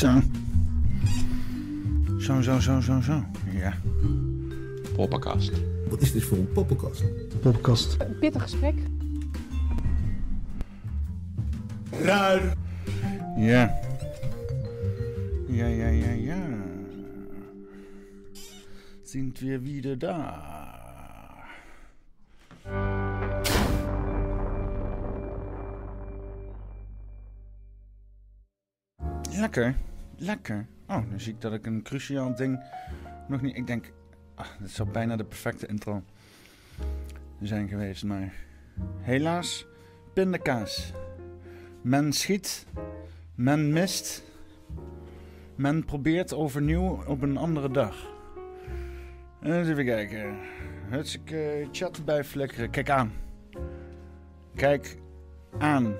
Zo. Zo, zo, zo, zo, zo. Ja. Poppenkast. Wat is dit voor een poppenkast? Podcast. Een pittig gesprek. Raar. Ja. Ja, ja, ja, ja. Sind wir wieder da? Lekker, lekker. Oh, nu zie ik dat ik een cruciaal ding nog niet... Ik denk, ah, dit zou bijna de perfecte intro zijn geweest, maar... Helaas, pindakaas. Men schiet, men mist, men probeert overnieuw op een andere dag. Eens even kijken. Hutsike chat bij flikkeren. Kijk aan. Kijk aan.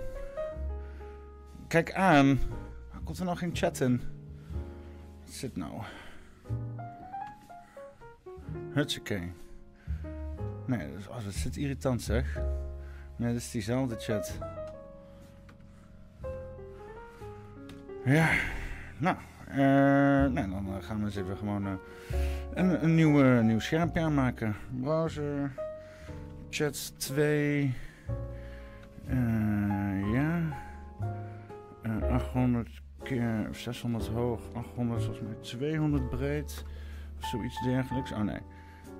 Kijk aan. Komt er nog geen chat in? Wat zit nou? Hutsike. Nee, dat, is, oh, dat zit irritant zeg. Nee, dat is diezelfde chat. Ja, nou, eh, nou dan eh, gaan we eens even gewoon eh, een, een nieuw, nieuw schermpje aanmaken. Browser, chat 2, eh, ja, Eh, 800 keer 600 hoog, 800 volgens mij 200 breed, of zoiets dergelijks. Oh nee,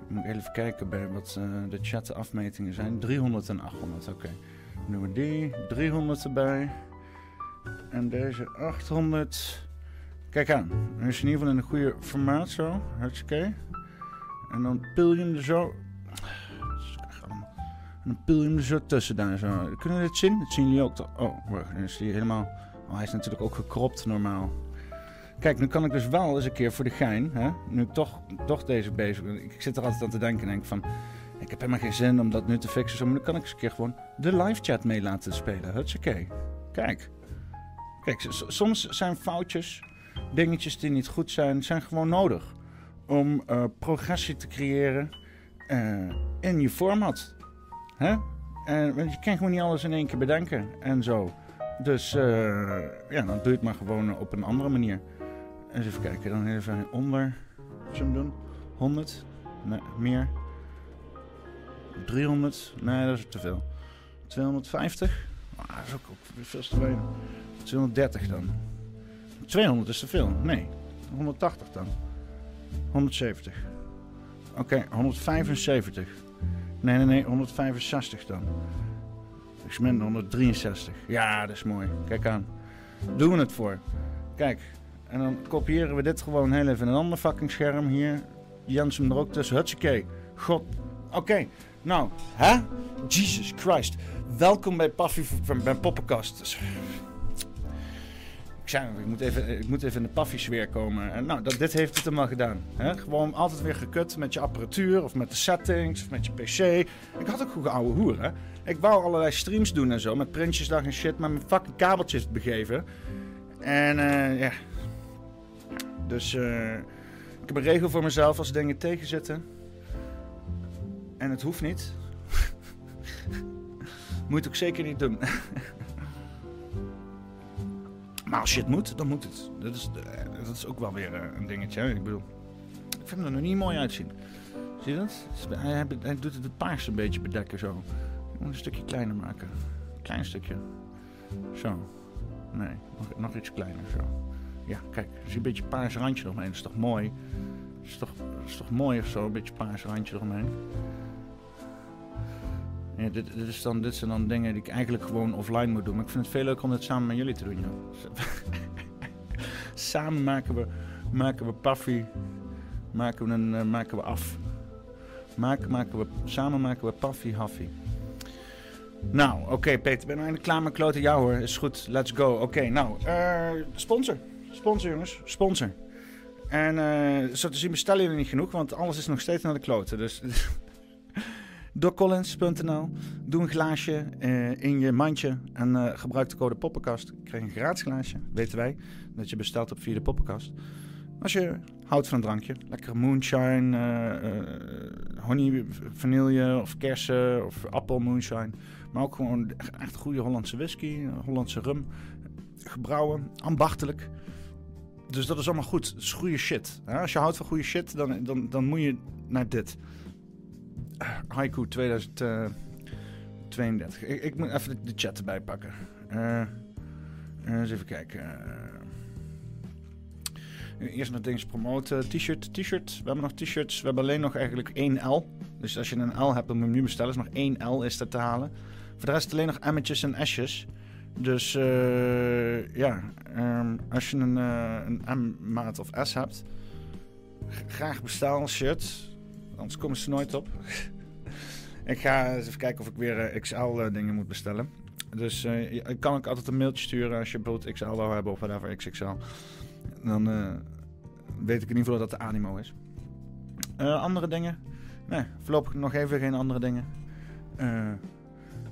moet even kijken bij wat eh, de chat afmetingen zijn. 300 en 800, oké. Dan doen we die, 300 erbij. En deze 800. Kijk aan. Dan is in ieder geval in een goede formaat zo. Hartstikke. En dan pil je hem er zo. En dan pil je hem er zo tussen daar zo. Kunnen we dit zien? Dat zien jullie ook. toch? Oh, wacht. Dan is hij helemaal. Hij is natuurlijk ook gekropt normaal. Kijk, nu kan ik dus wel eens een keer voor de gein. Hè? Nu ik toch, toch deze bezig. Ik zit er altijd aan te denken. En denk van. Ik heb helemaal geen zin om dat nu te fixen. Maar dan kan ik eens een keer gewoon de live chat mee laten spelen. Hartstikke. Kijk. Kijk, soms zijn foutjes, dingetjes die niet goed zijn, zijn gewoon nodig om eh, progressie te creëren eh, in je format. Hè? En, want je kan gewoon niet alles in één keer bedenken en zo. Dus eh, ja, dan doe je het maar gewoon op een andere manier. Even kijken, dan even onder. Zullen doen? 100? Nee, meer. 300? Nee, dat is te veel. 250? Ah, dat is ook, ook veel te weinig. 230 dan. 200 is te veel. Nee. 180 dan. 170. Oké, 175. Nee, nee, nee. 165 dan. Ik ben 163. Ja, dat is mooi. Kijk aan. Doen we het voor. Kijk. En dan kopiëren we dit gewoon heel even in een ander fucking scherm hier. Jens hem er ook tussen. God. Oké. Nou, hè? Jesus Christ. Welkom bij Puffy bij Poppenkast. Dus- Ik ik moet even, ik moet even in de Puffy sfeer komen. En nou, dat, dit heeft het allemaal gedaan. Hè? Gewoon altijd weer gekut met je apparatuur of met de settings of met je PC. Ik had ook goed oude hoer, hè. Ik wou allerlei streams doen en zo, met Prinsjesdag en shit, maar mijn fucking kabeltjes begeven. En eh, ja. Dus eh, ik heb een regel voor mezelf als dingen tegenzitten. En het hoeft niet. Moet ook zeker niet doen. maar als je het moet, dan moet het. Dat is, eh, dat is ook wel weer eh, een dingetje. Ik bedoel, ik vind hem er nog niet mooi uitzien. Zie je dat? Hij, doet het, het paars een beetje bedekken zo. Een stukje kleiner maken. Klein stukje. Zo. Nee, nog, nog iets kleiner zo. Ja, kijk, is een beetje paars randje eromheen. Dat is toch mooi? Dat is toch, is toch mooi of zo? Een beetje paars randje eromheen. Dit, dit, is dan, dit zijn dan dingen die ik eigenlijk gewoon offline moet doen. Maar ik vind het veel leuker om dit samen met jullie te doen, samen maken we, maken we Puffy, maken we, een, eh, maken we af. Maken, maken we, samen maken we Puffy Huffy. Nou, oké Peter, ben je eindelijk klaar met kloten? Ja hoor, is goed, let's go. Oké, nou, eh, sponsor. Sponsor jongens, sponsor. En eh, zo te zien bestellen jullie niet genoeg, want alles is nog steeds naar de kloten. Dus doccollins.nl. Doe een glaasje eh, in je mandje en eh, gebruik de code Poppenkast. Krijg een gratis glaasje, weten wij, dat je bestelt op via de Poppenkast. Als je houdt van een drankje, lekkere moonshine, eh, honey vanille of kersen of appel moonshine. Maar ook gewoon echt goede Hollandse whisky, Hollandse rum. Gebrouwen, ambachtelijk. dus dat is allemaal goed. Het is goede shit. Als je houdt van goede shit, dan, dan, dan moet je naar dit. Haiku 2032. Ik, ik moet even de, chat erbij pakken. Eh, eh, eens even kijken. Eh, eerst nog dingen promoten. T-shirt, t-shirt. We hebben nog t-shirts. We hebben alleen nog eigenlijk één L. Dus als je een L hebt, dan moet je nu bestellen. is nog één L is er te halen. Voor de rest alleen nog M'tjes en S'jes. Dus eh, ja, ehm, als je een, eh, een M-maat of S hebt, graag bestel een shirt. Anders komen ze nooit op. ik ga eens even kijken of ik weer XL-dingen moet bestellen. Dus eh, ik kan ook altijd een mailtje sturen als je bijvoorbeeld XL wil hebben of whatever, XXL. Dan eh, weet ik in ieder geval dat de animo is. Eh, andere dingen? Nee, voorlopig nog even geen andere dingen. Eh,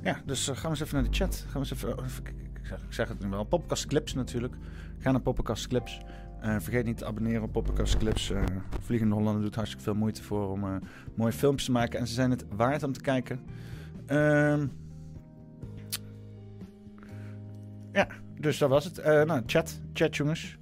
ja, dus eh, gaan we eens even naar de chat. Gaan we eens even, oh, ik, ik zeg, ik zeg het nu wel. Poppenkast Clips natuurlijk. Ga naar Poppenkast Clips. Eh, vergeet niet te abonneren op Poppenkast Clips. Eh, Vliegende Hollander doet hartstikke veel moeite voor om eh, mooie filmpjes te maken. En ze zijn het waard om te kijken. Ehm, ja, dus dat was het. Nou, chat. Chat jongens.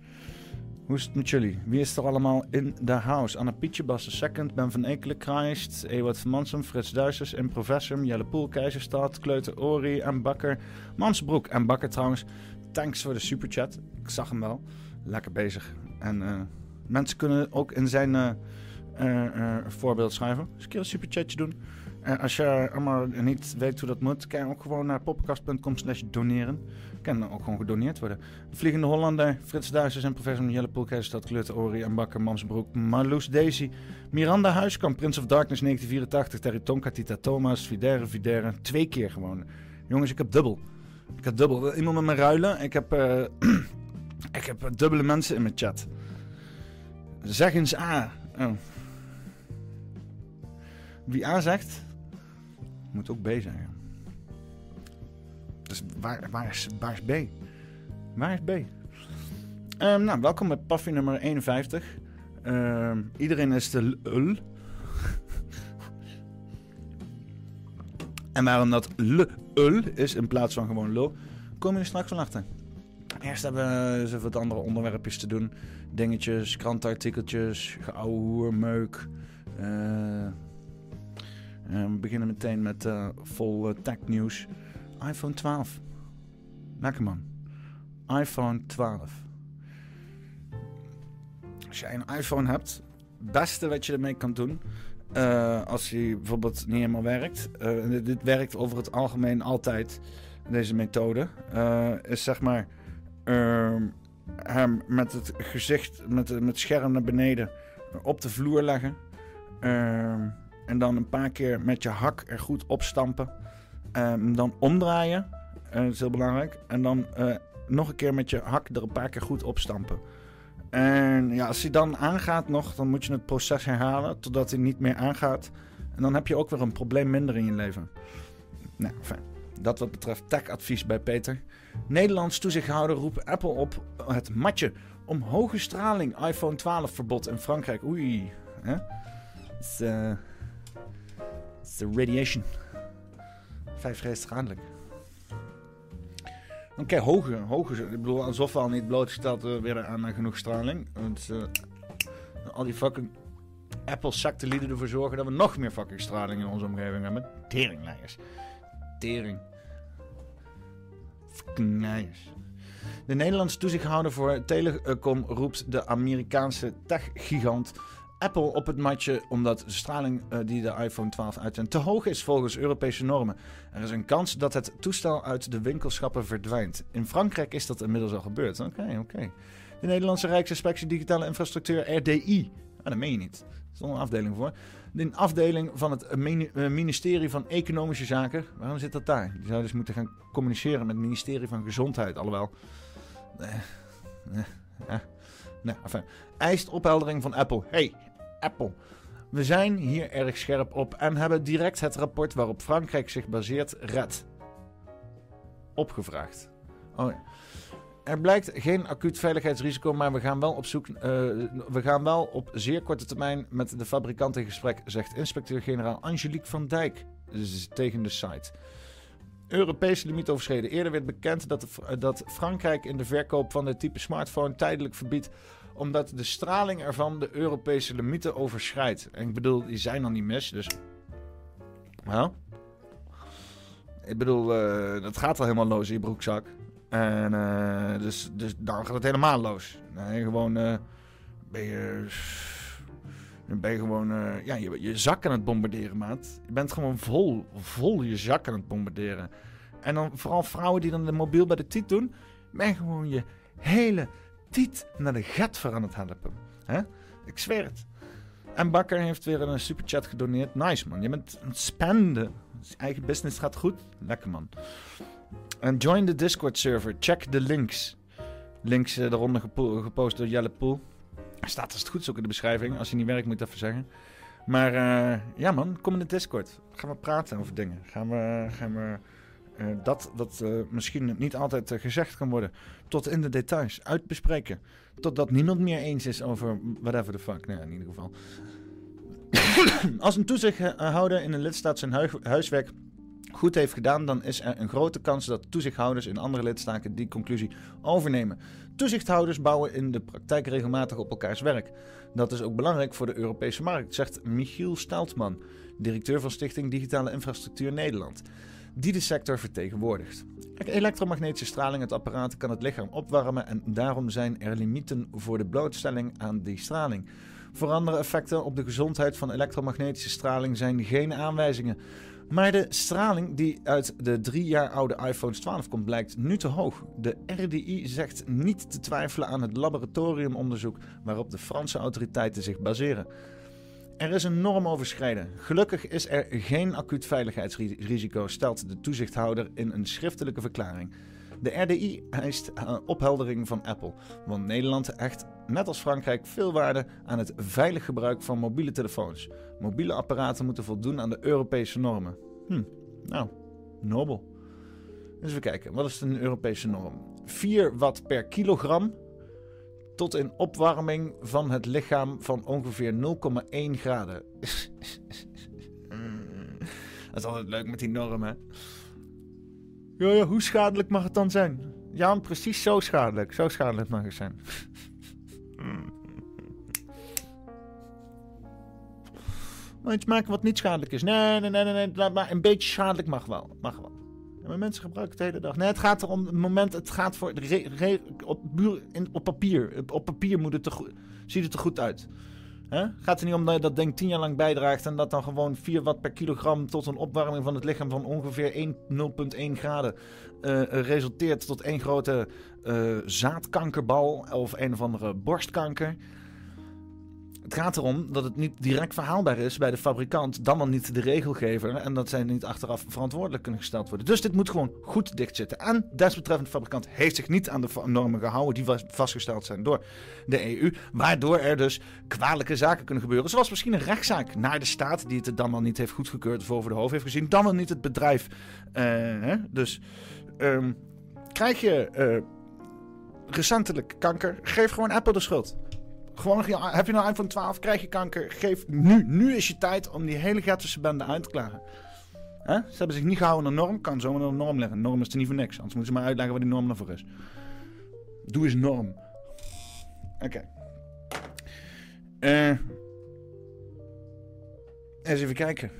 Hoe is het met jullie? Wie is er allemaal in de house? Anna Pietje, Bas de Second, Ben van Ekelen, Christ, Ewart van Mansum, Frits Duisters, In Professum, Jelle Poel, Keizerstad, Kleuter Ori en Bakker. Mansbroek en Bakker trouwens. Thanks voor de superchat. Ik zag hem wel. Lekker bezig. En eh, mensen kunnen ook in zijn eh, eh, voorbeeld schrijven. Dus een keer een superchatje doen. Eh, als je allemaal niet weet hoe dat moet, kan je ook gewoon naar poppenkast.com slash doneren. Kan dan ook gewoon gedoneerd worden. Vliegende Hollander, Frits Duizers en professor Jelle Poelkeizerstad, Kleuter Ori en Bakker, Mamsbroek, Marloes Daisy, Miranda Huiskamp, Prince of Darkness 1984, Terry Tonka, Tita Thomas, Videre, Videre. Twee keer gewoon. Jongens, ik heb dubbel. Ik heb dubbel. Iemand met me ruilen? Ik heb, eh, ik heb dubbele mensen in mijn chat. Zeg eens A. Oh. Wie A zegt, moet ook B zeggen. Dus waar, waar, is, B? Waar is B? Ehm, nou, welkom bij Paffy nummer 51. Ehm, iedereen is de lul. en waarom dat lul is in plaats van gewoon lul, komen we straks wel achter. Eerst hebben even wat andere onderwerpjes te doen. Dingetjes, krantenartikeltjes, geouwe meuk. Eh, we beginnen meteen met eh, vol eh, technieuws. iPhone 12. Lekker man. iPhone 12. Als jij een iPhone hebt, het beste wat je ermee kan doen, als hij bijvoorbeeld niet helemaal werkt, dit, werkt over het algemeen altijd, deze methode, is zeg maar ehm, hem met het gezicht, met, met het scherm naar beneden op de vloer leggen. Ehm, en dan een paar keer met je hak er goed op stampen. Ehm, dan omdraaien, eh, dat is heel belangrijk. En dan eh, nog een keer met je hak er een paar keer goed op stampen. En ja, als hij dan aangaat nog, dan moet je het proces herhalen totdat hij niet meer aangaat. En dan heb je ook weer een probleem minder in je leven. Nou, fijn. Dat wat betreft tech-advies bij Peter. Nederlands toezichthouder roept Apple op het matje om hoge straling iPhone 12 verbod in Frankrijk. Oei, hè? It's, it's the radiation. 5G is. Oké, hoge, hoge. Ik bedoel, alsof we al niet blootgesteld eh, werden aan eh, genoeg straling. Want eh, al die fucking Apple-sectelieden ervoor zorgen dat we nog meer fucking straling in onze omgeving hebben. Teringleiers. Tering. De Nederlandse toezichthouder voor Telecom roept de Amerikaanse tech-gigant Apple op het matje omdat de straling eh, die de iPhone 12 uitzendt te hoog is volgens Europese normen. Er is een kans dat het toestel uit de winkelschappen verdwijnt. In Frankrijk is dat inmiddels al gebeurd. Oké, oké. De Nederlandse Rijksinspectie Digitale Infrastructuur, RDI. Ah, dat meen je niet. Er is een afdeling voor. Een afdeling van het eh, ministerie van Economische Zaken. Waarom zit dat daar? Die zou dus moeten gaan communiceren met het ministerie van Gezondheid. Alhoewel. Eh, eh, eh. Nou, enfin. Eist opheldering van Apple. Hey, Apple. We zijn hier erg scherp op en hebben direct het rapport waarop Frankrijk zich baseert, RED, opgevraagd. Oh ja. Er blijkt geen acuut veiligheidsrisico, maar we gaan wel op zoek. eh, we gaan wel op zeer korte termijn met de fabrikant in gesprek, zegt inspecteur-generaal Angelique van Dijk z- tegen de site. Europese limiet overschreden. Eerder werd bekend dat, dat Frankrijk in de verkoop van dit type smartphone tijdelijk verbiedt omdat de straling ervan de Europese limieten overschrijdt. En ik bedoel, die zijn dan niet mis, dus... Ja. Ik bedoel, eh, dat gaat al helemaal los in je broekzak. En eh, dus, dus dan gaat het helemaal los. Nee, gewoon eh, ben je... Ben gewoon eh, ja, je, je zak aan het bombarderen, maat. Je bent gewoon vol, vol je zak aan het bombarderen. En dan vooral vrouwen die dan de mobiel bij de tiet doen, ben gewoon je hele tiet naar de gat voor aan het helpen. Hè? Ik zweer het. En Bakker heeft weer een superchat gedoneerd. Nice man, je bent spenden. Je eigen business gaat goed. Lekker man. En join de Discord server. Check de links. Links uh, daaronder gepo gepost door Jelle Poel. Staat als het goed is ook in de beschrijving. Als je niet werkt moet ik even zeggen. Maar uh, ja man, kom in de Discord. Gaan we praten over dingen. Gaan we, gaan we uh, dat uh, misschien niet altijd gezegd kan worden, tot in de details uitbespreken. Totdat niemand meer eens is over whatever the fuck. Nou, in ieder geval. Als een toezichthouder in een lidstaat zijn hu huiswerk goed heeft gedaan, dan is er een grote kans dat toezichthouders in andere lidstaten die conclusie overnemen. Toezichthouders bouwen in de praktijk regelmatig op elkaars werk. Dat is ook belangrijk voor de Europese markt, zegt Michiel Steltman, directeur van Stichting Digitale Infrastructuur Nederland, die de sector vertegenwoordigt. Elektromagnetische straling, het apparaat, kan het lichaam opwarmen en daarom zijn er limieten voor de blootstelling aan die straling. Voor andere effecten op de gezondheid van elektromagnetische straling zijn geen aanwijzingen. Maar de straling die uit de drie jaar oude iPhones 12 komt blijkt nu te hoog. De RDI zegt niet te twijfelen aan het laboratoriumonderzoek waarop de Franse autoriteiten zich baseren. Er is een norm overschreden. Gelukkig is er geen acuut veiligheidsrisico, stelt de toezichthouder in een schriftelijke verklaring. De RDI eist opheldering van Apple, want Nederland hecht, net als Frankrijk, veel waarde aan het veilig gebruik van mobiele telefoons. Mobiele apparaten moeten voldoen aan de Europese normen. Hm, nou, nobel. Dus we kijken, wat is een Europese norm? 4 watt per kilogram tot een opwarming van het lichaam van ongeveer 0,1 graden. Dat is altijd leuk met die normen. Ja, ja, hoe schadelijk mag het dan zijn? Ja, precies zo schadelijk. Zo schadelijk mag het zijn. maar iets maken wat niet schadelijk is. Nee, nee, nee, nee, nee. Maar een beetje schadelijk mag wel. Mag wel. Maar mensen gebruiken het de hele dag. Nee, het gaat erom het moment. Het gaat voor. Op, op papier. Op, papier moet het er goed, ziet het er goed uit. He? Gaat er niet om dat je dat ding 10 jaar lang bijdraagt en dat dan gewoon 4 watt per kilogram tot een opwarming van het lichaam van ongeveer 0,1 graden uh, resulteert tot één grote uh, zaadkankerbal of een of andere borstkanker. Het gaat erom dat het niet direct verhaalbaar is bij de fabrikant, dan wel niet de regelgever. En dat zij niet achteraf verantwoordelijk kunnen gesteld worden. Dus dit moet gewoon goed dichtzitten. En desbetreffende fabrikant heeft zich niet aan de normen gehouden die vastgesteld zijn door de EU. Waardoor er dus kwalijke zaken kunnen gebeuren. Zoals misschien een rechtszaak naar de staat die het dan wel niet heeft goedgekeurd of over de hoofd heeft gezien. Dan wel niet het bedrijf. Uh, hè? Dus um, krijg je uh, recentelijk kanker, geef gewoon Apple de schuld. Gewoon, heb je nou iPhone 12, krijg je kanker. Geef nu. Nu is je tijd om die hele Gattische bende uit te klagen. Hè? Ze hebben zich niet gehouden aan de norm. Kan zomaar een norm leggen. Norm is er niet voor niks. Anders moeten ze maar uitleggen wat die norm ervoor is. Doe eens norm. Oké. Okay. Uh, eens even kijken.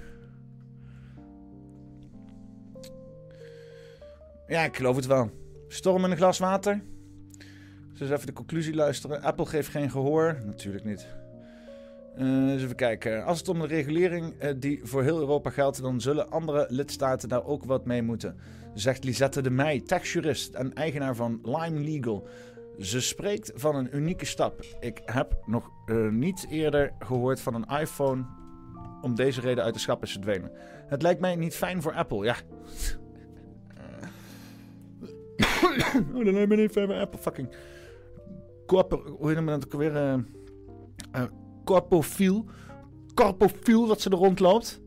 Ja, ik geloof het wel. Storm in een glas water. Dus even de conclusie luisteren. Apple geeft geen gehoor. Natuurlijk niet. Uh, even kijken. Als het om de regulering uh, die voor heel Europa geldt, dan zullen andere lidstaten daar ook wat mee moeten. Zegt Lisette de Meij, techjurist en eigenaar van Lime Legal. Ze spreekt van een unieke stap. Ik heb nog uh, niet eerder gehoord van een iPhone om deze reden uit de schap is verdwenen. Het lijkt mij niet fijn voor Apple, ja. oh, dan lijkt me niet fijn voor Apple, fucking corpor, hoe je dat ook weer? Uh, uh, corpofiel. Corpofiel wat ze er rondloopt.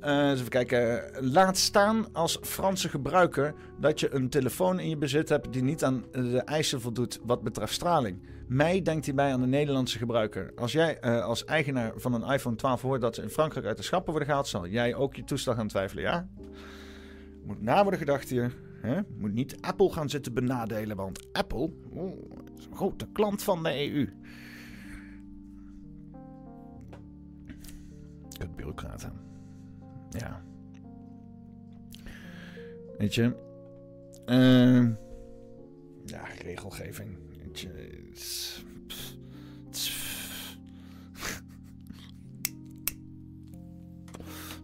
Uh, even kijken. Laat staan als Franse gebruiker dat je een telefoon in je bezit hebt die niet aan de eisen voldoet wat betreft straling. Mij denkt hierbij aan de Nederlandse gebruiker. Als jij als eigenaar van een iPhone 12 hoort dat ze in Frankrijk uit de schappen worden gehaald, zal jij ook je toestel gaan twijfelen, ja? Moet na worden gedacht hier. Hè? Moet niet Apple gaan zitten benadelen, want Apple, grote klant van de EU. Kut bureaucraten. Ja. Weet je. ehm, ja, regelgeving. Weet je. het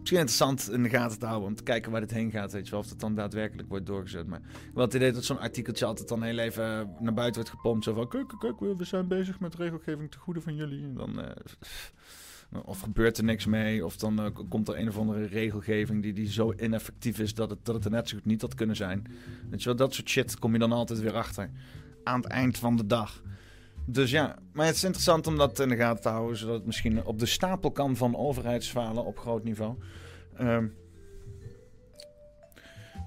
Misschien interessant in de gaten te houden om te kijken waar dit heen gaat. Weet je wel, of het dan daadwerkelijk wordt doorgezet. Maar wel het idee dat zo'n artikeltje altijd dan heel even naar buiten wordt gepompt. Zo van, kijk, kijk, we- zijn bezig met regelgeving ten goede van jullie. Dan, eh, of gebeurt er niks mee, of dan eh, komt er een of andere regelgeving die, die zo ineffectief is dat het, dat het er net zo goed niet had kunnen zijn. Weet je wel, dat soort shit kom je dan altijd weer achter. Aan het eind van de dag. Dus ja, maar het is interessant om dat in de gaten te houden, zodat het misschien op de stapel kan van overheidsfalen op groot niveau. Ehm,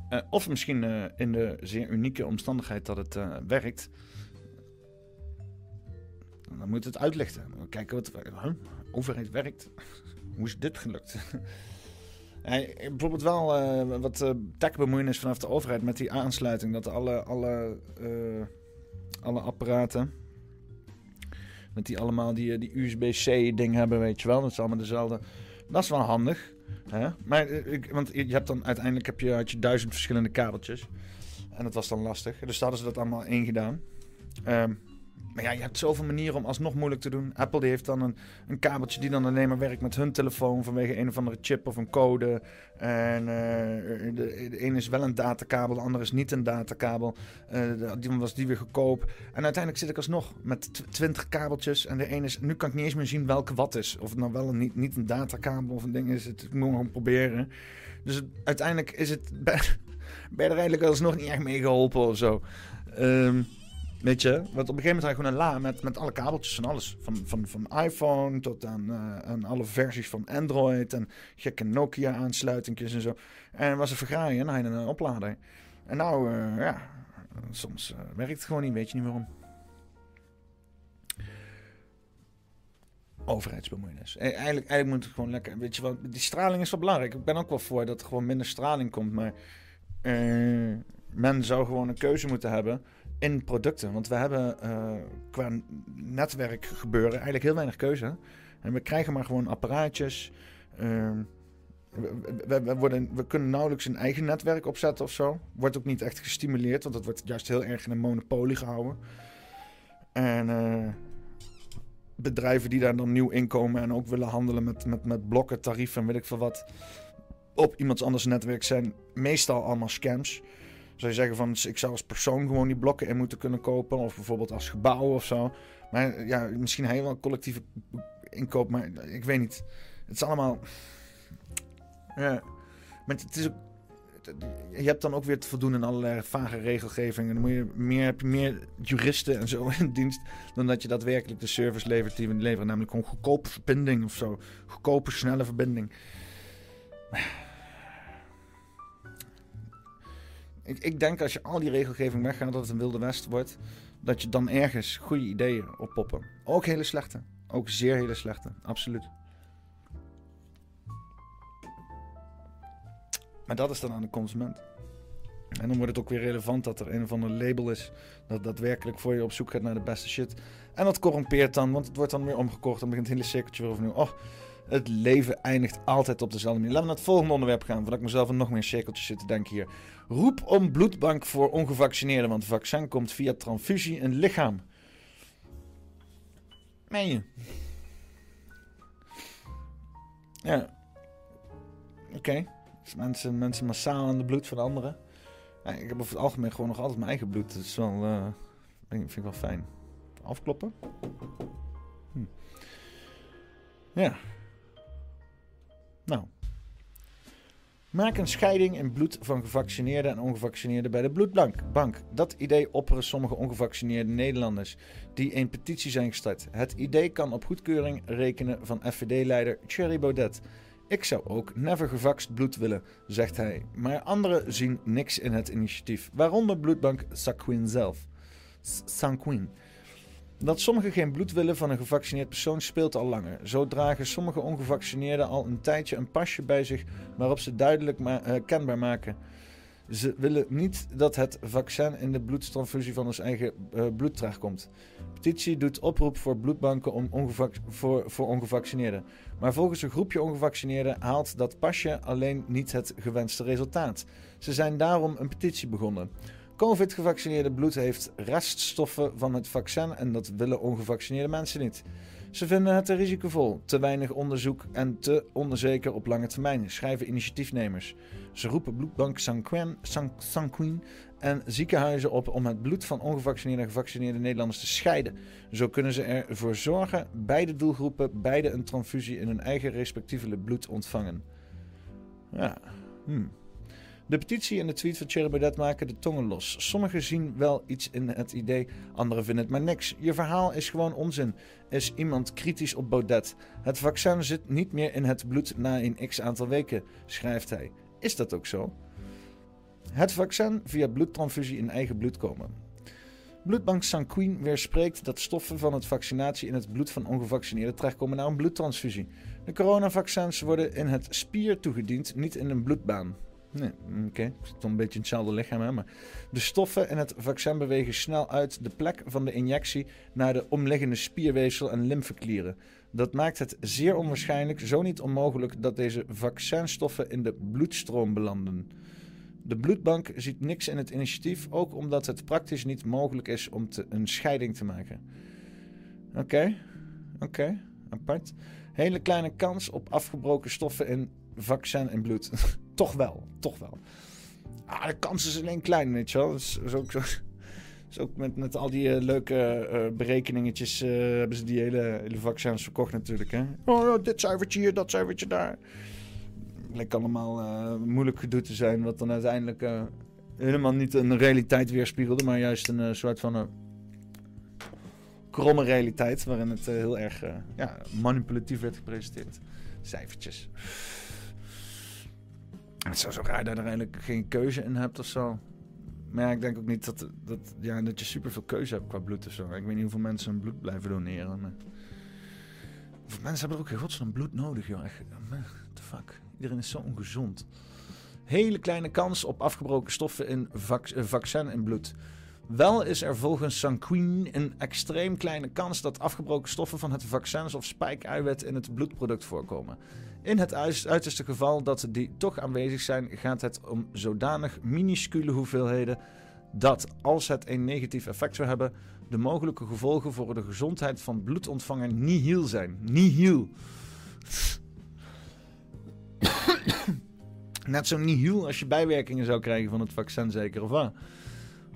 eh, of misschien eh, in de zeer unieke omstandigheid dat het eh, werkt. Dan moet het uitlichten. Kijken wat. Huh? Overheid werkt. Hoe is dit gelukt? Ja, bijvoorbeeld wel wat techbemoeienis vanaf de overheid met die aansluiting. Dat alle, alle, alle apparaten. Met die allemaal die, die USB-C ding hebben, weet je wel. Dat is allemaal dezelfde. Dat is wel handig. Hè? Maar eh, ik, want je hebt dan uiteindelijk heb je, had je duizend verschillende kabeltjes. En dat was dan lastig. Dus hadden ze dat allemaal één gedaan. Maar ja, je hebt zoveel manieren om alsnog moeilijk te doen. Apple die heeft dan een, een kabeltje die dan alleen maar werkt met hun telefoon vanwege een of andere chip of een code. En eh, de, de ene is wel een datakabel, de andere is niet een datakabel. Eh, die was die weer goedkoop. En uiteindelijk zit ik alsnog met tw- 20 kabeltjes. En de ene is, nu kan ik niet eens meer zien welke wat is. Of het nou wel een, niet, niet een datakabel of een ding is. Het, ik moet gewoon proberen. Dus uiteindelijk is het, ben, ben er eigenlijk alsnog niet echt mee geholpen of zo. Ehm, Weet je, want op een gegeven moment had je gewoon een la met, met alle kabeltjes van alles. Van, van, van iPhone tot aan, eh, aan alle versies van Android en gekke Nokia-aansluitingjes en zo. En was een vergraaien en dan had een oplader. En nou, eh, ja, soms eh, werkt het gewoon niet, weet je niet waarom. Overheidsbemoeienis. Eh, Eigenlijk, eigenlijk moet het gewoon lekker. Weet je wel, die straling is wel belangrijk. Ik ben ook wel voor dat er gewoon minder straling komt. Maar men zou gewoon een keuze moeten hebben in producten. Want we hebben eh, qua netwerk gebeuren eigenlijk heel weinig keuze. En we krijgen maar gewoon apparaatjes. Ehm, we, worden, we kunnen nauwelijks een eigen netwerk opzetten of zo. Wordt ook niet echt gestimuleerd, want het wordt juist heel erg in een monopolie gehouden. En eh, bedrijven die daar dan nieuw inkomen en ook willen handelen met, met, met blokken, tarieven en weet ik veel wat. Op iemands anders netwerk zijn meestal allemaal scams. Zou je zeggen van ik zou als persoon gewoon die blokken in moeten kunnen kopen. Of bijvoorbeeld als gebouw of zo. Maar ja, misschien een collectieve inkoop. Maar ik weet niet. Het is allemaal. Ja. Maar het is ook. Je hebt dan ook weer te voldoen aan allerlei vage regelgevingen. Dan moet je meer, heb je meer juristen en zo in dienst. dan dat je daadwerkelijk de service levert die we leveren. Namelijk gewoon goedkope verbinding of zo. Goedkope, snelle verbinding. Ik, ik denk als je al die regelgeving weggaat, dat het een wilde west wordt. Dat je dan ergens goede ideeën oppoppen. Ook hele slechte. Ook zeer hele slechte. Absoluut. Maar dat is dan aan de consument. En dan wordt het ook weer relevant dat er een of ander label is. Dat daadwerkelijk voor je op zoek gaat naar de beste shit. En dat corrompeert dan, want het wordt dan weer omgekocht. Dan begint het hele cirkeltje weer overnieuw. Oh, het leven eindigt altijd op dezelfde manier. Laten we naar het volgende onderwerp gaan, voordat ik mezelf nog meer cirkeltjes zit te denken hier. Roep om bloedbank voor ongevaccineerden, want vaccin komt via transfusie in lichaam. Meen je? Ja. Oké. Dus mensen, mensen massaal aan de bloed van anderen. Ik heb over het algemeen gewoon nog altijd mijn eigen bloed. Dat is wel, ik vind ik wel fijn. Afkloppen? Hm. Ja. Nou. Maak een scheiding in bloed van gevaccineerden en ongevaccineerden bij de bloedbank. Bank. Dat idee opperen sommige ongevaccineerde Nederlanders die een petitie zijn gestart. Het idee kan op goedkeuring rekenen van FVD-leider Thierry Baudet. Ik zou ook never gevaxt bloed willen, zegt hij. Maar anderen zien niks in het initiatief, waaronder bloedbank Sanquin zelf. Sanquin. Dat sommigen geen bloed willen van een gevaccineerd persoon speelt al langer. Zo dragen sommige ongevaccineerden al een tijdje een pasje bij zich waarop ze duidelijk ma- eh, kenbaar maken. Ze willen niet dat het vaccin in de bloedtransfusie van ons eigen uh, bloed terechtkomt. Petitie doet oproep voor bloedbanken om ongevac voor, voor ongevaccineerden. Maar volgens een groepje ongevaccineerden haalt dat pasje alleen niet het gewenste resultaat. Ze zijn daarom een petitie begonnen. COVID-gevaccineerde bloed heeft reststoffen van het vaccin en dat willen ongevaccineerde mensen niet. Ze vinden het te risicovol, te weinig onderzoek en te onzeker op lange termijn, schrijven initiatiefnemers. Ze roepen bloedbank Sanquin en ziekenhuizen op om het bloed van ongevaccineerde en gevaccineerde Nederlanders te scheiden. Zo kunnen ze ervoor zorgen beide doelgroepen beide een transfusie in hun eigen respectievelijk bloed ontvangen. Ja, hmm. De petitie en de tweet van Thierry Baudet maken de tongen los. Sommigen zien wel iets in het idee, anderen vinden het maar niks. Je verhaal is gewoon onzin. Is iemand kritisch op Baudet? Het vaccin zit niet meer in het bloed na een x aantal weken, schrijft hij. Is dat ook zo? Het vaccin via bloedtransfusie in eigen bloed komen. Bloedbank Sanquin weerspreekt dat stoffen van het vaccinatie in het bloed van ongevaccineerden terechtkomen naar een bloedtransfusie. De coronavaccins worden in het spier toegediend, niet in een bloedbaan. Nee, oké. Okay. Ik zit een beetje in hetzelfde lichaam, hè? maar de stoffen in het vaccin bewegen snel uit de plek van de injectie naar de omliggende spierweefsel en lymfeklieren. Dat maakt het zeer onwaarschijnlijk, zo niet onmogelijk, dat deze vaccinstoffen in de bloedstroom belanden. De bloedbank ziet niks in het initiatief, ook omdat het praktisch niet mogelijk is om te, een scheiding te maken. Oké, oké, apart. Hele kleine kans op afgebroken stoffen in vaccin en bloed. toch wel, toch wel. Ah, de kans is alleen klein, weet je wel. Dat is, ook zo. Ook met, met al die uh, leuke uh, berekeningetjes uh, hebben ze die hele, hele vaccins verkocht natuurlijk. Hè? Oh, dit cijfertje hier, dat cijfertje daar. Lijkt allemaal moeilijk gedoe te zijn, wat dan uiteindelijk helemaal niet een realiteit weerspiegelde, maar juist een soort van een kromme realiteit, waarin het heel erg ja, manipulatief werd gepresenteerd. Cijfertjes. Het is zo raar dat je er eigenlijk geen keuze in hebt of zo. Maar ik denk ook niet dat, dat, ja, dat je superveel keuze hebt qua bloed of zo. Ik weet niet hoeveel mensen hun bloed blijven doneren. Maar... mensen hebben er ook in godsnaam bloed nodig, joh. Echt, fuck. Iedereen is zo ongezond. Hele kleine kans op afgebroken stoffen in eh, vaccin in bloed. Wel is er volgens Sanquin een extreem kleine kans dat afgebroken stoffen van het vaccins of spijkeiwit in het bloedproduct voorkomen. In het uiterste geval dat die toch aanwezig zijn, gaat het om zodanig minuscule hoeveelheden dat, als het een negatief effect zou hebben, de mogelijke gevolgen voor de gezondheid van bloedontvanger nihil zijn. Nihil. Net zo nihil als je bijwerkingen zou krijgen van het vaccin, zeker of wat?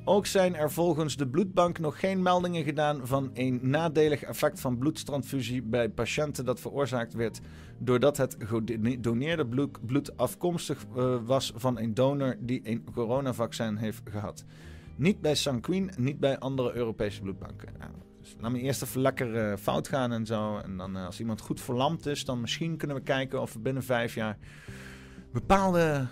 Ook zijn er volgens de bloedbank nog geen meldingen gedaan van een nadelig effect van bloedtransfusie bij patiënten dat veroorzaakt werd doordat het gedoneerde bloed, afkomstig uh, was van een donor die een coronavaccin heeft gehad. Niet bij Sanquin, niet bij andere Europese bloedbanken. Nou, dus laat me eerst even lekker uh, fout gaan en zo. En dan uh, als iemand goed verlamd is, dan misschien kunnen we kijken of we binnen vijf jaar bepaalde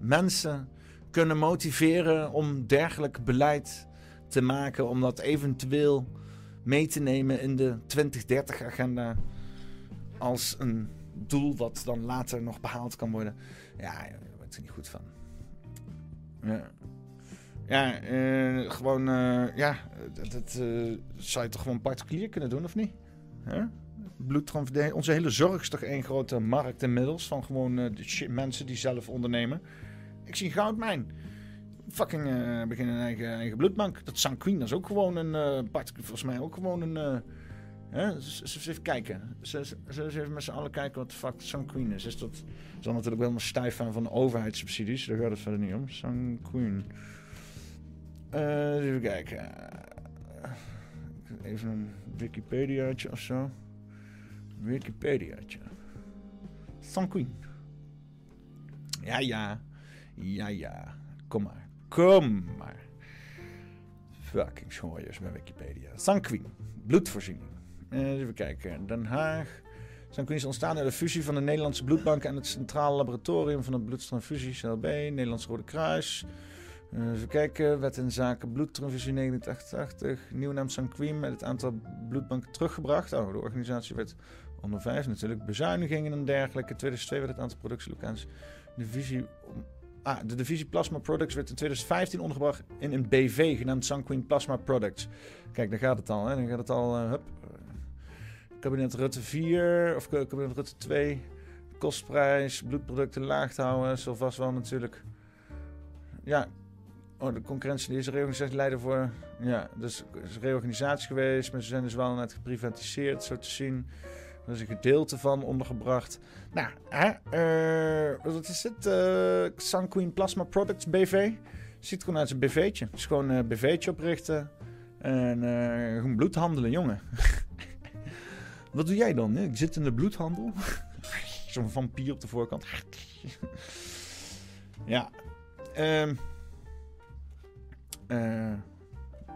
mensen kunnen motiveren om dergelijk beleid te maken, om dat eventueel mee te nemen in de 2030-agenda als een doel wat dan later nog behaald kan worden. Ja, daar word er niet goed van. Ja, ja uh, gewoon, uh, ja, dat, uh, zou je toch gewoon particulier kunnen doen, of niet? Huh? Onze hele zorg is toch één grote markt inmiddels van gewoon de mensen die zelf ondernemen. Ik zie goudmijn. Fucking beginnen een eigen, eigen bloedbank. Dat Sanquin, dat is ook gewoon een, volgens mij ook gewoon een... Uh, hè? Zullen even kijken. Zullen ze even met z'n allen kijken wat de fuck is. Is dat... is dan natuurlijk helemaal stijf aan van overheidssubsidies. Daar gaat het verder niet om. Sanquin. even kijken. Even een Wikipediaatje of zo. Wikipediaatje. Sanquin. Ja, ja. Ja, ja. Kom maar. Kom maar. Fucking schooiers met Wikipedia. Sanquin. Bloedvoorziening. Even kijken. Den Haag. Sanquin is ontstaan uit de fusie van de Nederlandse Bloedbank en het Centraal Laboratorium van de Bloedtransfusie, CLB, Nederlands Rode Kruis. Even kijken, wet in zaken bloedtransfusie 1988. Nieuwe naam Sanquin met het aantal bloedbanken teruggebracht. Oh, de organisatie werd onder vijf natuurlijk. Bezuinigingen en dergelijke. 2002 werd het aantal productielocaties. De visie om ah, de divisie Plasma Products werd in 2015 ondergebracht in een BV genaamd Sanquin Plasma Products. Kijk, daar gaat het al. Hè? Dan gaat het al. eh, hup. Kabinet Rutte 4 of ka- kabinet Rutte 2. Kostprijs, bloedproducten laag te houden. Zal vast wel natuurlijk. Ja. Oh, de concurrentie die is reorganisatie leiden voor. Ja, dus is reorganisatie geweest. Maar ze zijn dus wel net geprivatiseerd, zo te zien. Er is een gedeelte van ondergebracht. Nou, hè, eh, wat is het? eh Sanquin Plasma Products BV. Ziet gewoon uit als een BV'tje. Het is gewoon een BV'tje oprichten. En eh, gewoon bloed handelen, jongen. Wat doe jij dan? Ik zit in de bloedhandel. Zo'n vampier op de voorkant. ja. Ehm eh,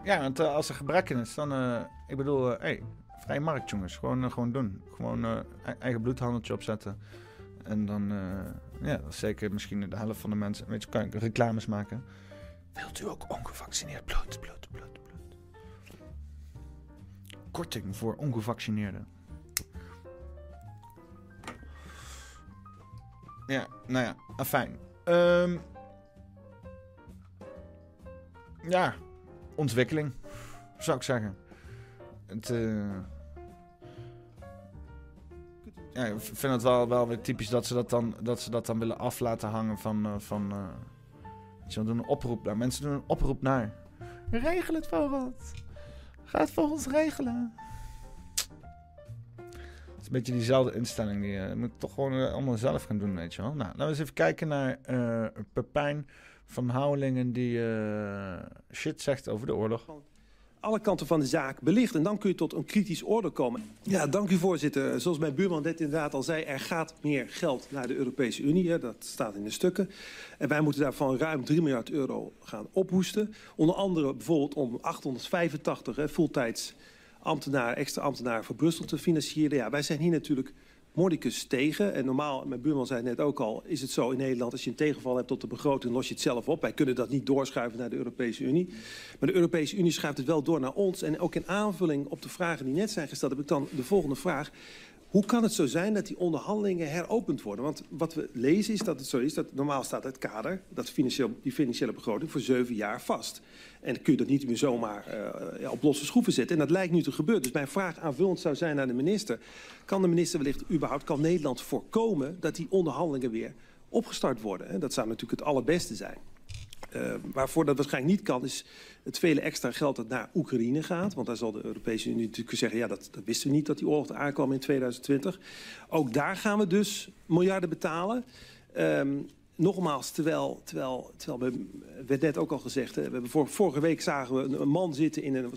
ja, want eh, als er gebrek in is, dan... eh, ik bedoel, hey, vrije markt, jongens. Gewoon, gewoon doen. Gewoon eigen bloedhandeltje opzetten. En dan, ja, zeker misschien de helft van de mensen. Weet je, kan ik reclames maken. Wilt u ook ongevaccineerd bloed, bloed, bloed, bloed? Korting voor ongevaccineerden. Ja, nou ja, afijn. Ehm ja, ontwikkeling, zou ik zeggen. Het, eh, ik vind het wel, wel weer typisch dat ze dat dan, dat ze dat dan willen af laten hangen van... eh, van eh, ze doen een oproep naar. Mensen doen een oproep naar. Regel het voor ons. Ga het voor ons regelen. Het is een beetje diezelfde instelling. Die eh, moet ik toch gewoon eh, allemaal zelf gaan doen, weet je wel. Nou, laten we eens even kijken naar eh Pepijn van Houwelingen die eh, shit zegt over de oorlog. alle kanten van de zaak belicht. En dan kun je tot een kritisch orde komen. Ja, dank u voorzitter. Zoals mijn buurman net inderdaad al zei... er gaat meer geld naar de Europese Unie. Hè, dat staat in de stukken. En wij moeten daarvan ruim 3 miljard euro gaan ophoesten. Onder andere bijvoorbeeld om 885 hè, fulltijds ambtenaren, extra ambtenaren voor Brussel te financieren. Ja, wij zijn hier natuurlijk mordicus tegen. En normaal, mijn buurman zei het net ook al, is het zo in Nederland... als je een tegenval hebt tot de begroting, los je het zelf op. Wij kunnen dat niet doorschuiven naar de Europese Unie. Maar de Europese Unie schuift het wel door naar ons. En ook in aanvulling op de vragen die net zijn gesteld... heb ik dan de volgende vraag. Hoe kan het zo zijn dat die onderhandelingen heropend worden? Want wat we lezen is dat het zo is dat normaal staat het kader... Dat financieel, die financiële begroting voor zeven jaar vast. En dan kun je dat niet meer zomaar ja, op losse schroeven zetten. En dat lijkt nu te gebeuren. Dus mijn vraag aanvullend zou zijn naar de minister... kan de minister wellicht überhaupt, kan Nederland voorkomen... dat die onderhandelingen weer opgestart worden? En dat zou natuurlijk het allerbeste zijn. Uh, waarvoor dat waarschijnlijk niet kan, is het vele extra geld dat naar Oekraïne gaat. Want daar zal de Europese Unie natuurlijk zeggen... ja, dat, dat wisten we niet dat die oorlog aankwam in 2020. Ook daar gaan we dus miljarden betalen. Um, nogmaals, terwijl, terwijl, terwijl we, net ook al gezegd... We hebben vor, vorige week zagen we een, man zitten in een,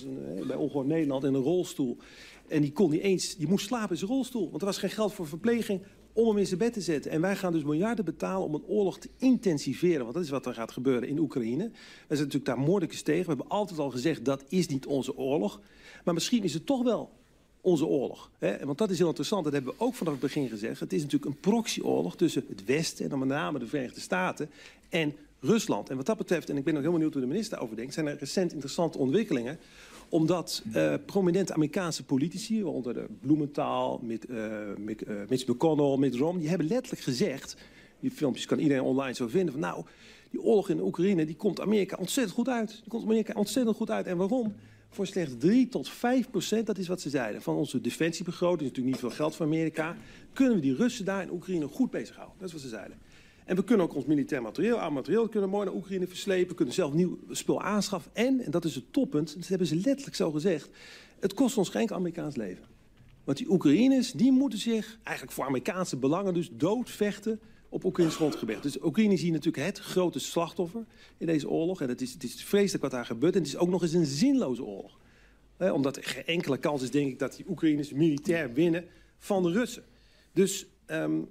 bij Ongehoord Nederland in een rolstoel. En die kon niet eens, die moest slapen in zijn rolstoel. Want er was geen geld voor verpleging om hem in zijn bed te zetten. En wij gaan dus miljarden betalen om een oorlog te intensiveren. Want dat is wat er gaat gebeuren in Oekraïne. Wij zijn natuurlijk daar moordicus tegen. We hebben altijd al gezegd, dat is niet onze oorlog. Maar misschien is het toch wel onze oorlog. Hè? Want dat is heel interessant. Dat hebben we ook vanaf het begin gezegd. Het is natuurlijk een proxyoorlog tussen het Westen... en dan met name de Verenigde Staten en Rusland. En wat dat betreft, en ik ben nog heel benieuwd hoe de minister daarover denkt... zijn er recent interessante ontwikkelingen omdat uh, prominente Amerikaanse politici, waaronder de Bloementaal, Mitch, uh, Mitch, McConnell, Mitt Romney, die hebben letterlijk gezegd, die filmpjes kan iedereen online zo vinden, van nou, die oorlog in Oekraïne, die komt Amerika ontzettend goed uit. Die komt Amerika ontzettend goed uit. En waarom? Voor slechts 3 tot 5 procent, dat is wat ze zeiden, van onze defensiebegroting, natuurlijk niet veel geld voor Amerika, kunnen we die Russen daar in Oekraïne goed bezighouden. Dat is wat ze zeiden. En we kunnen ook ons militair materieel, aan materieel kunnen mooi naar Oekraïne verslepen. Kunnen zelf nieuw spul aanschaffen. En, en dat is het toppunt, dat hebben ze letterlijk zo gezegd... het kost ons geen Amerikaans leven. Want die Oekraïners, die moeten zich eigenlijk voor Amerikaanse belangen... dus doodvechten op Oekraïns grondgebied. Dus Oekraïne is hier natuurlijk het grote slachtoffer in deze oorlog. En het is, het is vreselijk wat daar gebeurt. En het is ook nog eens een zinloze oorlog. Omdat er geen enkele kans is, denk ik, dat die Oekraïners militair winnen van de Russen. Dus... Um,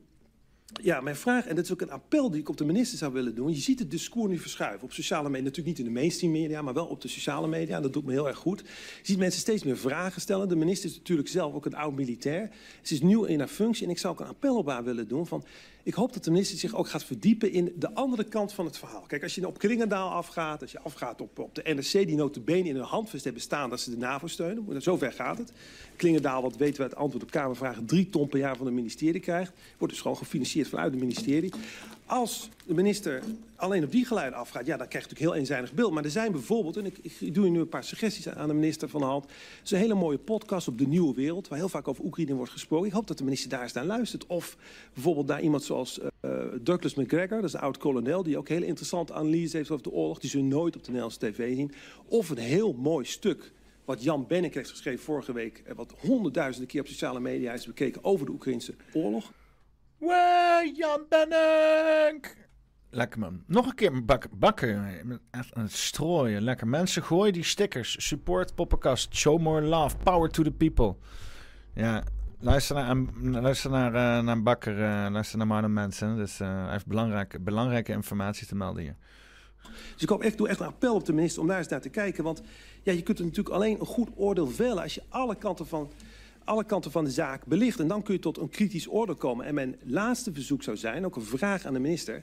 ja, mijn vraag, en dat is ook een appel die ik op de minister zou willen doen. Je ziet het discours nu verschuiven op sociale media. Natuurlijk niet in de mainstream media, maar wel op de sociale media. Dat doet me heel erg goed. Je ziet mensen steeds meer vragen stellen. De minister is natuurlijk zelf ook een oud militair. Ze is nieuw in haar functie. En ik zou ook een appel op haar willen doen van... Ik hoop dat de minister zich ook gaat verdiepen in de andere kant van het verhaal. Kijk, als je op Klingendaal afgaat, als je afgaat op, op de NRC... die notabene in hun handvest hebben staan dat ze de NAVO steunen. Zover gaat het. Klingendaal, wat weten we uit antwoord op Kamervragen... drie ton per jaar van het ministerie krijgt. Wordt dus gewoon gefinancierd vanuit het ministerie. Als de minister alleen op die geluiden afgaat, ja, dan krijg je natuurlijk heel eenzijdig beeld. Maar er zijn bijvoorbeeld, en ik, doe nu een paar suggesties aan de minister van de hand. Is een hele mooie podcast op de Nieuwe Wereld, waar heel vaak over Oekraïne wordt gesproken. Ik hoop dat de minister daar eens naar luistert. Of bijvoorbeeld naar iemand zoals uh, Douglas McGregor, dat is een oud-kolonel, die ook hele interessante analyse heeft over de oorlog. Die ze nooit op de Nederlandse tv zien. Of een heel mooi stuk wat Jan Bennek heeft geschreven vorige week, wat honderdduizenden keer op sociale media is bekeken over de Oekraïnse oorlog. Wee, Jan Bennek! Lekker man. Nog een keer bakken. bakken. Echt aan het strooien. Lekker. Mensen, gooi die stickers. Support Poppenkast. Show more love. Power to the people. Ja, luister naar, luister naar, uh, naar Bakker. Uh, luister naar Marlon Mensen. Dus uh, hij heeft belangrijke, belangrijke informatie te melden hier. Dus ik hoop echt, doe echt een appel op de minister om daar eens naar te kijken. Want ja, je kunt er natuurlijk alleen een goed oordeel vellen als je alle kanten van alle kanten van de zaak belicht. En dan kun je tot een kritisch oordeel komen. En mijn laatste verzoek zou zijn, ook een vraag aan de minister...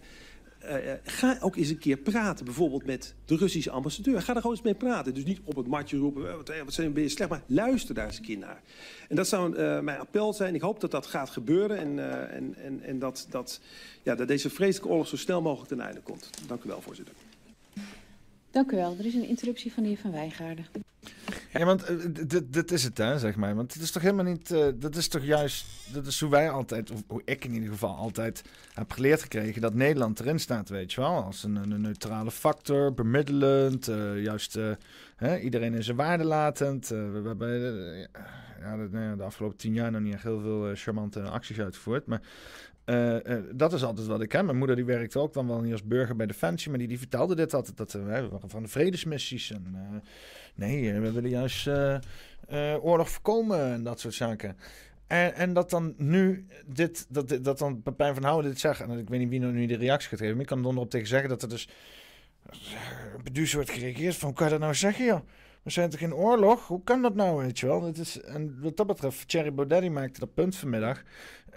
Uh, ga ook eens een keer praten, bijvoorbeeld met de Russische ambassadeur. Ga er gewoon eens mee praten. Dus niet op het matje roepen, wat, wat zijn, ben slecht, maar luister daar eens een keer naar. En dat zou mijn appel zijn. Ik hoop dat dat gaat gebeuren en, en, en, en dat, dat, ja, dat deze vreselijke oorlog zo snel mogelijk ten einde komt. Dank u wel, voorzitter. Dank u wel. Er is een interruptie van de heer Van Wijngaarden. Ja, want uh, dit is het, hè, zeg maar. Want het is toch helemaal niet. Uh, dat is toch juist. Dat is hoe wij altijd, of hoe ik in ieder geval altijd heb geleerd gekregen. dat Nederland erin staat, weet je wel. Als een, een neutrale factor, bemiddelend. Uh, juist hè, iedereen in zijn waarde latend. we hebben ja, nou de, afgelopen tien jaar nog niet echt heel veel charmante acties uitgevoerd. Maar uh, uh, dat is altijd wat ik ken. Mijn moeder die werkte ook dan wel niet als burger bij Defensie, maar die, die vertelde dit altijd. Dat, uh, we van de vredesmissies. En, nee, we willen juist oorlog voorkomen en dat soort zaken. En, en dat dan nu dit, dat, dat dan Pepijn van Houden dit zegt. En ik weet niet wie nu de reactie gaat geven. Maar ik kan er onderop tegen zeggen dat er dus beduus wordt gereageerd van, hoe kan je dat nou zeggen, joh? We zijn toch in oorlog? Hoe kan dat nou, weet je wel? Het is, en wat dat betreft, Thierry Baudet maakte dat punt vanmiddag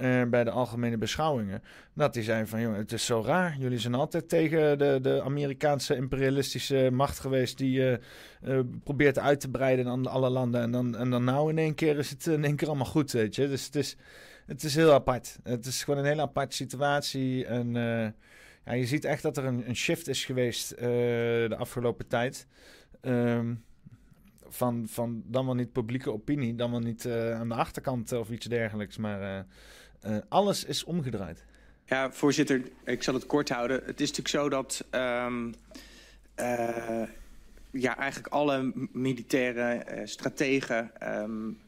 uh, bij de algemene beschouwingen. Dat hij zei van, jongen, het is zo raar. Jullie zijn altijd tegen de, de Amerikaanse imperialistische macht geweest... die uh, probeert uit te breiden aan alle landen. En dan, en dan nou in één keer is het in één keer allemaal goed, weet je. Dus het is, het is heel apart. Het is gewoon een hele aparte situatie. En ja, je ziet echt dat er een, een shift is geweest de afgelopen tijd... Um, van, van dan wel niet publieke opinie, dan wel niet aan de achterkant of iets dergelijks. Maar uh, alles is omgedraaid. Ja, voorzitter, ik zal het kort houden. Het is natuurlijk zo dat um, ja, eigenlijk alle militaire strategen um,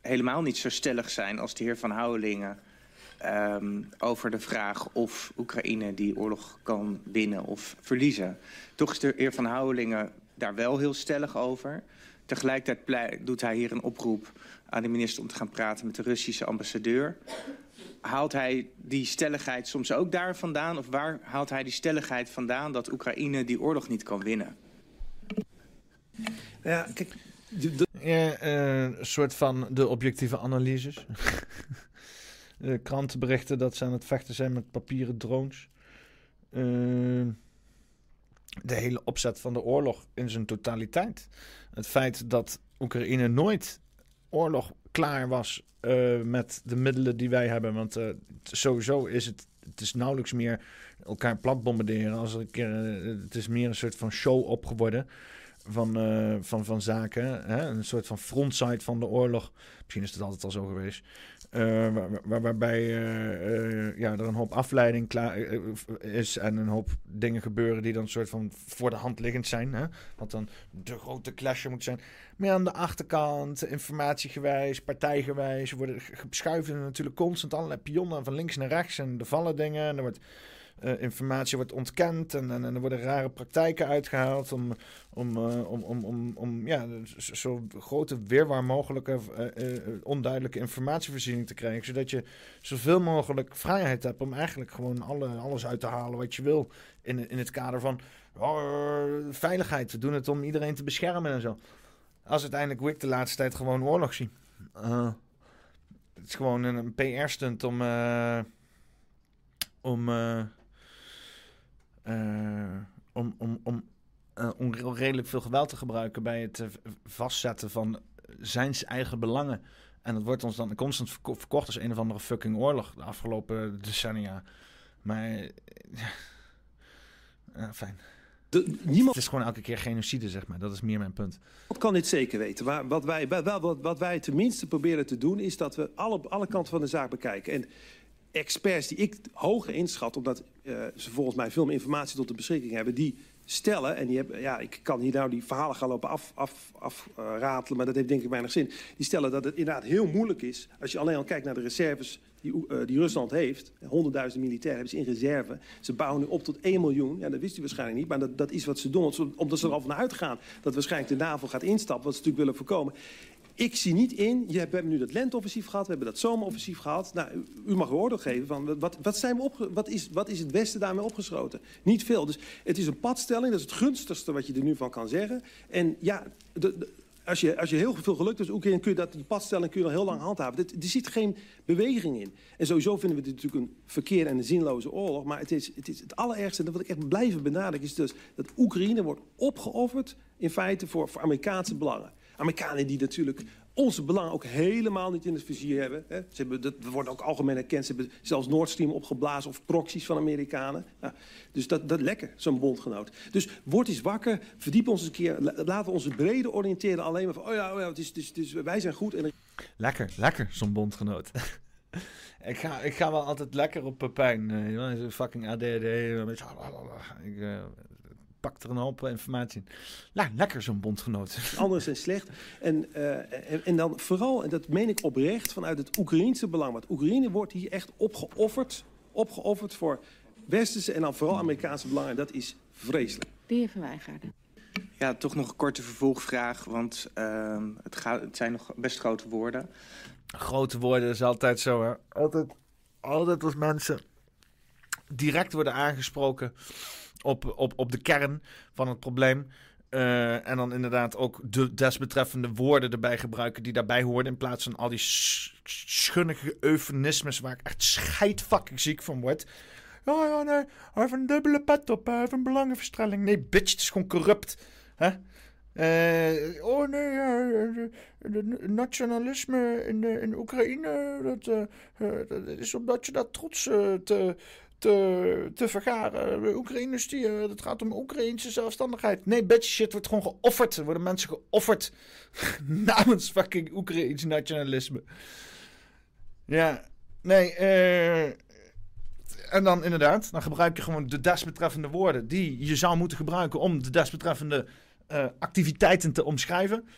helemaal niet zo stellig zijn als de heer Van Houwelingen. Um, over de vraag of Oekraïne die oorlog kan winnen of verliezen. Toch is de heer Van Houwelingen daar wel heel stellig over. Tegelijkertijd doet hij hier een oproep aan de minister om te gaan praten met de Russische ambassadeur. Haalt hij die stelligheid soms ook daar vandaan? Of waar haalt hij die stelligheid vandaan dat Oekraïne die oorlog niet kan winnen? Ja, kijk. Ja, uh, een soort van de objectieve analyses. de krantenberichten dat ze aan het vechten zijn met papieren drones. Uh, de hele opzet van de oorlog in zijn totaliteit. Het feit dat Oekraïne nooit oorlog klaar was uh, met de middelen die wij hebben. Want uh, sowieso is het, het is nauwelijks meer elkaar plat bombarderen. Als een keer, uh, het is meer een soort van show opgeworden van, van, van zaken. Hè? Een soort van frontside van de oorlog. Misschien is het altijd al zo geweest. Waar, waarbij uh, uh, ja, er een hoop afleiding klaar is en een hoop dingen gebeuren die dan soort van voor de hand liggend zijn. Hè? Wat dan de grote clasher moet zijn. Maar aan de achterkant, informatiegewijs, partijgewijs, worden schuiven natuurlijk constant allerlei pionnen van links naar rechts en er vallen dingen en er wordt uh, informatie wordt ontkend en, en, en, er worden rare praktijken uitgehaald om, om, uh, om, om, om, om ja, zo grote weerwaar mogelijke uh, onduidelijke informatievoorziening te krijgen. Zodat je zoveel mogelijk vrijheid hebt om eigenlijk gewoon alle, alles uit te halen wat je wil in, in het kader van oh, veiligheid. We doen het om iedereen te beschermen en zo. Als uiteindelijk ik de laatste tijd gewoon oorlog zie. het is gewoon een, PR-stunt om... om uh, om, om, om, uh, om redelijk veel geweld te gebruiken bij het uh, vastzetten van zijn eigen belangen. En dat wordt ons dan constant verkocht als een of andere fucking oorlog de afgelopen decennia. Maar... eh, ja, fijn. De- niemand Het is gewoon elke keer genocide, zeg maar. Dat is meer mijn punt. kan dit zeker weten. Maar wat wij, wel, wat, wat wij tenminste proberen te doen... is dat we alle, alle kanten van de zaak bekijken. En experts die ik hoog inschat... omdat eh, ze volgens mij veel meer informatie tot de beschikking hebben... die stellen, en die hebben, ja, ik kan hier nou die verhalen gaan lopen afratelen... Af, af, ratelen, maar dat heeft denk ik weinig zin. Die stellen dat het inderdaad heel moeilijk is... als je alleen al kijkt naar de reserves die, eh, die Rusland heeft... 100.000 militairen hebben ze in reserve. Ze bouwen nu op tot 1 miljoen. Ja, dat wist u waarschijnlijk niet, maar dat, dat is wat ze doen. Omdat ze er al van uitgaan dat waarschijnlijk de NAVO gaat instappen... wat ze natuurlijk willen voorkomen. Ik zie niet in, je hebt, we hebben nu dat lenteoffensief gehad, we hebben dat zomeroffensief gehad. Nou, u, u mag oordeel geven van wat, wat, zijn we opge, wat, is, wat is het Westen daarmee opgeschoten? Niet veel. Dus het is een padstelling, dat is het gunstigste wat je er nu van kan zeggen. En ja, de, als, je, als je heel veel geluk hebt, kun je dat, die padstelling kun je al heel lang handhaven. Er zit geen beweging in. En sowieso vinden we dit natuurlijk een verkeer en een zinloze oorlog. Maar het is het, is het allerergste, en wat ik echt blijven benadrukken, is dus dat Oekraïne wordt opgeofferd in feite voor, voor Amerikaanse belangen. Amerikanen die natuurlijk onze belangen ook helemaal niet in het vizier hebben. Hè. Ze hebben dat wordt ook algemeen erkend. Ze hebben zelfs Nord Stream opgeblazen of proxies van Amerikanen. Dus dat, dat lekker, zo'n bondgenoot. Dus word eens wakker, verdiep ons eens een keer. La- Laten we onze brede oriënteren alleen maar van... oh ja, oh ja het is, het is, wij zijn goed. En Lekker, lekker, zo'n bondgenoot. ik, ga, ik ga wel altijd lekker op Pepijn. eh, fucking ADD. Ik eh, pak er een hoop informatie in. La, lekker, zo'n bondgenoot. anderen zijn slecht. En, eh, en, en dan vooral, en dat meen ik oprecht, vanuit het Oekraïense belang. Want Oekraïne wordt hier echt opgeofferd. Opgeofferd voor westerse en dan vooral Amerikaanse belangen. En dat is vreselijk. De heer Van Wijngaarden. Ja, toch nog een korte vervolgvraag, want ehm, het, gaat, het zijn nog best grote woorden. Grote woorden is altijd zo, hè. Altijd, altijd als mensen direct worden aangesproken op, op, op de kern van het probleem. eh, en dan inderdaad ook de desbetreffende woorden erbij gebruiken die daarbij horen. In plaats van al die sch- schunnige eufemismes waar ik echt scheidfucking ziek van word. Ja, ja, nee, hij heeft een dubbele pet op, hij heeft een. Nee, bitch, het is gewoon corrupt. Hè? Eh, oh nee, de- de nationalisme in, in Oekraïne, dat, eh, eh, dat is omdat je dat trots eh, te, te, te vergaren. De Oekraïners, die, eh, het gaat om Oekraïnse zelfstandigheid. Nee, bitch, shit wordt gewoon geofferd. Er worden mensen geofferd namens fucking Oekraïns nationalisme. Ja, nee, eh... En dan inderdaad, dan gebruik je gewoon de desbetreffende woorden die je zou moeten gebruiken om de desbetreffende eh, activiteiten te omschrijven.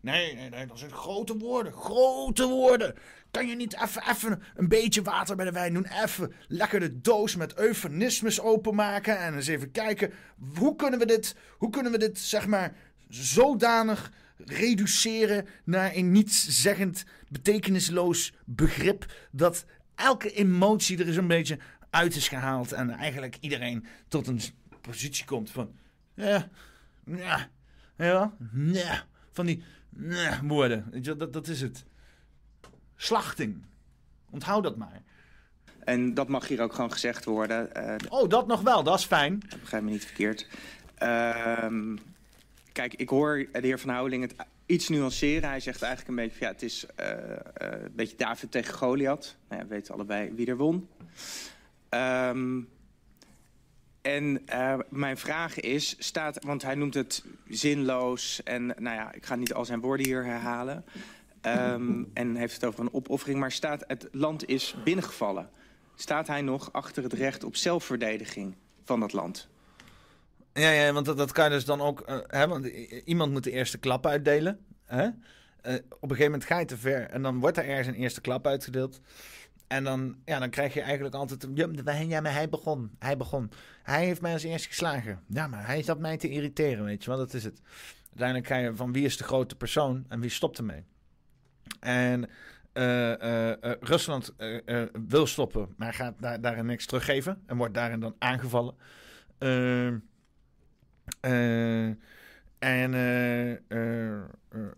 Nee, nee, nee, dat zijn grote woorden. Grote woorden. Kan je niet even, een beetje water bij de wijn doen? Even lekker de doos met eufemismes openmaken. En eens even kijken, hoe kunnen we dit, hoe kunnen we dit zeg maar, zodanig reduceren naar een nietszeggend, betekenisloos begrip. Dat elke emotie er is een beetje uit is gehaald. En eigenlijk iedereen tot een positie komt van, ja, ja, ja, van die ja, woorden. Dat, dat is het. Slachting. Onthoud dat maar. En dat mag hier ook gewoon gezegd worden. eh, Oh, dat nog wel, dat is fijn. begrijp me niet verkeerd. Ehm, kijk, ik hoor de heer Van Houweling het iets nuanceren. Hij zegt eigenlijk een beetje, ja, het is eh, eh, een beetje David tegen Goliath. Nou ja, we weten allebei wie er won. Ehm, en mijn vraag is, staat, want hij noemt het zinloos en nou ja, ik ga niet al zijn woorden hier herhalen. Ehm, en heeft het over een opoffering, maar staat, het land is binnengevallen. Staat hij nog achter het recht op zelfverdediging van dat land? Ja, ja want dat, kan je dus dan ook... eh, hè, want iemand moet de eerste klap uitdelen. Hè? Eh, op een gegeven moment ga je te ver. En dan wordt er ergens een eerste klap uitgedeeld. En dan, ja, dan krijg je eigenlijk altijd... ja, maar hij begon. Hij begon. Hij heeft mij als eerste geslagen. Ja, maar hij zat mij te irriteren, weet je wel. Dat is het. Uiteindelijk ga je van wie is de grote persoon en wie stopt ermee. En eh, eh, eh, Rusland wil stoppen, maar gaat daar, daarin niks teruggeven. En wordt daarin dan aangevallen. Ehm eh, en,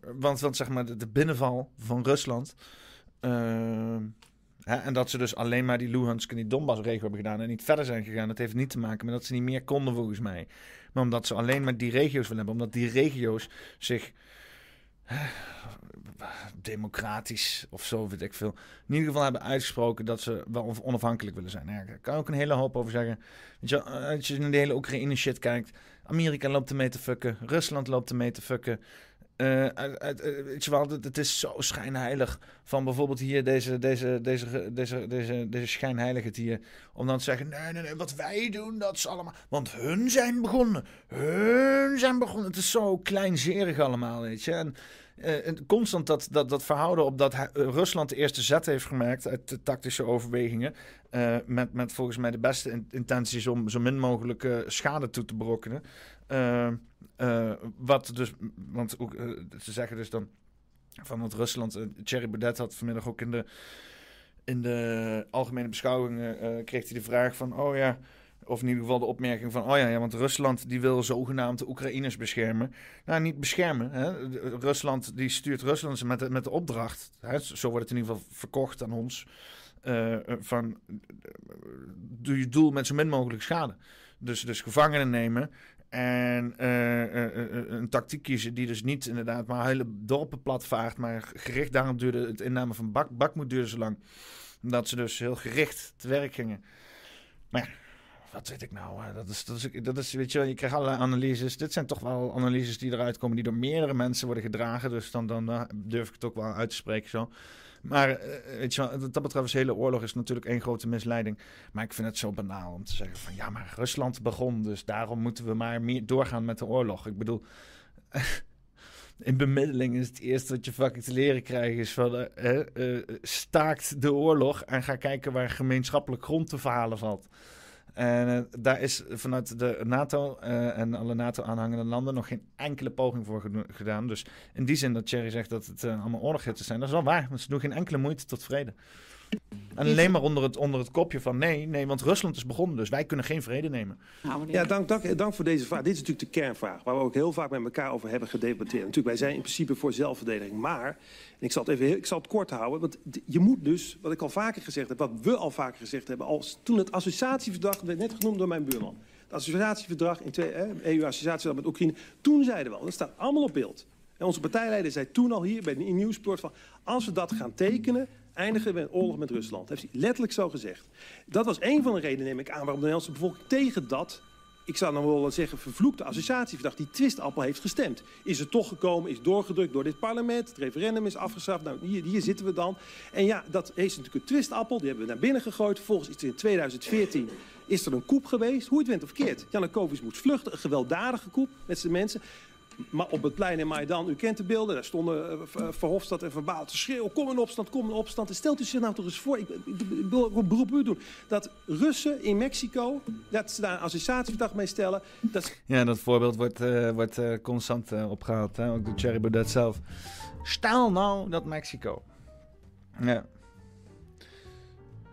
want, want zeg maar, de, de binnenval van Rusland. ehm, hè, en dat ze dus alleen maar die Luhansk en die Donbass-regio hebben gedaan en niet verder zijn gegaan. Dat heeft niet te maken met dat ze niet meer konden, volgens mij. Maar omdat ze alleen maar die regio's willen hebben. Omdat die regio's zich democratisch of zo, weet ik veel. In ieder geval hebben uitgesproken dat ze wel onafhankelijk willen zijn. Daar kan ook een hele hoop over zeggen. Weet je, als je naar de hele Oekraïne shit kijkt. Amerika loopt ermee te fucken. Rusland loopt ermee te fucken. Uh, weet je wel, het, is zo schijnheilig van bijvoorbeeld hier deze, deze, deze, deze, deze, deze schijnheilige hier. Om dan te zeggen, nee, nee, nee, wat wij doen, dat is allemaal... Want hun zijn begonnen. Hun zijn begonnen. Het is zo kleinzerig allemaal, weet je. En uh, constant dat, dat, dat verhouden op dat Rusland de eerste zet heeft gemaakt uit de tactische overwegingen. Uh, met, met volgens mij de beste intenties om zo min mogelijk schade toe te berokkenen. Wat dus, want ze zeggen dus dan van het Rusland. Thierry Baudet had vanmiddag ook in de, in de algemene beschouwingen. kreeg hij de vraag van: oh ja. Of in ieder geval de opmerking van, oh ja, ja want Rusland die wil zogenaamd de Oekraïners beschermen. Nou, niet beschermen. Hè. Rusland die stuurt Rusland met de, met de opdracht. Hè. Zo wordt het in ieder geval verkocht aan ons. Uh, van, doe je doel met zo min mogelijk schade. Dus, dus gevangenen nemen en een tactiek kiezen die dus niet inderdaad maar hele dorpen platvaart, maar gericht daarom duurde het inname van Bak, Bakmoed duurde zo lang. Omdat ze dus heel gericht te werk gingen. Maar ja, wat weet ik nou? Dat is, dat is, dat is, weet je, je krijgt allerlei analyses. Dit zijn toch wel analyses die eruit komen, die door meerdere mensen worden gedragen. Dus dan, dan durf ik het ook wel uit te spreken zo. Maar eh, weet je, wat dat betreft de hele oorlog is natuurlijk één grote misleiding. Maar ik vind het zo banaal om te zeggen van ja, maar Rusland begon, dus daarom moeten we maar meer doorgaan met de oorlog. Ik bedoel, in bemiddeling is het eerste wat je fucking te leren krijgt is van uh, staakt de oorlog en ga kijken waar gemeenschappelijk grond te verhalen valt. En uh, daar is vanuit de NATO uh, en alle NATO-aanhangende landen nog geen enkele poging voor gedaan. Dus in die zin dat Thierry zegt dat het uh, allemaal oorlogshitters zijn, dat is wel waar. Want ze doen geen enkele moeite tot vrede. En alleen maar onder het, onder het kopje van nee, nee, want Rusland is begonnen, dus wij kunnen geen vrede nemen. Nou, ja, dank, dank, dank voor deze vraag. Dit is natuurlijk de kernvraag, waar we ook heel vaak met elkaar over hebben gedebatteerd. Natuurlijk, wij zijn in principe voor zelfverdediging, maar, en ik zal het even ik zal het kort houden, want je moet dus, wat ik al vaker gezegd heb, wat we al vaker gezegd hebben, als toen het associatieverdrag werd net genoemd door mijn buurman. Het associatieverdrag, in twee, EU-associatieverdrag met Oekraïne, toen zeiden we al, dat staat allemaal op beeld. En onze partijleider zei toen al hier bij de Nieuwsport van, als we dat gaan tekenen, eindigen een oorlog met Rusland. Heeft hij letterlijk zo gezegd. Dat was een van de redenen, neem ik aan, waarom de Nederlandse bevolking tegen dat ik zou dan wel zeggen, vervloekte associatieverdrag, die twistappel heeft gestemd. Is het toch gekomen, is doorgedrukt door dit parlement, het referendum is afgeschaft, nou hier, hier zitten we dan. En ja, dat is natuurlijk een twistappel, die hebben we naar binnen gegooid. Vervolgens is er in 2014 is er een koep geweest, hoe het went of verkeerd. Janukovic moest vluchten, een gewelddadige koep met zijn mensen op het plein in Maidan, u kent de beelden, daar stonden uh, Verhofstadt en Verbaal te schreeuwen, kom in opstand, kom in opstand. En stelt u zich nou toch eens voor, ik, wil een beroep u doen, dat Russen in Mexico, dat ze daar een associatieverdrag mee stellen. Dat... Ja, dat voorbeeld wordt, uh, wordt constant opgehaald, hè? ook door Thierry Baudet zelf. Stel nou dat Mexico. Ja.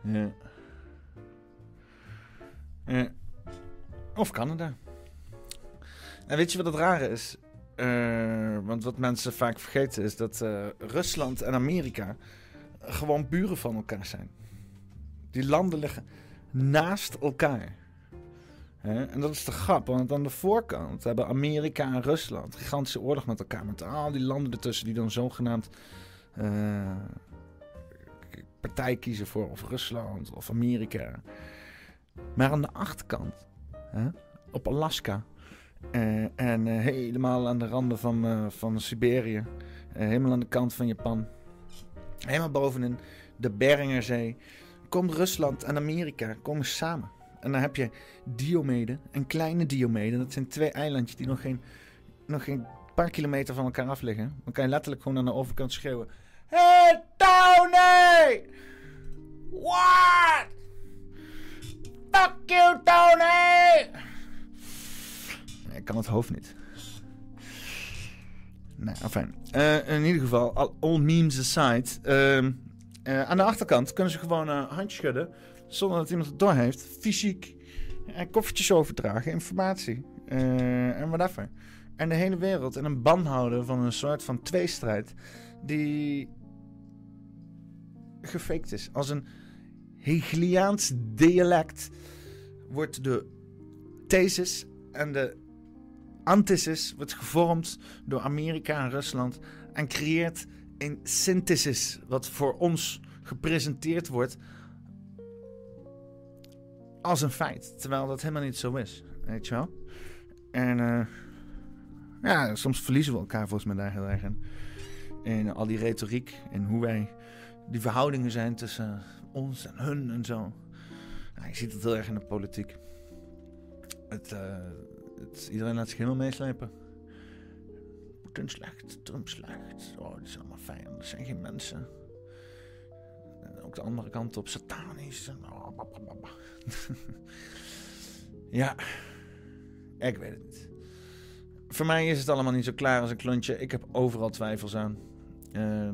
Ja. ja. Of Canada. En weet je wat het rare is? Uh, want wat mensen vaak vergeten is dat uh, Rusland en Amerika gewoon buren van elkaar zijn. Die landen liggen naast elkaar. En dat is de grap, want aan de voorkant hebben Amerika en Rusland gigantische oorlog met elkaar. Met al die landen ertussen die dan zogenaamd uh, partij kiezen voor of Rusland of Amerika. Maar aan de achterkant, hè, op Alaska, uh, en uh, helemaal aan de randen van, uh, van Siberië. helemaal aan de kant van Japan. Helemaal bovenin de Beringerzee. Komt Rusland en Amerika komen samen. En dan heb je Diomede en kleine Diomede. Dat zijn twee eilandjes die nog geen, nog geen paar kilometer van elkaar af liggen. Dan kan je letterlijk gewoon aan de overkant schreeuwen. Hey Tony! What? Fuck you Tony! Kan het hoofd niet. Nou, fijn. Uh, in ieder geval, all memes aside. Uh, uh, aan de achterkant kunnen ze gewoon uh, handjes schudden. Zonder dat iemand het door heeft. Fysiek. En koffertjes overdragen, informatie. en whatever. En de hele wereld in een ban houden van een soort van tweestrijd. Die gefaked is. Als een Hegeliaans dialect wordt de thesis en de antithesis wordt gevormd door Amerika en Rusland en creëert een synthesis wat voor ons gepresenteerd wordt als een feit, terwijl dat helemaal niet zo is, weet je wel? En uh, ja, soms verliezen we elkaar volgens mij daar heel erg in. In al die retoriek en hoe wij die verhoudingen zijn tussen ons en hun en zo. Nou, je ziet het heel erg in de politiek. Het, uh, het, iedereen laat helemaal meeslepen. Poetin slecht, Trump slecht. Oh, die zijn allemaal fijn. Dat zijn geen mensen. En ook de andere kant op, satanisch. Oh, ja, ik weet het niet. Voor mij is het allemaal niet zo klaar als een klontje. Ik heb overal twijfels aan. Uh,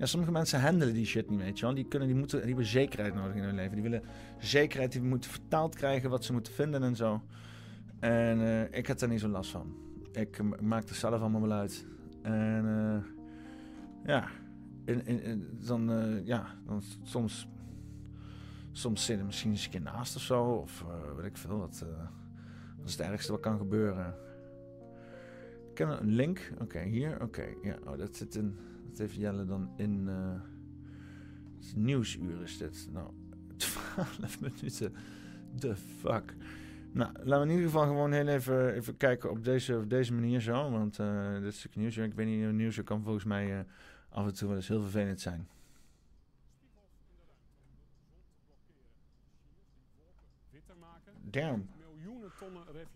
ja, sommige mensen handelen die shit niet, weet je wel. Die, kunnen, die, moeten, die hebben zekerheid nodig in hun leven. Die willen zekerheid, die moeten vertaald krijgen wat ze moeten vinden en zo. En uh, ik heb daar niet zo last van. Ik, maak er zelf allemaal wel uit. En ja, in, in, in, dan, ja, dan soms, soms zit er misschien eens een keer naast of zo. Of weet ik veel, dat is het ergste wat kan gebeuren. Ik ken een link. Oké, hier. Oké, ja. Oh, dat zit in... Dat heeft Jelle dan in... Nieuwsuur is dit. Nou, 12 minuten. The fuck. Nou, laten we in ieder geval gewoon heel even, even kijken op deze, deze manier zo. Want uh, dit stuk nieuwsuur, ik weet niet, nieuwsuur kan volgens mij uh, af en toe wel eens heel vervelend zijn. Damn.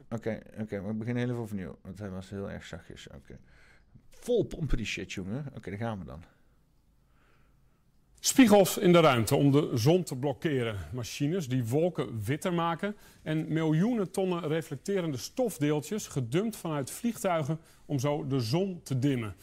Oké, okay, oké, okay, we beginnen heel even overnieuw. Want hij was heel erg zachtjes. Oké. Vol pompen die shit, jongen. Oké, daar gaan we dan. Spiegels in de ruimte om de zon te blokkeren. Machines die wolken witter maken. En miljoenen tonnen reflecterende stofdeeltjes gedumpt vanuit vliegtuigen om zo de zon te dimmen.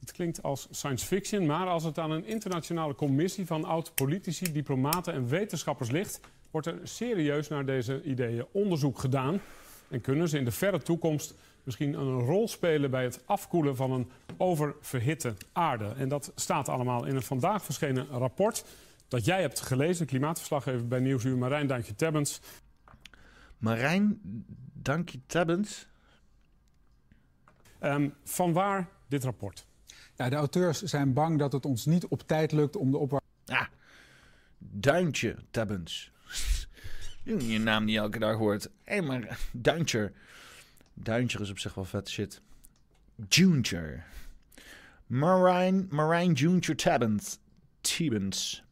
Het klinkt als science fiction, maar als het aan een internationale commissie van oud-politici, diplomaten en wetenschappers ligt, wordt er serieus naar deze ideeën onderzoek gedaan. En kunnen ze in de verre toekomst misschien een rol spelen bij het afkoelen van een oververhitte aarde. En dat staat allemaal in een vandaag verschenen rapport dat jij hebt gelezen, klimaatverslaggever bij Nieuwsuur, Marijn Dankje Tebbens. Marijn Dankje Tebbens? Um, van waar dit rapport? Ja, de auteurs zijn bang dat het ons niet op tijd lukt om de opwarming... Ah, Duintje Tebbens. Je naam niet elke dag hoort. Hé, hey, maar Duintje. Duintje is op zich wel vet shit. Junior. Marine, Marine Junior Tabbens. Tabbens.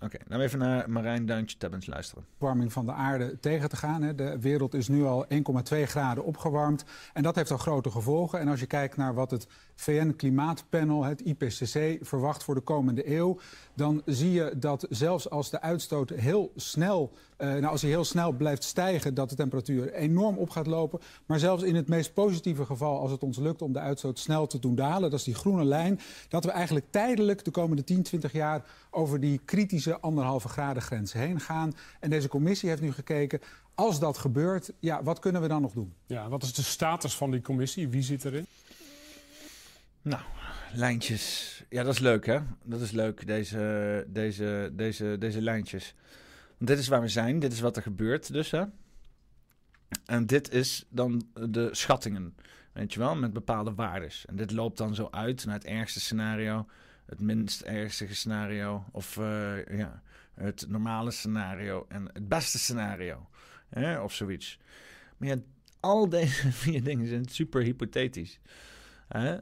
Oké, okay, even naar Marijn Duintje Tabbens luisteren. Warming van de aarde tegen te gaan. Hè. De wereld is nu al 1,2 graden opgewarmd. En dat heeft al grote gevolgen. En als je kijkt naar wat het VN-klimaatpanel, het IPCC, verwacht voor de komende eeuw. dan zie je dat zelfs als de uitstoot heel snel. Uh, nou, als hij heel snel blijft stijgen, dat de temperatuur enorm op gaat lopen. Maar zelfs in het meest positieve geval, als het ons lukt om de uitstoot snel te doen dalen. dat is die groene lijn. dat we eigenlijk tijdelijk de komende 10, 20 jaar over die kritische anderhalve graden grens heen gaan. En deze commissie heeft nu gekeken. Als dat gebeurt, ja, wat kunnen we dan nog doen? Ja, wat is de status van die commissie? Wie zit erin? Nou, lijntjes. Ja, dat is leuk, hè? Dat is leuk, deze, deze, deze, deze lijntjes. Want dit is waar we zijn, dit is wat er gebeurt dus, hè? En dit is dan de schattingen, weet je wel, met bepaalde waardes. En dit loopt dan zo uit naar het ergste scenario, het minst ergste scenario, of uh, ja, het normale scenario en het beste scenario, hè? of zoiets. Maar ja, al deze vier dingen zijn super hypothetisch. Hè?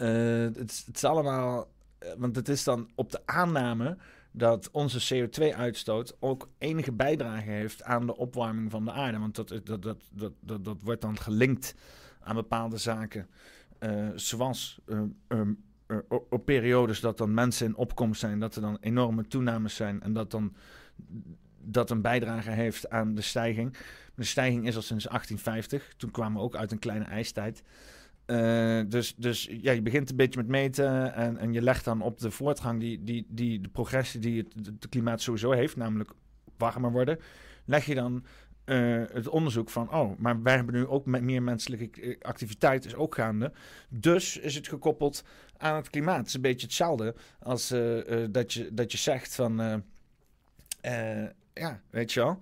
Uh, het, het, is allemaal. Uh, want het is dan op de aanname dat onze CO2-uitstoot ook enige bijdrage heeft aan de opwarming van de aarde. Want dat, dat, dat, dat, dat, dat wordt dan gelinkt aan bepaalde zaken. Uh, zoals um, op periodes dat dan mensen in opkomst zijn, dat er dan enorme toenames zijn en dat dan dat een bijdrage heeft aan de stijging. De stijging is al sinds 1850. Toen kwamen we ook uit een kleine ijstijd. Uh, dus dus ja, je begint een beetje met meten en, en je legt dan op de voortgang, die, die, die, de progressie die het, klimaat sowieso heeft, namelijk warmer worden, leg je dan uh, het onderzoek van, oh, maar wij hebben nu ook met meer menselijke activiteit, is ook gaande. Dus is het gekoppeld aan het klimaat. Het is een beetje hetzelfde als dat, je, dat je zegt van, ja, weet je wel,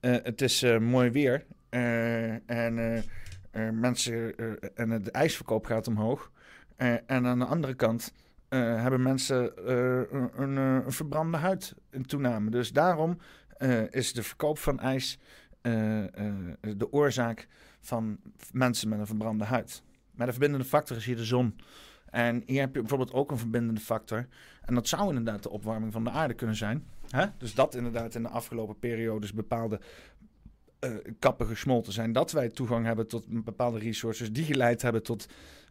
het is mooi weer Eh, en eh, eh, mensen, eh, en de ijsverkoop gaat omhoog. Eh, en aan de andere kant eh, hebben mensen eh, een, een, eh, verbrande huid in toename. Dus daarom eh, is de verkoop van ijs eh, eh, de oorzaak van mensen met een verbrande huid. Maar de verbindende factor is hier de zon. En hier heb je bijvoorbeeld ook een verbindende factor. En dat zou inderdaad de opwarming van de aarde kunnen zijn. Hè? Dus dat inderdaad in de afgelopen periodes bepaalde eh, kappen gesmolten zijn. Dat wij toegang hebben tot bepaalde resources die geleid hebben tot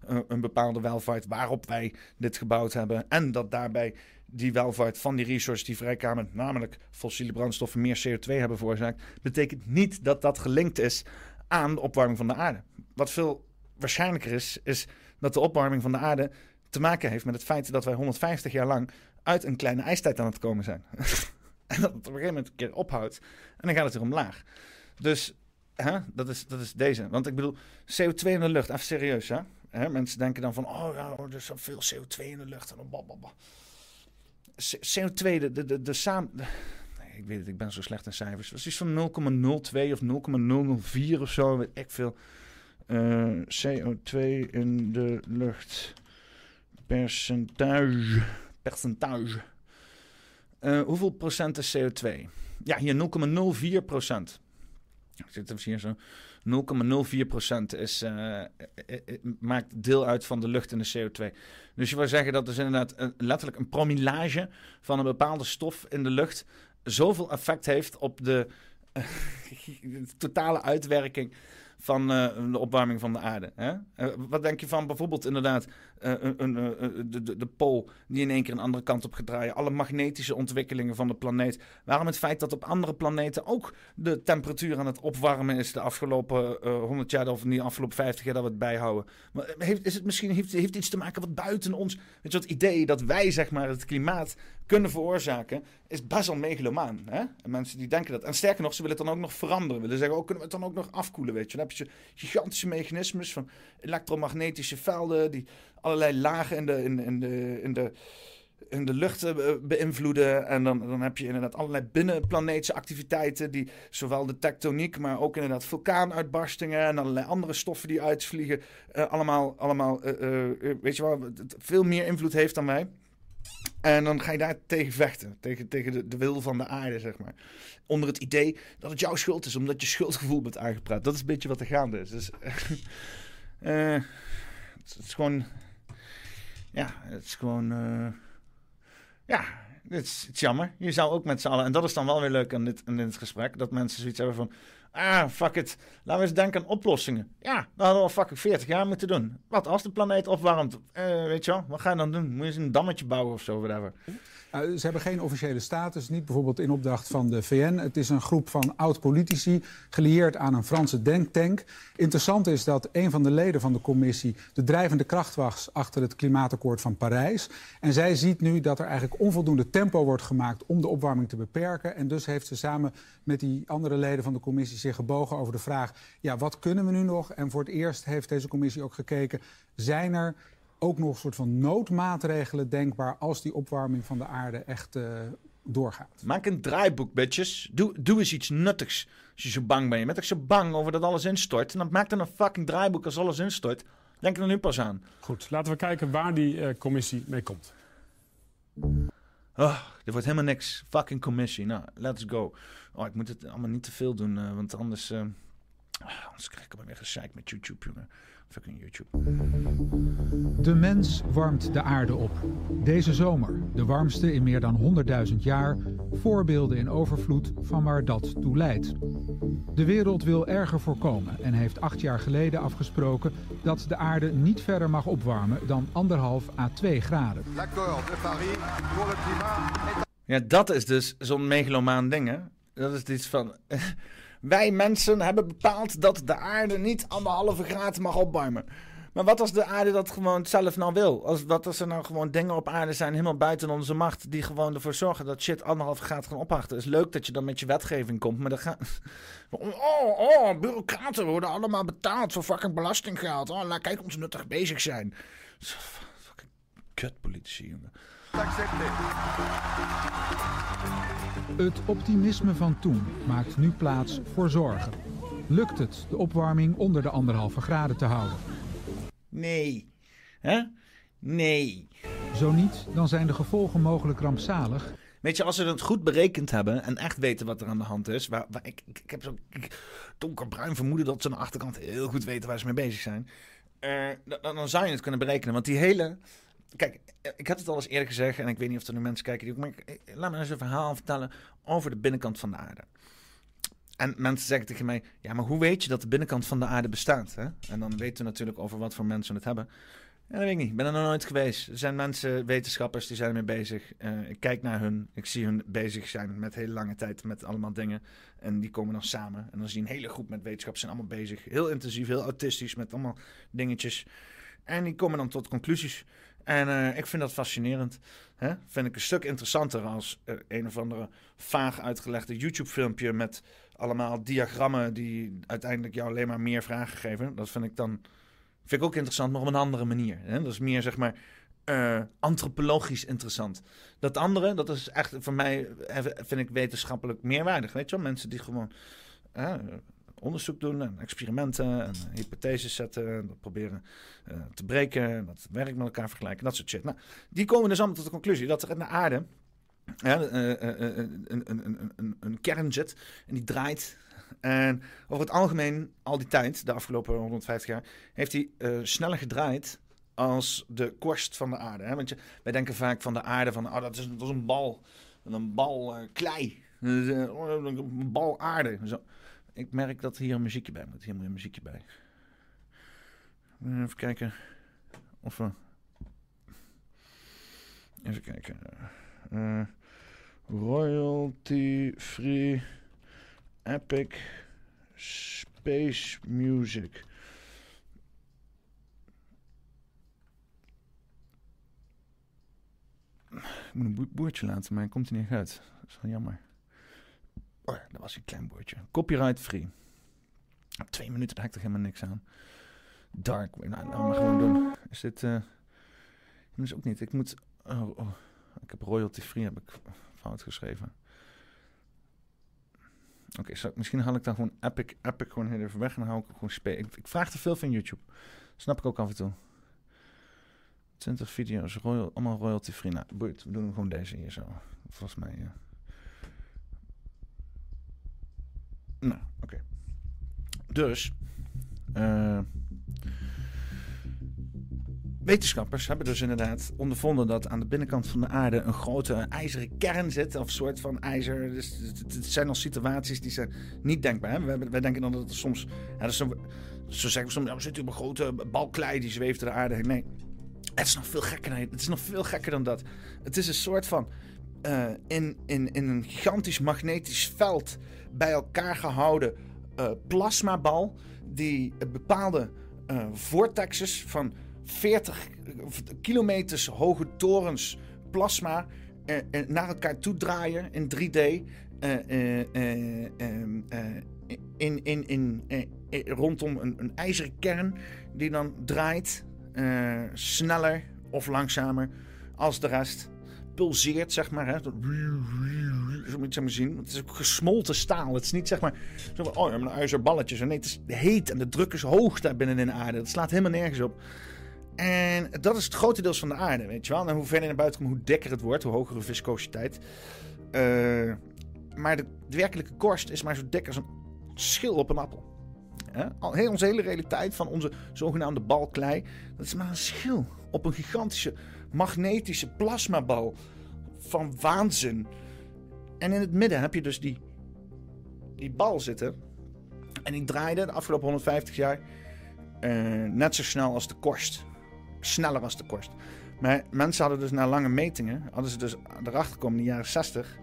eh, een bepaalde welvaart waarop wij dit gebouwd hebben. En dat daarbij die welvaart van die resources die vrijkamen, namelijk fossiele brandstoffen, meer CO2 hebben veroorzaakt. Betekent niet dat dat gelinkt is aan de opwarming van de aarde. Wat veel waarschijnlijker is, is dat de opwarming van de aarde te maken heeft met het feit dat wij 150 jaar lang uit een kleine ijstijd aan het komen zijn. en dat het op een gegeven moment een keer ophoudt en dan gaat het weer omlaag. Dus hè, dat, is, dat is deze. Want ik bedoel, CO2 in de lucht, even serieus hè. hè mensen denken dan van, oh ja, er is zoveel CO2 in de lucht. En blablabla. C- CO2, de, de, de, samen... Nee, ik weet het, ik ben zo slecht in cijfers. Het is van 0,02 of 0,004 of zo, weet ik veel. Eh, CO2 in de lucht. Percentage. Percentage. Eh, hoeveel procent is CO2? Ja, hier 0,04 procent. Zit zo. 0,04 procent is, eh, eh, eh, maakt deel uit van de lucht en de CO2. Dus je wil zeggen dat dus inderdaad een- letterlijk een promillage van een bepaalde stof in de lucht zoveel effect heeft op de, totale uitwerking van de opwarming van de aarde. Hè? Wat denk je van bijvoorbeeld inderdaad eh, een, eh, de, de, de pool die in één keer een andere kant op gaat draaien. Alle magnetische ontwikkelingen van de planeet. Waarom het feit dat op andere planeten ook de temperatuur aan het opwarmen is de afgelopen eh 100 jaar of niet de afgelopen 50 jaar dat we het bijhouden. Maar heeft, is het misschien, heeft, heeft iets te maken wat buiten ons... Weet je, het idee dat wij zeg maar het klimaat kunnen veroorzaken is best wel megalomaan. Hè? En mensen die denken dat. En sterker nog, ze willen het dan ook nog veranderen. Willen zeggen, oh, kunnen we het dan ook nog afkoelen, weet je. Dan heb je gigantische mechanismes van elektromagnetische velden... die allerlei lagen in de, in, de, in de, in de lucht eh, beïnvloeden. En dan, dan heb je inderdaad allerlei binnenplaneetse activiteiten... die zowel de tektoniek, maar ook inderdaad vulkaanuitbarstingen... en allerlei andere stoffen die uitvliegen... eh, allemaal, allemaal eh, weet je wel, veel meer invloed heeft dan wij... En dan ga je daar tegen vechten. Tegen, tegen de, de wil van de aarde, zeg maar. Onder het idee dat het jouw schuld is, omdat je schuldgevoel bent aangepraat. Dat is een beetje wat er gaande is. Dus, het is gewoon... Ja, het is gewoon... eh, ja, het is, het jammer. Je zou ook met z'n allen... En dat is dan wel weer leuk aan dit, aan dit gesprek. Dat mensen zoiets hebben van... Ah, fuck it. Laten we eens denken aan oplossingen. Ja, dat hadden we al fucking 40 jaar moeten doen. Wat als de planeet opwarmt? Eh, weet je wel, wat ga je dan doen? Moet je eens een dammetje bouwen of zo, whatever. Uh, ze hebben geen officiële status, niet bijvoorbeeld in opdracht van de VN. Het is een groep van oud-politici, gelieerd aan een Franse denktank. Interessant is dat een van de leden van de commissie de drijvende kracht was achter het klimaatakkoord van Parijs. En zij ziet nu dat er eigenlijk onvoldoende tempo wordt gemaakt om de opwarming te beperken. En dus heeft ze samen met die andere leden van de commissie zich gebogen over de vraag: ja, wat kunnen we nu nog? En voor het eerst heeft deze commissie ook gekeken: zijn er ook nog een soort van noodmaatregelen denkbaar als die opwarming van de aarde echt uh, doorgaat. Maak een draaiboek, bitches. Doe, doe eens iets nuttigs als je zo bang bent. Je bent echt zo bang over dat alles instort. En dan maak dan een fucking draaiboek als alles instort. Denk er nu pas aan. Goed, laten we kijken waar die uh, commissie mee komt. Oh, er wordt helemaal niks. Fucking commissie. Nou, let's go. Oh, ik moet het allemaal niet te veel doen, uh, want anders... Uh, anders krijg ik maar weer gezeik met YouTube, jongen. Fucking YouTube. De mens warmt de aarde op. Deze zomer, de warmste in meer dan 100.000 jaar, voorbeelden in overvloed van waar dat toe leidt. De wereld wil erger voorkomen en heeft acht jaar geleden afgesproken dat de aarde niet verder mag opwarmen dan anderhalf à 2 graden. Ja, dat is dus zo'n megalomaan ding, hè? Dat is iets van... Wij mensen hebben bepaald dat de aarde niet anderhalve graad mag opwarmen. Maar wat als de aarde dat gewoon zelf nou wil? Als, wat als er nou gewoon dingen op aarde zijn, helemaal buiten onze macht, die gewoon ervoor zorgen dat shit anderhalve graad gaan opwachten? Is leuk dat je dan met je wetgeving komt, maar dan gaat... Oh, oh, bureaucraten worden allemaal betaald voor fucking belastinggeld. Oh, laat kijk ons nuttig bezig zijn. Fucking kutpolitici, jongen. Het optimisme van toen maakt nu plaats voor zorgen. lukt het de opwarming onder de anderhalve graden te houden. Nee. Hè? Nee. Zo niet, dan zijn de gevolgen mogelijk rampzalig Weet je, als we het goed berekend hebben en echt weten wat er aan de hand is. Waar, waar ik, ik, ik heb zo'n donkerbruin vermoeden dat ze aan de achterkant heel goed weten waar ze mee bezig zijn. Eh, dan, dan zou je het kunnen berekenen. Want die hele. Kijk, ik heb het al eens eerder gezegd en ik weet niet of er nu mensen kijken die ook. Maar ik- laat me eens een verhaal vertellen over de binnenkant van de aarde. En mensen zeggen tegen mij: Ja, maar hoe weet je dat de binnenkant van de aarde bestaat? Hè? En dan weten we natuurlijk over wat voor mensen het hebben. Ja, dat weet ik niet. Ik ben er nog nooit geweest. Er zijn mensen, wetenschappers, die zijn ermee bezig. Eh, ik kijk naar hun. Ik zie hun bezig zijn met hele lange tijd met allemaal dingen. En die komen dan samen. En dan zie je een hele groep met wetenschappers zijn allemaal bezig. Heel intensief, heel autistisch met allemaal dingetjes. En die komen dan tot conclusies. En eh, ik vind dat fascinerend. Hè? Vind ik een stuk interessanter als eh, een of andere vaag uitgelegde YouTube-filmpje met allemaal diagrammen die uiteindelijk jou alleen maar meer vragen geven. Dat vind ik dan vind ik ook interessant, maar op een andere manier. Hè? Dat is meer zeg maar eh, antropologisch interessant. Dat andere, dat is echt voor mij, vind ik wetenschappelijk meerwaardig. Weet je wel, mensen die gewoon onderzoek doen en experimenten en hypotheses zetten, en dat proberen eh, te breken, dat werk met elkaar vergelijken, dat soort shit. Nou, die komen dus allemaal tot de conclusie dat er in de aarde ja, eh, eh, eh, een, een, een, een, kern zit en die draait. En over het algemeen, al die tijd, de afgelopen 150 jaar, heeft hij eh, sneller gedraaid als de korst van de aarde. Hè? Want je, wij denken vaak van de aarde van, oh, dat is, dat is een bal, een bal eh, klei, eh, een bal aarde. Zo. Ik merk dat hier een muziekje bij moet. Hier moet een muziekje bij. Even kijken of we... Even kijken. Eh, royalty free epic space music. Ik moet een boe- boertje laten, maar hij komt er niet uit. Dat is wel jammer. Oh dat was een klein boertje. Copyright free. Twee minuten, daar heb ik helemaal niks aan. Dark, nou, nou maar gewoon doen. Is dit... eh dat is ook niet. Ik moet... Oh, oh. Ik heb royalty free, heb ik fout geschreven. Oké, misschien haal ik dan gewoon Epic, Epic gewoon heel even weg en dan hou ik gewoon spelen. Ik, vraag te veel van YouTube. Snap ik ook af en toe. 20 video's, allemaal royalty free. Nou, boeit, we doen gewoon deze hier zo. Volgens mij, ja. Nou, oké. Dus, eh, wetenschappers hebben dus inderdaad ondervonden dat aan de binnenkant van de aarde een grote ijzeren kern zit, of soort van ijzer. Dus het- zijn al situaties die zijn niet denkbaar. Hè? Wij, denken dan dat het soms, ja, zo, zo zeggen we soms, ja, we zitten op een grote bal klei die zweeft door de aarde heen. Nee, het is nog veel gekker het is nog veel gekker dan dat. Het is een soort van eh, in, in, in een gigantisch magnetisch veld bij elkaar gehouden eh, plasmabal die bepaalde eh vortexes van 40 kilometers hoge torens plasma naar elkaar toe draaien in 3D. eh, eh, eh, ehm, eh, in, in, in, rondom een, een ijzeren kern die dan draait sneller of langzamer als de rest. Pulseert, zeg maar. Hè? Zo moet je het zien. Het is ook gesmolten staal. Het is niet zeg maar. Zo oh, een balletje. Nee, het is heet en de druk is hoog daar binnen in de aarde. Dat slaat helemaal nergens op. En dat is het grotendeels van de aarde, weet je wel. En hoe verder naar buiten komt, hoe dikker het wordt, hoe hogere viscositeit. Eh, maar de, werkelijke korst is maar zo dik als een schil op een appel. Heel onze hele realiteit van onze zogenaamde bal klei, dat is maar een schil op een gigantische magnetische plasmabal van waanzin. En in het midden heb je dus die, die bal zitten. En die draaide de afgelopen 150 jaar eh, net zo snel als de korst. Sneller als de korst. Maar mensen hadden dus na lange metingen, hadden ze dus erachter gekomen in de jaren 60,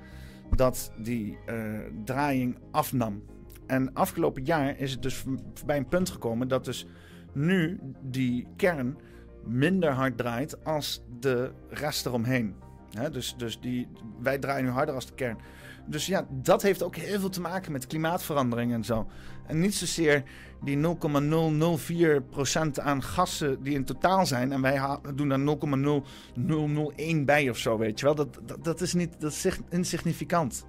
dat die eh, draaiing afnam. En afgelopen jaar is het dus bij een punt gekomen dat dus nu die kern minder hard draait als de rest eromheen. Dus dus die, wij draaien nu harder als de kern. Dus ja, dat heeft ook heel veel te maken met klimaatverandering en zo. En niet zozeer die 0,004% aan gassen die in totaal zijn. En wij doen daar 0,0001 bij of zo, weet je wel. Dat, dat, is niet dat is insignificant.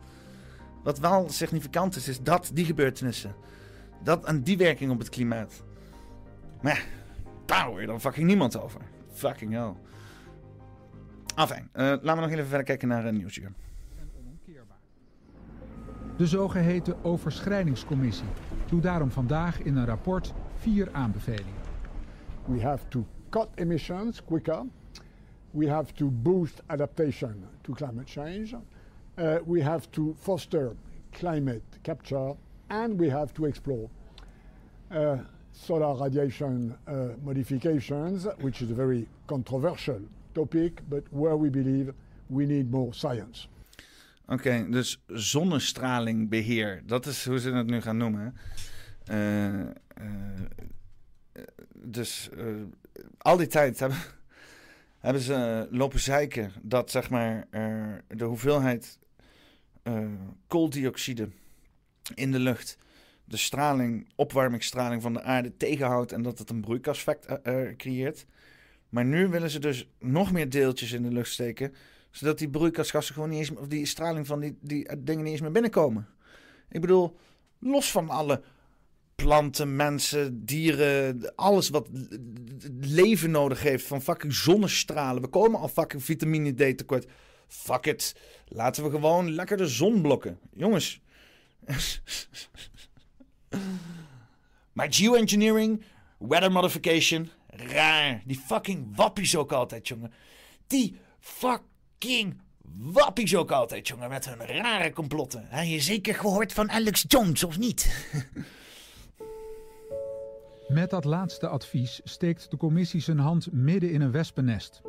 Wat wel significant is, is dat die gebeurtenissen. Dat aan die werking op het klimaat. Maar ja, daar hoor je dan fucking niemand over. Fucking hell. Afijn, eh, laten we nog even verder kijken naar een nieuws hier. De zogeheten overschrijdingscommissie doet daarom vandaag in een rapport vier aanbevelingen. We have to cut emissions quicker. We have to boost adaptation to climate change. Uh, we have to foster climate capture. And we have to explore uh, solar radiation uh, modifications, which is a very controversial topic, but where we believe we need more science. Oké, dus zonnestralingbeheer. Dat is hoe ze het nu gaan noemen. Eh, eh, dus eh, al die tijd hebben, hebben ze lopen zeiken dat zeg maar de hoeveelheid kooldioxide in de lucht de straling, opwarmingsstraling van de aarde tegenhoudt en dat het een broeikaseffect creëert. Maar nu willen ze dus nog meer deeltjes in de lucht steken, zodat die broeikasgassen gewoon niet eens, of die straling van die, die dingen niet eens meer binnenkomen. Ik bedoel, los van alle planten, mensen, dieren, alles wat leven nodig heeft van fucking zonnestralen. We komen al fucking vitamine D tekort. Fuck it. Laten we gewoon lekker de zon blokken. Jongens. maar geoengineering, weather modification, raar. Die fucking wappies ook altijd, jongen. Die fucking wappies ook altijd, jongen. Met hun rare complotten. Heb je zeker gehoord van Alex Jones, of niet? Met dat laatste advies steekt de commissie zijn hand midden in een wespennest.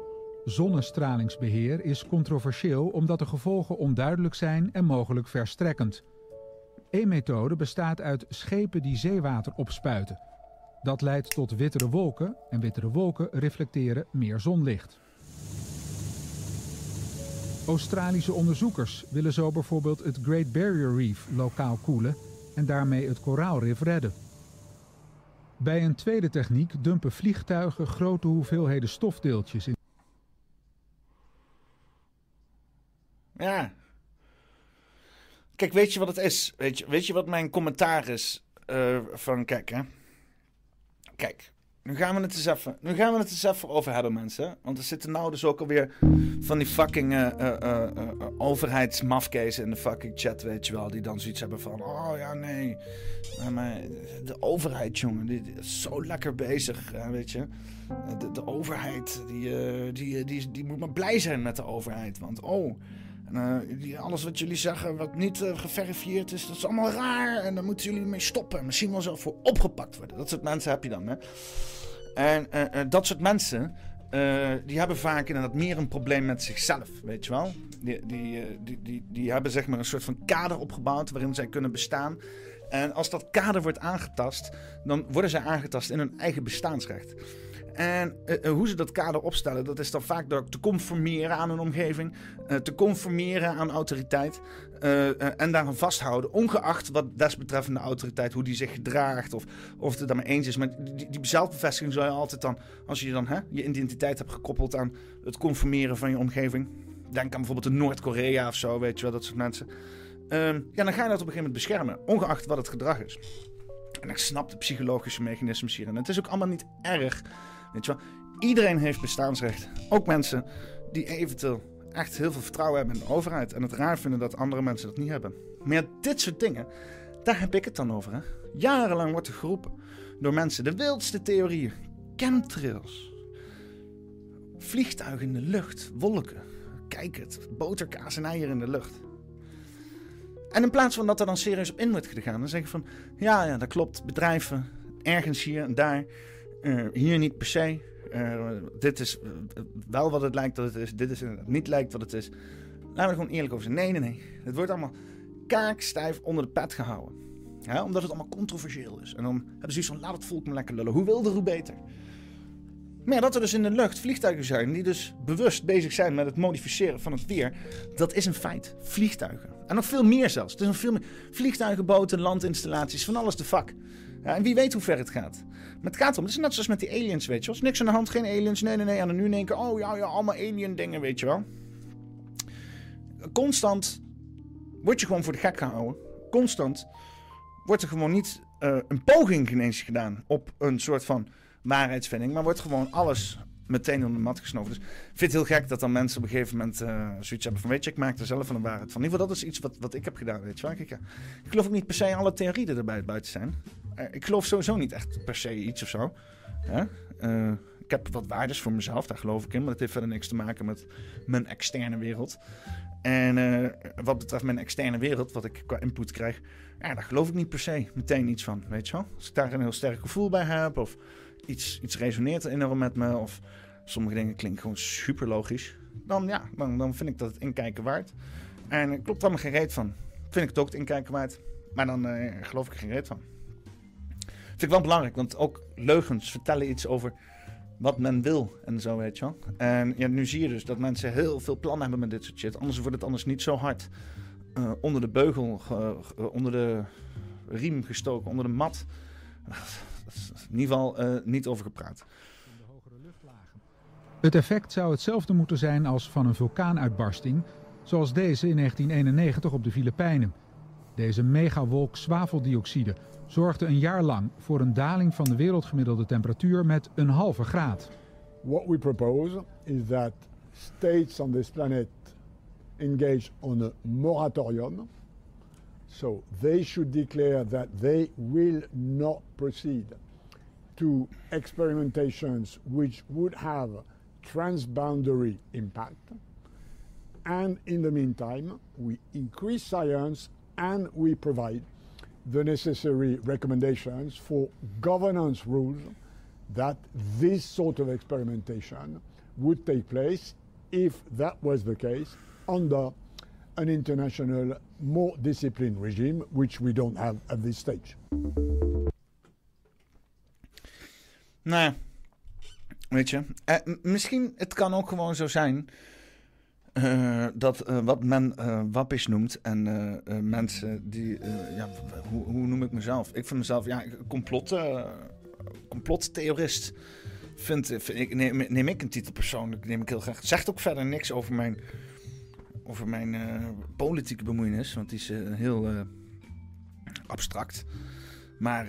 Zonnestralingsbeheer is controversieel omdat de gevolgen onduidelijk zijn en mogelijk verstrekkend. Een methode bestaat uit schepen die zeewater opspuiten. Dat leidt tot wittere wolken en wittere wolken reflecteren meer zonlicht. Australische onderzoekers willen zo bijvoorbeeld het Great Barrier Reef lokaal koelen en daarmee het koraalrif redden. Bij een tweede techniek dumpen vliegtuigen grote hoeveelheden stofdeeltjes in. Ja. Kijk, weet je wat het is? Weet je, weet je wat mijn commentaar is? Uh, van, kijk, hè. Kijk, nu gaan we het eens even, nu gaan we het eens even over hebben, mensen. Want er zitten nou dus ook alweer van die fucking uh, uh, overheidsmafkezen in de fucking chat, weet je wel. Die dan zoiets hebben van, oh ja, nee. Maar de overheid, jongen, die, is zo lekker bezig, weet je. De, de overheid, die, die, die, die moet maar blij zijn met de overheid. Want, oh... En, die, alles wat jullie zeggen, wat niet geverifieerd is, dat is allemaal raar. En daar moeten jullie mee stoppen. Misschien wel zelf voor opgepakt worden. Dat soort mensen heb je dan, hè. En uh, dat soort mensen, die hebben vaak inderdaad meer een probleem met zichzelf, weet je wel. Die, die, die, die, die hebben zeg maar een soort van kader opgebouwd waarin zij kunnen bestaan. En als dat kader wordt aangetast, dan worden zij aangetast in hun eigen bestaansrecht. En uh, hoe ze dat kader opstellen, dat is dan vaak door te conformeren aan een omgeving, uh, te conformeren aan autoriteit uh, en daaraan vasthouden, ongeacht wat desbetreffende autoriteit, hoe die zich gedraagt of of het er daarmee eens is. Maar die, zelfbevestiging zou je altijd dan, als je dan hè, je identiteit hebt gekoppeld aan het conformeren van je omgeving, denk aan bijvoorbeeld de Noord-Korea of zo, weet je wel, dat soort mensen. Ehm, ja, dan ga je dat op een gegeven moment beschermen, ongeacht wat het gedrag is. En ik snap de psychologische mechanismes hier. En het is ook allemaal niet erg Weet je wel? Iedereen heeft bestaansrecht. Ook mensen die eventueel echt heel veel vertrouwen hebben in de overheid. En het raar vinden dat andere mensen dat niet hebben. Maar dit soort dingen, daar heb ik het dan over. Hè? Jarenlang wordt er geroepen door mensen. De wildste theorieën. Chemtrails. Vliegtuigen in de lucht. Wolken. Kijk het. Boterkaas en eieren in de lucht. En in plaats van dat er dan serieus op in wordt gegaan, dan zeg je van... Ja, ja, dat klopt. Bedrijven, ergens hier en daar uh, hier niet per se. Uh, dit is uh, wel wat het lijkt dat het is. Dit is niet lijkt wat het is. Laten we gewoon eerlijk over zijn. Nee, nee, nee. Het wordt allemaal kaakstijf onder de pet gehouden. Ja, omdat het allemaal controversieel is. En dan hebben ze zoiets van, laat het volk me lekker lullen. Hoe wilder, hoe beter. Maar dat er dus in de lucht vliegtuigen zijn die dus bewust bezig zijn met het modificeren van het weer, dat is een feit. Vliegtuigen. En nog veel meer zelfs. Het is nog veel meer. Vliegtuigen, boten, landinstallaties, van alles de vak. Ja, en wie weet hoe ver het gaat. Maar het gaat om, het is net zoals met die aliens, weet je wel. Niks aan de hand, geen aliens, nee, nee, nee. En dan nu keer, oh ja, ja, allemaal alien dingen, weet je wel. Constant word je gewoon voor de gek gehouden. Constant wordt er gewoon niet eh, een poging ineens gedaan op een soort van waarheidsvinding, maar wordt gewoon alles meteen onder de mat gesnoven. Dus ik vind het heel gek dat dan mensen op een gegeven moment eh, zoiets hebben van, weet je, ik maak er zelf van een waarheid van. In ieder geval, dat is iets wat, wat ik heb gedaan, weet je wel. Ik geloof ook niet per se alle theorieën erbij buiten zijn. Eh, ik geloof sowieso niet echt per se iets of zo. Eh, ik heb wat waardes voor mezelf, daar geloof ik in. Maar dat heeft verder niks te maken met mijn externe wereld. En eh, wat betreft mijn externe wereld, wat ik qua input krijg, ja, daar geloof ik niet per se meteen iets van. Weet je wel? Als ik daar een heel sterk gevoel bij heb, of iets, iets resoneert enorm met me, of sommige dingen klinken gewoon super logisch, dan ja, dan, dan vind ik dat het inkijken waard. En klopt allemaal geen reet van. Vind ik het ook het inkijken waard, maar dan geloof ik er geen reet van. Vind ik wel belangrijk, want ook leugens vertellen iets over wat men wil en zo, weet je wel. En ja, nu zie je dus dat mensen heel veel plannen hebben met dit soort shit. Anders wordt het anders niet zo hard eh, onder de beugel, ge- ge- onder de riem gestoken, onder de mat. In ieder geval eh, niet over gepraat. Het effect zou hetzelfde moeten zijn als van een vulkaanuitbarsting, zoals deze in 1991 op de Filipijnen. Deze megawolk zwaveldioxide zorgde een jaar lang voor een daling van de wereldgemiddelde temperatuur met een halve graad. What we propose is that states on this planet engage on a moratorium. So they should declare that they will not proceed to experimentations which would have transboundary impact. And in the meantime, we increase science and we provide the necessary recommendations for governance rules that this sort of experimentation would take place if that was the case under an international, more disciplined regime, which we don't have at this stage. Nou weet je. eh, misschien, het kan ook gewoon zo zijn eh, dat eh, wat men wappies noemt en mensen die, ja, hoe, hoe noem ik mezelf? Ik vind mezelf, ja, complot, complottheorist. Vind, vind ik, neem, neem ik een titel persoonlijk, neem ik heel graag. Zegt ook verder niks over mijn, over mijn politieke bemoeienis, want die is heel abstract. Maar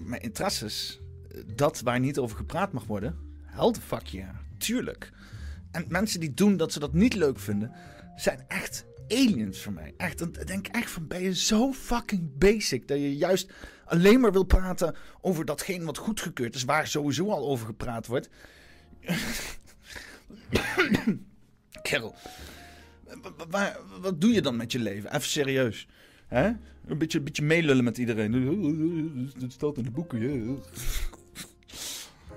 mijn interesses, dat waar niet over gepraat mag worden, ja, tuurlijk. En mensen die doen dat ze dat niet leuk vinden, zijn echt aliens voor mij. Echt, dan denk ik echt van, ben je zo fucking basic dat je juist alleen maar wil praten over datgene wat goedgekeurd is, waar sowieso al over gepraat wordt. Kerel, wat doe je dan met je leven? Even serieus. Hè? Een beetje, een beetje meelullen met iedereen. Dat staat in de boeken. ja.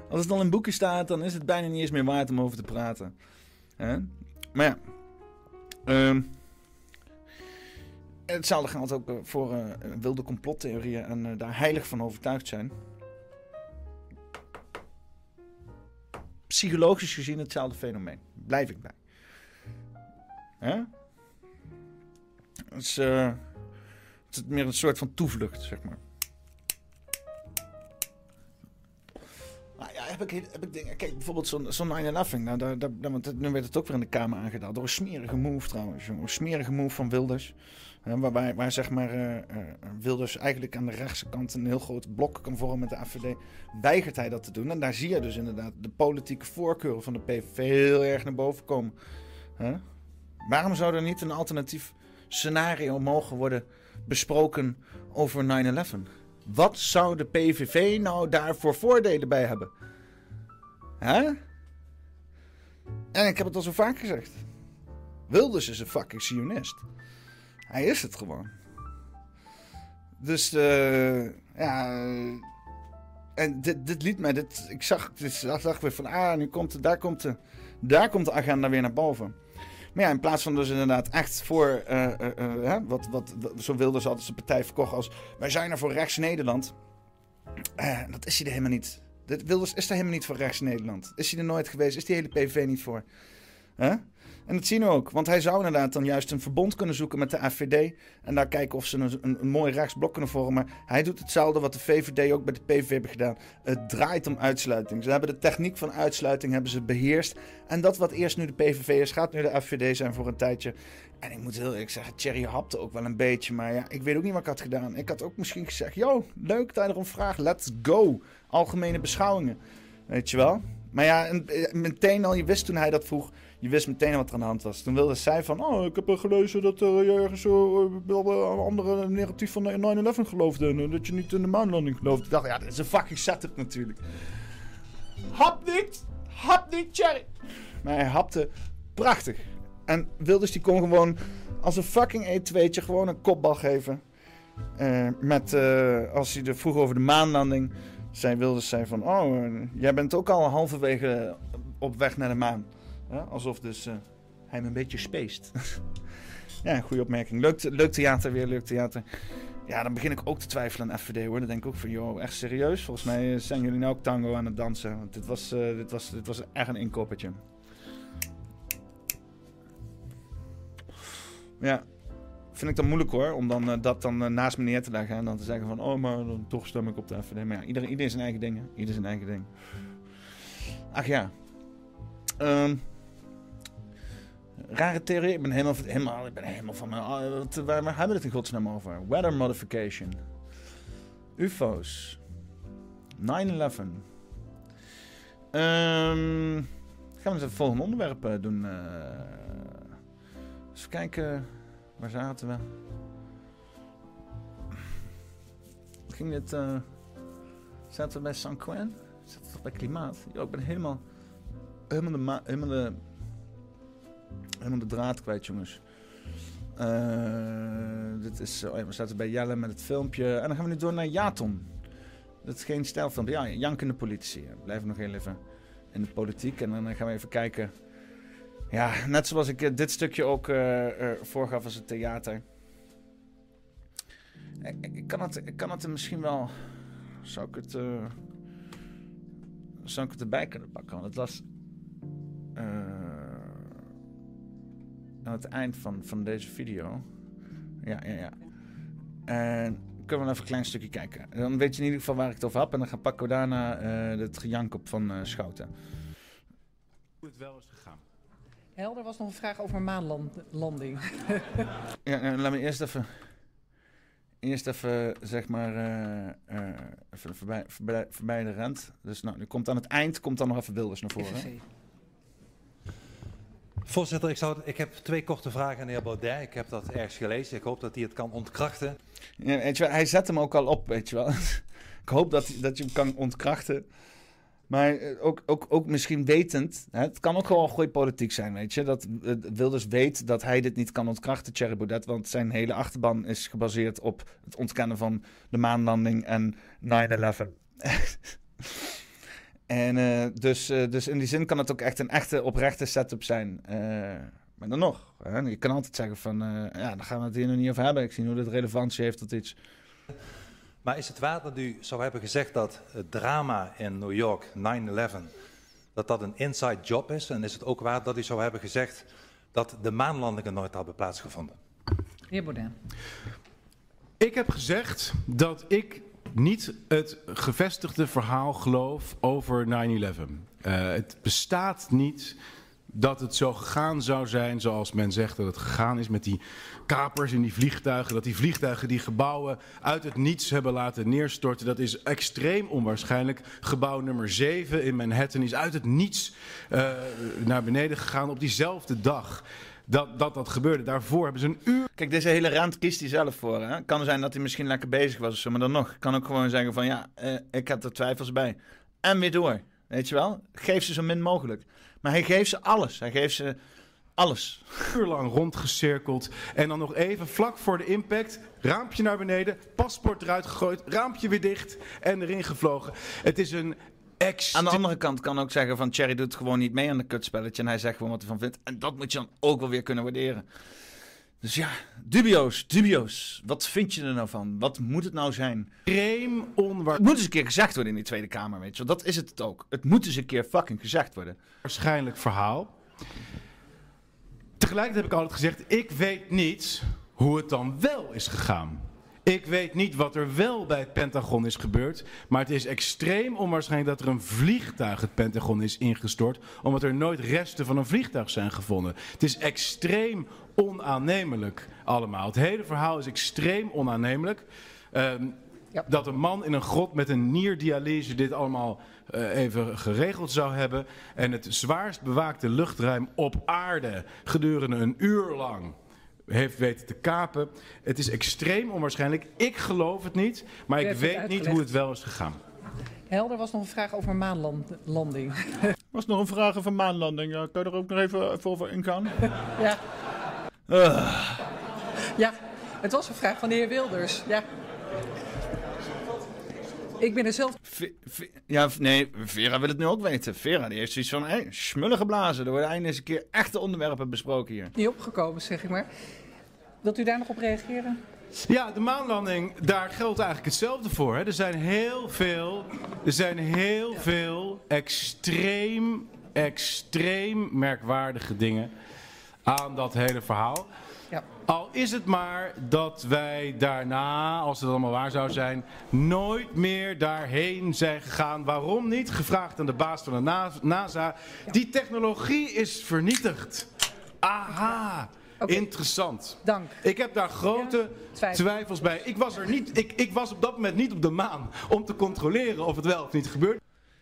Als het dan in boeken staat, dan is het bijna niet eens meer waard om over te praten. Maar ja. ehm, hetzelfde geldt ook eh, voor eh, wilde complottheorieën en eh, daar heilig van overtuigd zijn. Psychologisch gezien hetzelfde fenomeen. Blijf ik bij. Hè? Het is meer een soort van toevlucht, zeg maar. Nou ja, heb ik, heb ik dingen. Kijk, bijvoorbeeld zo'n zo'n 9-11. Nou, daar, daar, want nu werd het ook weer in de Kamer aangedaan. Door een smerige move trouwens. Een smerige move van Wilders. Hè, waarbij, waar zeg maar eh, eh, Wilders eigenlijk aan de rechtse kant een heel groot blok kan vormen met de AVD. Weigert hij dat te doen. En daar zie je dus inderdaad de politieke voorkeuren van de PVV heel erg naar boven komen. Waarom zou er niet een alternatief scenario mogen worden besproken over 9-11? Wat zou de PVV nou daarvoor voordelen bij hebben? Hè? En ik heb het al zo vaak gezegd. Wilders is een fucking sionist. Hij is het gewoon. Dus, eh ja. eh, en dit, dit liet mij, dit, ik zag, dit, dacht weer van, ah, nu komt, de- daar, komt de, daar komt de agenda weer naar boven. Maar ja, in plaats van dus inderdaad echt voor, eh, eh, eh, wat, wat, wat- zo wilde ze altijd zijn partij verkocht als, wij zijn er voor rechts Nederland. Dat is hij er helemaal niet. Dit Wilders is er helemaal niet voor rechts Nederland. Is hij er nooit geweest? Is die hele PVV niet voor? Hè? En dat zien we ook. Want hij zou inderdaad dan juist een verbond kunnen zoeken met de FVD. En daar kijken of ze een, een, mooi rechtsblok kunnen vormen. Hij doet hetzelfde wat de VVD ook bij de PVV hebben gedaan. Het draait om uitsluiting. Ze hebben de techniek van uitsluiting hebben ze beheerst. En dat wat eerst nu de PVV is, gaat nu de FVD zijn voor een tijdje. En ik moet heel eerlijk zeggen, Thierry hapte ook wel een beetje. Maar ja, ik weet ook niet wat ik had gedaan. Ik had ook misschien gezegd, yo, leuk je erom vraagt. Let's go. Algemene beschouwingen. Weet je wel? Maar ja, eh, meteen al, je wist toen hij dat vroeg, je wist meteen wat er aan de hand was. Toen wilde zij van, oh, ik heb eh, gelezen dat er eh, ergens zo een andere narratief van 9-11 geloofde. En dat je niet in de maanlanding geloofde. Ik dacht, ja, dat is een fucking setup natuurlijk. Hap niet! Hap niet, Cherry! Maar hij hapte prachtig. En Wilders die kon gewoon als een fucking E2'tje gewoon een kopbal geven. Eh, met, eh, als hij er vroeg over de maanlanding, zei Wilders zei van... Oh, eh, jij bent ook al halverwege op weg naar de maan. Alsof dus eh, hij me een beetje speest. ja, goede opmerking. Leuk, leuk theater weer, leuk theater. Ja, dan begin ik ook te twijfelen aan FVD hoor. Dan denk ik ook van, joh, echt serieus? Volgens mij eh, zijn jullie nou ook tango aan het dansen. Want dit was, eh, dit was, dit was echt een inkoppertje. Ja, vind ik dan moeilijk hoor, om dan, dat dan naast me neer te leggen en dan te zeggen van, oh, maar dan toch stem ik op de FVD. Maar ja, iedereen, iedereen zijn eigen dingen. Ieder zijn eigen ding. Ach ja. Ehm, rare theorie. Ik ben helemaal, helemaal, ik ben helemaal van mijn... ah, wat- waar, hebben we het in godsnaam over? Weather modification. UFO's. 9-11. Ehm, gaan we eens het volgende onderwerp eh, doen. eens kijken. Waar zaten we? Ging dit... eh zaten we bij San Quentin? Zaten we toch bij klimaat? Yo, ik ben helemaal... Helemaal de, ma- helemaal de... Helemaal de draad kwijt, jongens. Eh, dit is... Oh ja, we zaten bij Jelle met het filmpje. En dan gaan we nu door naar Jaton. Dat is geen stijlfilmpje. Ja, jankende. We blijven nog heel even in de politiek. En dan gaan we even kijken... Ja, net zoals ik eh, dit stukje ook eh, voorgaf als het theater. Ik, kan het, ik kan het er misschien wel... Zou ik het... zou ik het erbij kunnen pakken? Want het was... eh, aan het eind van, van deze video. Ja, ja, ja. En kunnen we even een klein stukje kijken. En dan weet je in ieder geval waar ik het over heb. En dan gaan pakken we daarna eh, het gejank op van eh, Schouten. Hoe het wel is gegaan. Helder was nog een vraag over maanlanding. Ja, en laat me eerst even... Eerst even, zeg maar, eh, eh, even voorbij, voorbij, voorbij de rent. Dus nou, nu komt aan het eind, komt dan nog even Wilders naar voren. Voorzitter, ik, zou, ik heb twee korte vragen aan de heer Baudet. Ik heb dat ergens gelezen. Ik hoop dat hij het kan ontkrachten. Ja, weet je wel, hij zet hem ook al op, weet je wel. ik hoop dat, dat je hem kan ontkrachten. Maar eh, ook, ook, ook misschien wetend, hè, het kan ook gewoon goede politiek zijn, weet je. Dat eh, Wilders weet dat hij dit niet kan ontkrachten, Thierry Baudet. Want zijn hele achterban is gebaseerd op het ontkennen van de maanlanding en 9-11. en eh, dus, eh, dus in die zin kan het ook echt een echte oprechte setup zijn. Eh, maar dan nog, hè, je kan altijd zeggen van, eh, ja, daar gaan we het hier nog niet over hebben. Ik zie hoe dit relevantie heeft tot iets. Maar is het waar dat u zou hebben gezegd dat het drama in New York, 9-11, dat dat een inside job is? En is het ook waar dat u zou hebben gezegd dat de maanlandingen nooit hadden plaatsgevonden? Heer Baudet. Ik heb gezegd dat ik niet het gevestigde verhaal geloof over 9-11. Eh, het bestaat niet dat het zo gegaan zou zijn zoals men zegt dat het gegaan is met die kapers in die vliegtuigen. Dat die vliegtuigen die gebouwen uit het niets hebben laten neerstorten. Dat is extreem onwaarschijnlijk. Gebouw nummer 7 in Manhattan is uit het niets eh, naar beneden gegaan op diezelfde dag. Dat, dat dat gebeurde. Daarvoor hebben ze een uur Kijk, deze hele rand kiest hij zelf voor. Hè? Kan zijn dat hij misschien lekker bezig was of zo, maar dan nog. Kan ook gewoon zeggen van ja, eh, ik heb er twijfels bij. En weer door. Weet je wel? Geef ze zo min mogelijk. Maar hij geeft ze alles. Hij geeft ze alles. uur lang rondgecirkeld. En dan nog even vlak voor de impact. Raampje naar beneden. Paspoort eruit gegooid. Raampje weer dicht. En erin gevlogen. Het is een. Aan de andere kant kan ook zeggen van Cherry doet gewoon niet mee aan de kutspelletje. En hij zegt gewoon wat hij van vindt. En dat moet je dan ook wel weer kunnen waarderen. Dus ja, dubio's, dubio's. Wat vind je er nou van? Wat moet het nou zijn? extreem onwaarschijnlijk. Het moet eens een keer gezegd worden in die Tweede Kamer, weet je wel. Dat is het ook. Het moet eens een keer fucking gezegd worden. waarschijnlijk verhaal. Tegelijkertijd heb ik altijd gezegd, ik weet niet hoe het dan wel is gegaan. Ik weet niet wat er wel bij het Pentagon is gebeurd. Maar het is extreem onwaarschijnlijk dat er een vliegtuig het Pentagon is ingestort. Omdat er nooit resten van een vliegtuig zijn gevonden. Het is extreem onaannemelijk allemaal. Het hele verhaal is extreem onaannemelijk. Ehm, Dat een man in een grot met een nierdialyse dit allemaal eh, even geregeld zou hebben. En het zwaarst bewaakte luchtruim op aarde gedurende een uur lang heeft weten te kapen. Het is extreem onwaarschijnlijk. Ik geloof het niet, maar ik weet niet hoe het wel is gegaan. Helder was nog een vraag over maanlanding. Was nog een vraag over maanlanding. Ja, kan je er ook nog even, even over ingaan? ja. Ja, het was een vraag van de heer Wilders. Ja. Ik ben er zelf... Ja, v- nee, Vera wil het nu ook weten. Vera die heeft zoiets van, hé, smullen geblazen. Er worden eindelijk eens een keer echte onderwerpen besproken hier. niet opgekomen, zeg ik maar. Wilt u daar nog op reageren? Ja, de maanlanding, daar geldt eigenlijk hetzelfde voor. Hè. Er zijn heel veel, er zijn heel veel extreem, extreem merkwaardige dingen aan dat hele verhaal. Al is het maar dat wij daarna, als het allemaal waar zou zijn, nooit meer daarheen zijn gegaan. Waarom niet? Gevraagd aan de baas van de Na- NASA. Die technologie is vernietigd. Aha. Interessant. Dank. Ik heb daar grote twijfel. twijfels bij. Ik was, er niet, ik, ik was op dat moment niet op de maan om te controleren of het wel of niet gebeurt.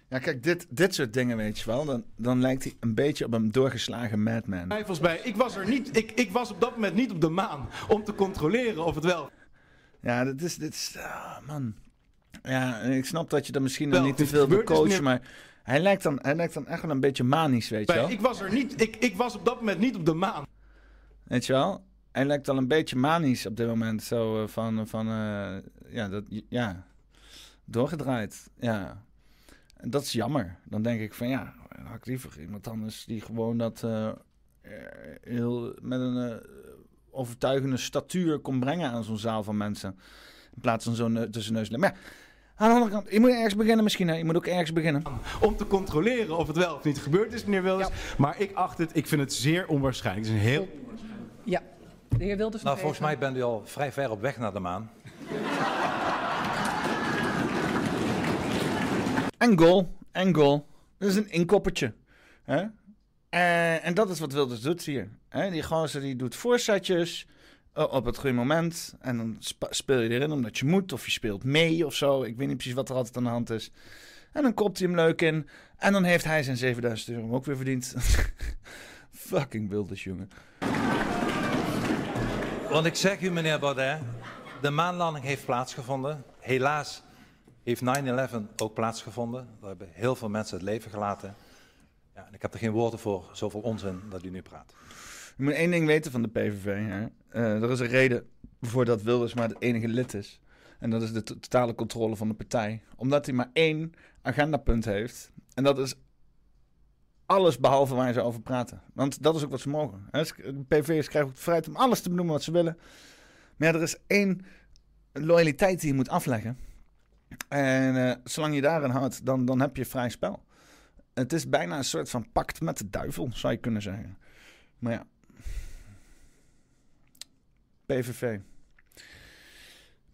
Ja, kijk, dit, dit soort dingen, weet je wel. Dan, dan lijkt hij een beetje op een doorgeslagen madman. Twijfels bij. Ik was, er niet, ik, ik was op dat moment niet op de maan om te controleren of het wel. Ja, dit is, dit is, ah, man. Ja, ik snap dat je er misschien nog niet te veel wil coachen, maar hij lijkt, dan, hij lijkt dan echt wel een beetje manisch, weet je wel. Ik was er niet, ik, ik was op dat moment niet op de maan. Weet je wel? Hij lijkt al een beetje manisch op dit moment. Zo eh, van, van eh, ja, dat, ja, doorgedraaid. Ja. En dat is jammer. Dan denk ik van, ja, dan had ik liever iemand anders die gewoon dat eh, eh, heel met een eh, overtuigende statuur kon brengen aan zo'n zaal van mensen. In plaats van zo'n tussenneus. Maar ja, aan de andere kant, je moet ergens beginnen misschien. Hè? Je moet ook ergens beginnen. Om te controleren of het wel of niet gebeurd is, meneer Wilders. Maar ik acht het, ik vind het zeer onwaarschijnlijk. Het is een heel... Ja. De heer Wilders Nou, volgens mij bent u al vrij ver op weg naar de maan. En goal. En goal. Dat is een inkoppertje. Hè? En, en dat is wat Wilders doet hier. Hè? Die gozer die doet voorzetjes eh, op het goede moment. En dan speel je erin omdat je moet. Of je speelt mee of zo. Ik weet niet precies wat er altijd aan de hand is. En dan kopt hij hem leuk in. En dan heeft hij zijn 7000 euro ook weer verdiend. Fucking Wilders, jongen. Want ik zeg u, meneer Baudet, de maanlanding heeft plaatsgevonden. Helaas heeft 9-11 ook plaatsgevonden. Daar hebben heel veel mensen het leven gelaten. Ja, en ik heb er geen woorden voor, zoveel onzin dat u nu praat. Je moet één ding weten van de PVV. Hè? Eh, er is een reden voor dat Wilders maar het enige lid is. En dat is de to- totale controle van de partij. Omdat hij maar één agendapunt heeft. En dat is alles behalve waar ze over praten. Want dat is ook wat ze mogen. hè. De PVV'ers krijgen ook de vrijheid om alles te benoemen wat ze willen. Maar er is één loyaliteit die je moet afleggen. En eh, zolang je daarin houdt, dan, dan heb je vrij spel. Het is bijna een soort van pact met de duivel, zou je kunnen zeggen. Maar ja. PVV.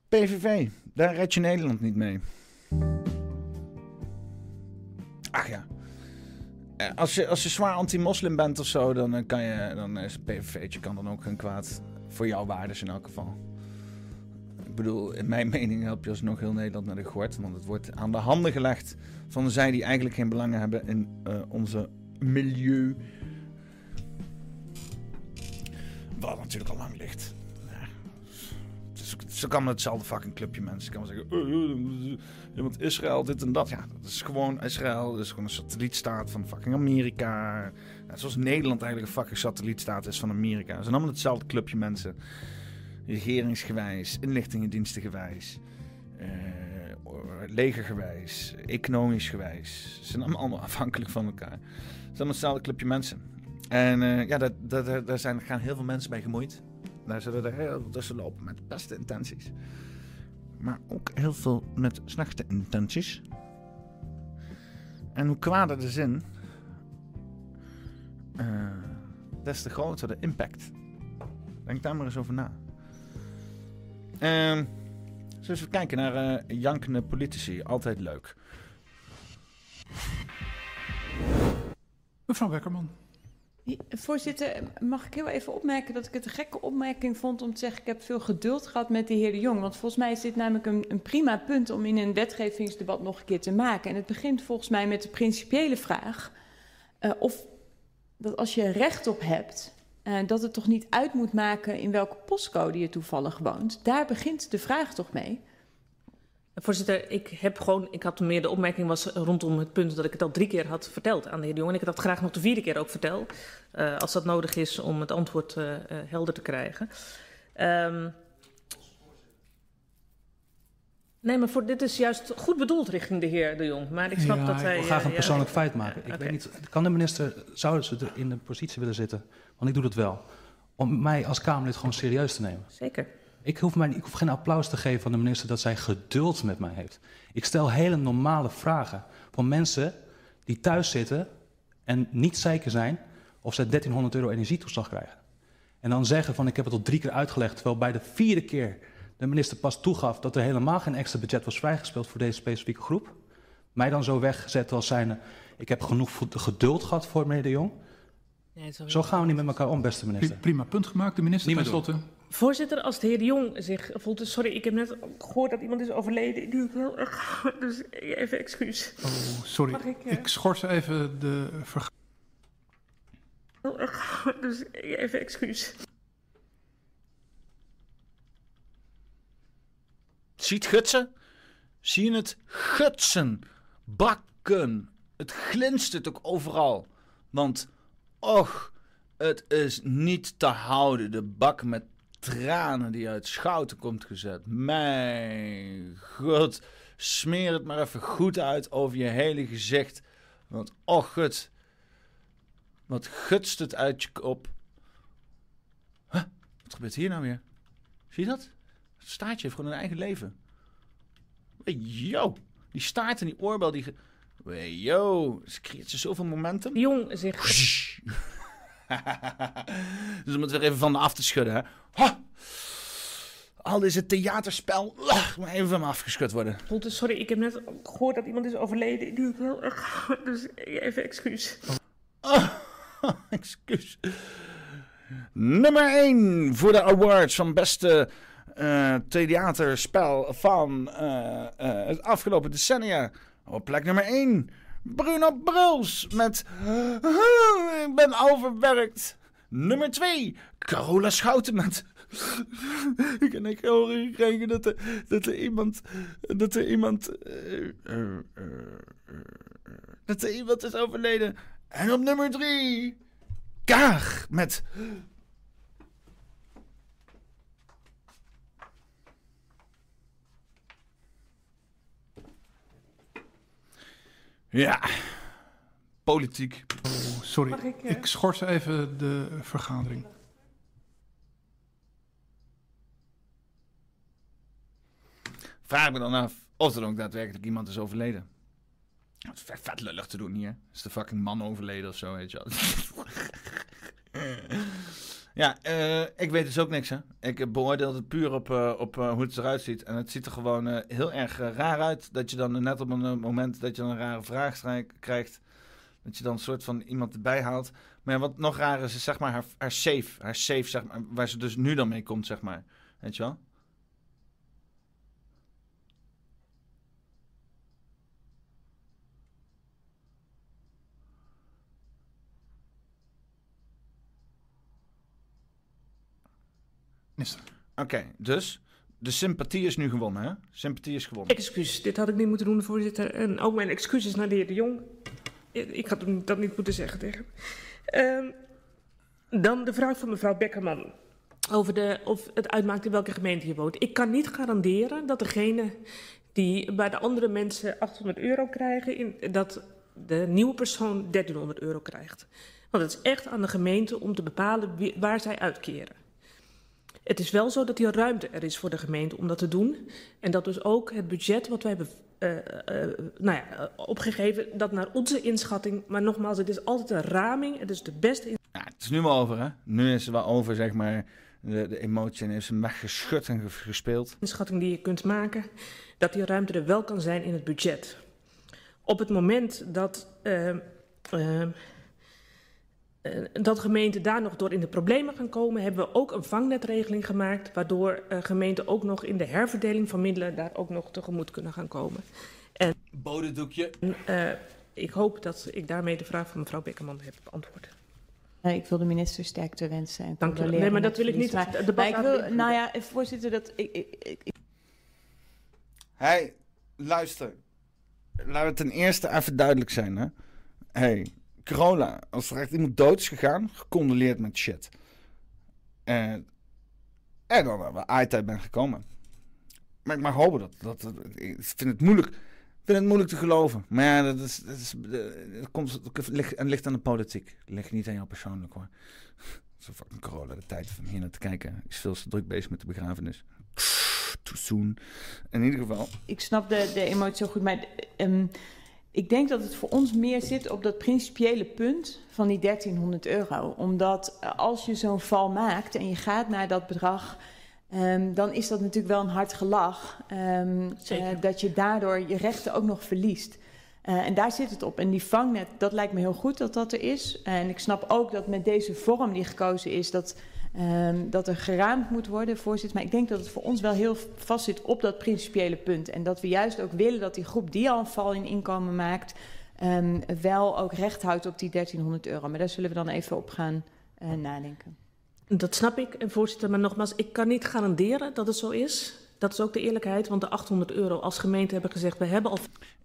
PVV, daar red je Nederland niet mee. Ach ja. Eh, Als je, als je zwaar anti-moslim bent of zo, dan, eh, kan je, dan is PVV'tje kan dan ook geen kwaad. Voor jouw waardes in elk geval. Ik bedoel, in mijn mening help je alsnog heel Nederland naar de gort. Want het wordt aan de handen gelegd van zij die eigenlijk geen belangen hebben in eh, onze milieu. Wat natuurlijk al lang ligt. Ja. Is, is ook allemaal hetzelfde fucking clubje mensen. Ik kan zeggen, eh, want Israël, dit en dat. Ja, dat is gewoon Israël. Is gewoon een satellietstaat van fucking Amerika. Zoals Nederland eigenlijk een fucking satellietstaat is van Amerika. Het zijn allemaal hetzelfde clubje mensen. Regeringsgewijs, inlichtingendienstengewijs. eh legergewijs, economisch gewijs. Ze zijn allemaal, afhankelijk van elkaar. Het zijn allemaal hetzelfde clubje mensen. En eh, ja, daar, daar, zijn, gaan heel veel mensen bij gemoeid. Daar zullen er heel veel tussen lopen met beste intenties. Maar ook heel veel met slechte intenties. En hoe kwader de zin, eh, des te groter de impact. Denk daar maar eens over na. Ehm zullen we even kijken naar eh, jankende politici. Altijd leuk. Mevrouw Wekkerman. Voorzitter, mag ik heel even opmerken dat ik het een gekke opmerking vond om te zeggen: ik heb veel geduld gehad met de heer De Jong. Want volgens mij is dit namelijk een, een prima punt om in een wetgevingsdebat nog een keer te maken. En het begint volgens mij met de principiële vraag uh, of dat als je recht op hebt, uh, dat het toch niet uit moet maken in welke postcode je toevallig woont. Daar begint de vraag toch mee. Voorzitter, ik heb gewoon, ik had meer de opmerking was rondom het punt dat ik het al drie keer had verteld aan de heer de Jong. En ik dat graag nog de vierde keer ook vertel, uh, als dat nodig is om het antwoord uh, helder te krijgen. Um, nee, maar voor, dit is juist goed bedoeld richting de heer de Jong. Maar ik snap ja, dat ik hij... wil graag een ja, persoonlijk ja, feit maken. Ik okay. weet niet, kan de minister, zouden ze er in de positie willen zitten, want ik doe dat wel, om mij als Kamerlid gewoon serieus te nemen? Zeker. Ik hoef, mij, ik hoef geen applaus te geven van de minister dat zij geduld met mij heeft. Ik stel hele normale vragen van mensen die thuis zitten en niet zeker zijn of ze 1300 euro energietoeslag krijgen. En dan zeggen van ik heb het al drie keer uitgelegd, terwijl bij de vierde keer de minister pas toegaf dat er helemaal geen extra budget was vrijgespeeld voor deze specifieke groep. Mij dan zo wegzetten als zijnde, ik heb genoeg geduld gehad voor meneer De Jong. Nee, zo gaan we niet met elkaar om, beste minister. Prima punt gemaakt, de minister Niet tenslotte. Voorzitter, als de heer de Jong zich voelt... dus Sorry, ik heb net gehoord dat iemand is overleden. Die ik heel erg... Dus even excuus. Oh, sorry. Mag ik, ik, uh... schors even de vergadering. Heel erg... Dus even excuus. Ziet gutsen? Zie je het gutsen? Bakken. Het glinstert ook overal. Want, och, het is niet te houden. De bak met tranen die uit Schouten komt gezet. Mijn god, smeer het maar even goed uit over je hele gezicht. Want och, het, wat gutst het uit je kop. Wat gebeurt hier nou weer? Zie je dat? Staartje heeft gewoon een eigen leven. Yo, die staart en die oorbel, die... Yo, ze creëert ze zoveel momentum. Jong zich... dus om het weer even van de af te schudden, hè. Ha! Al is het theaterspel, ugh, maar even van me afgeschud worden. Sorry, ik heb net gehoord dat iemand is overleden. Die ik heel erg... Dus even excuus. Oh, excuus. Nummer 1 voor de awards van beste uh, theaterspel van uh, uh, het afgelopen decennia. Op plek nummer 1 Bruno Bruls met Ik ben overwerkt. Nummer 2 Carola Schouten met Ik heb echt horen gekregen dat er, dat er iemand dat er iemand dat er iemand is overleden. En op nummer 3 Kaag met Ja, politiek. Oh, sorry, ik, uh... ik schors even de vergadering. Vraag me dan af of er ook daadwerkelijk iemand is overleden. Het is vet lullig te doen hier. Is de fucking man overleden of zo, weet je wel. ja, uh, ik weet dus ook niks, hè. Ik beoordeel het puur op, uh, op hoe het eruit ziet. En het ziet er gewoon heel erg raar uit. Dat je dan net op een moment dat je een rare vraag krijgt... dat je dan een soort van iemand erbij haalt. Maar wat nog raar is, is zeg maar haar, haar safe. Haar safe, zeg maar, waar ze dus nu dan mee komt, zeg maar. Weet je wel? Oké, okay, dus de sympathie is nu gewonnen, hè? Sympathie is gewonnen. Excuus, dit had ik niet moeten doen, voorzitter. En ook mijn excuses naar de heer De Jong. Ik had dat niet moeten zeggen tegen hem. Uh, dan de vraag van mevrouw Beckerman. Over de, of het uitmaakt in welke gemeente je woont. Ik kan niet garanderen dat degene die bij de andere mensen 800 euro krijgen... In, dat de nieuwe persoon 1300 euro krijgt. Want het is echt aan de gemeente om te bepalen wie, waar zij uitkeren. Het is wel zo dat hier ruimte er is voor de gemeente om dat te doen. En dat dus ook het budget wat wij hebben uh, uh, nou ja, opgegeven, dat naar onze inschatting, maar nogmaals, het is altijd een raming, het is de beste. Ja, Het is nu wel over, hè? Nu is het wel over, zeg maar. De, de emotie en hem weggeschud en ge- gespeeld. inschatting die je kunt maken, dat die ruimte er wel kan zijn in het budget. Op het moment dat, eh, eh, eh, dat gemeenten daar nog door in de problemen gaan komen, hebben we ook een vangnetregeling gemaakt, waardoor eh, gemeenten ook nog in de herverdeling van middelen daar ook nog tegemoet kunnen gaan komen. En, Bodendoekje. eh, ik hoop dat ik daarmee de vraag van mevrouw Bekkerman heb beantwoord. Nee, ik wil de minister sterkte wensen. En Dank je wel. Nee, maar dat wil ik niet. Maar, debat ik wil, nou ja, voorzitter, dat ik, ik, ik, ik- Hey, luister. Laat het ten eerste even duidelijk zijn, hè. Hey, corona. Als er echt iemand dood is gegaan, gecondoleerd met shit. En, en dan hebben we uit ben gekomen. Maar ik mag hopen dat, dat, Ik vind het moeilijk. Ik vind het moeilijk te geloven. Maar ja, dat, is, dat, is, komt, ligt, het ligt aan de politiek. Ligt niet aan jou persoonlijk, hoor. Zo fucking corona, de tijd van hier naar te kijken. is veel te druk bezig met de begrafenis. Too soon. In ieder geval. ik snap de, de emotie zo goed, maar ehm, ik denk dat het voor ons meer zit op dat principiële punt van die 1300 euro. Omdat eh, als je zo'n val maakt en je gaat naar dat bedrag, ehm, dan is dat natuurlijk wel een hard gelach. ehm, eh, dat je daardoor je rechten ook nog verliest. Eh, en daar zit het op. En die vangnet, dat lijkt me heel goed dat dat er is. En ik snap ook dat met deze vorm die gekozen is, dat, ehm, dat er geraamd moet worden, voorzitter. Maar ik denk dat het voor ons wel heel vast zit op dat principiële punt. En dat we juist ook willen dat die groep die al een val in inkomen maakt, ehm, wel ook recht houdt op die 1300 euro. Maar daar zullen we dan even op gaan eh, nadenken. Dat snap ik, voorzitter. Maar nogmaals, ik kan niet garanderen dat het zo is. Dat is ook de eerlijkheid, want de 800 euro als gemeente hebben gezegd... we hebben al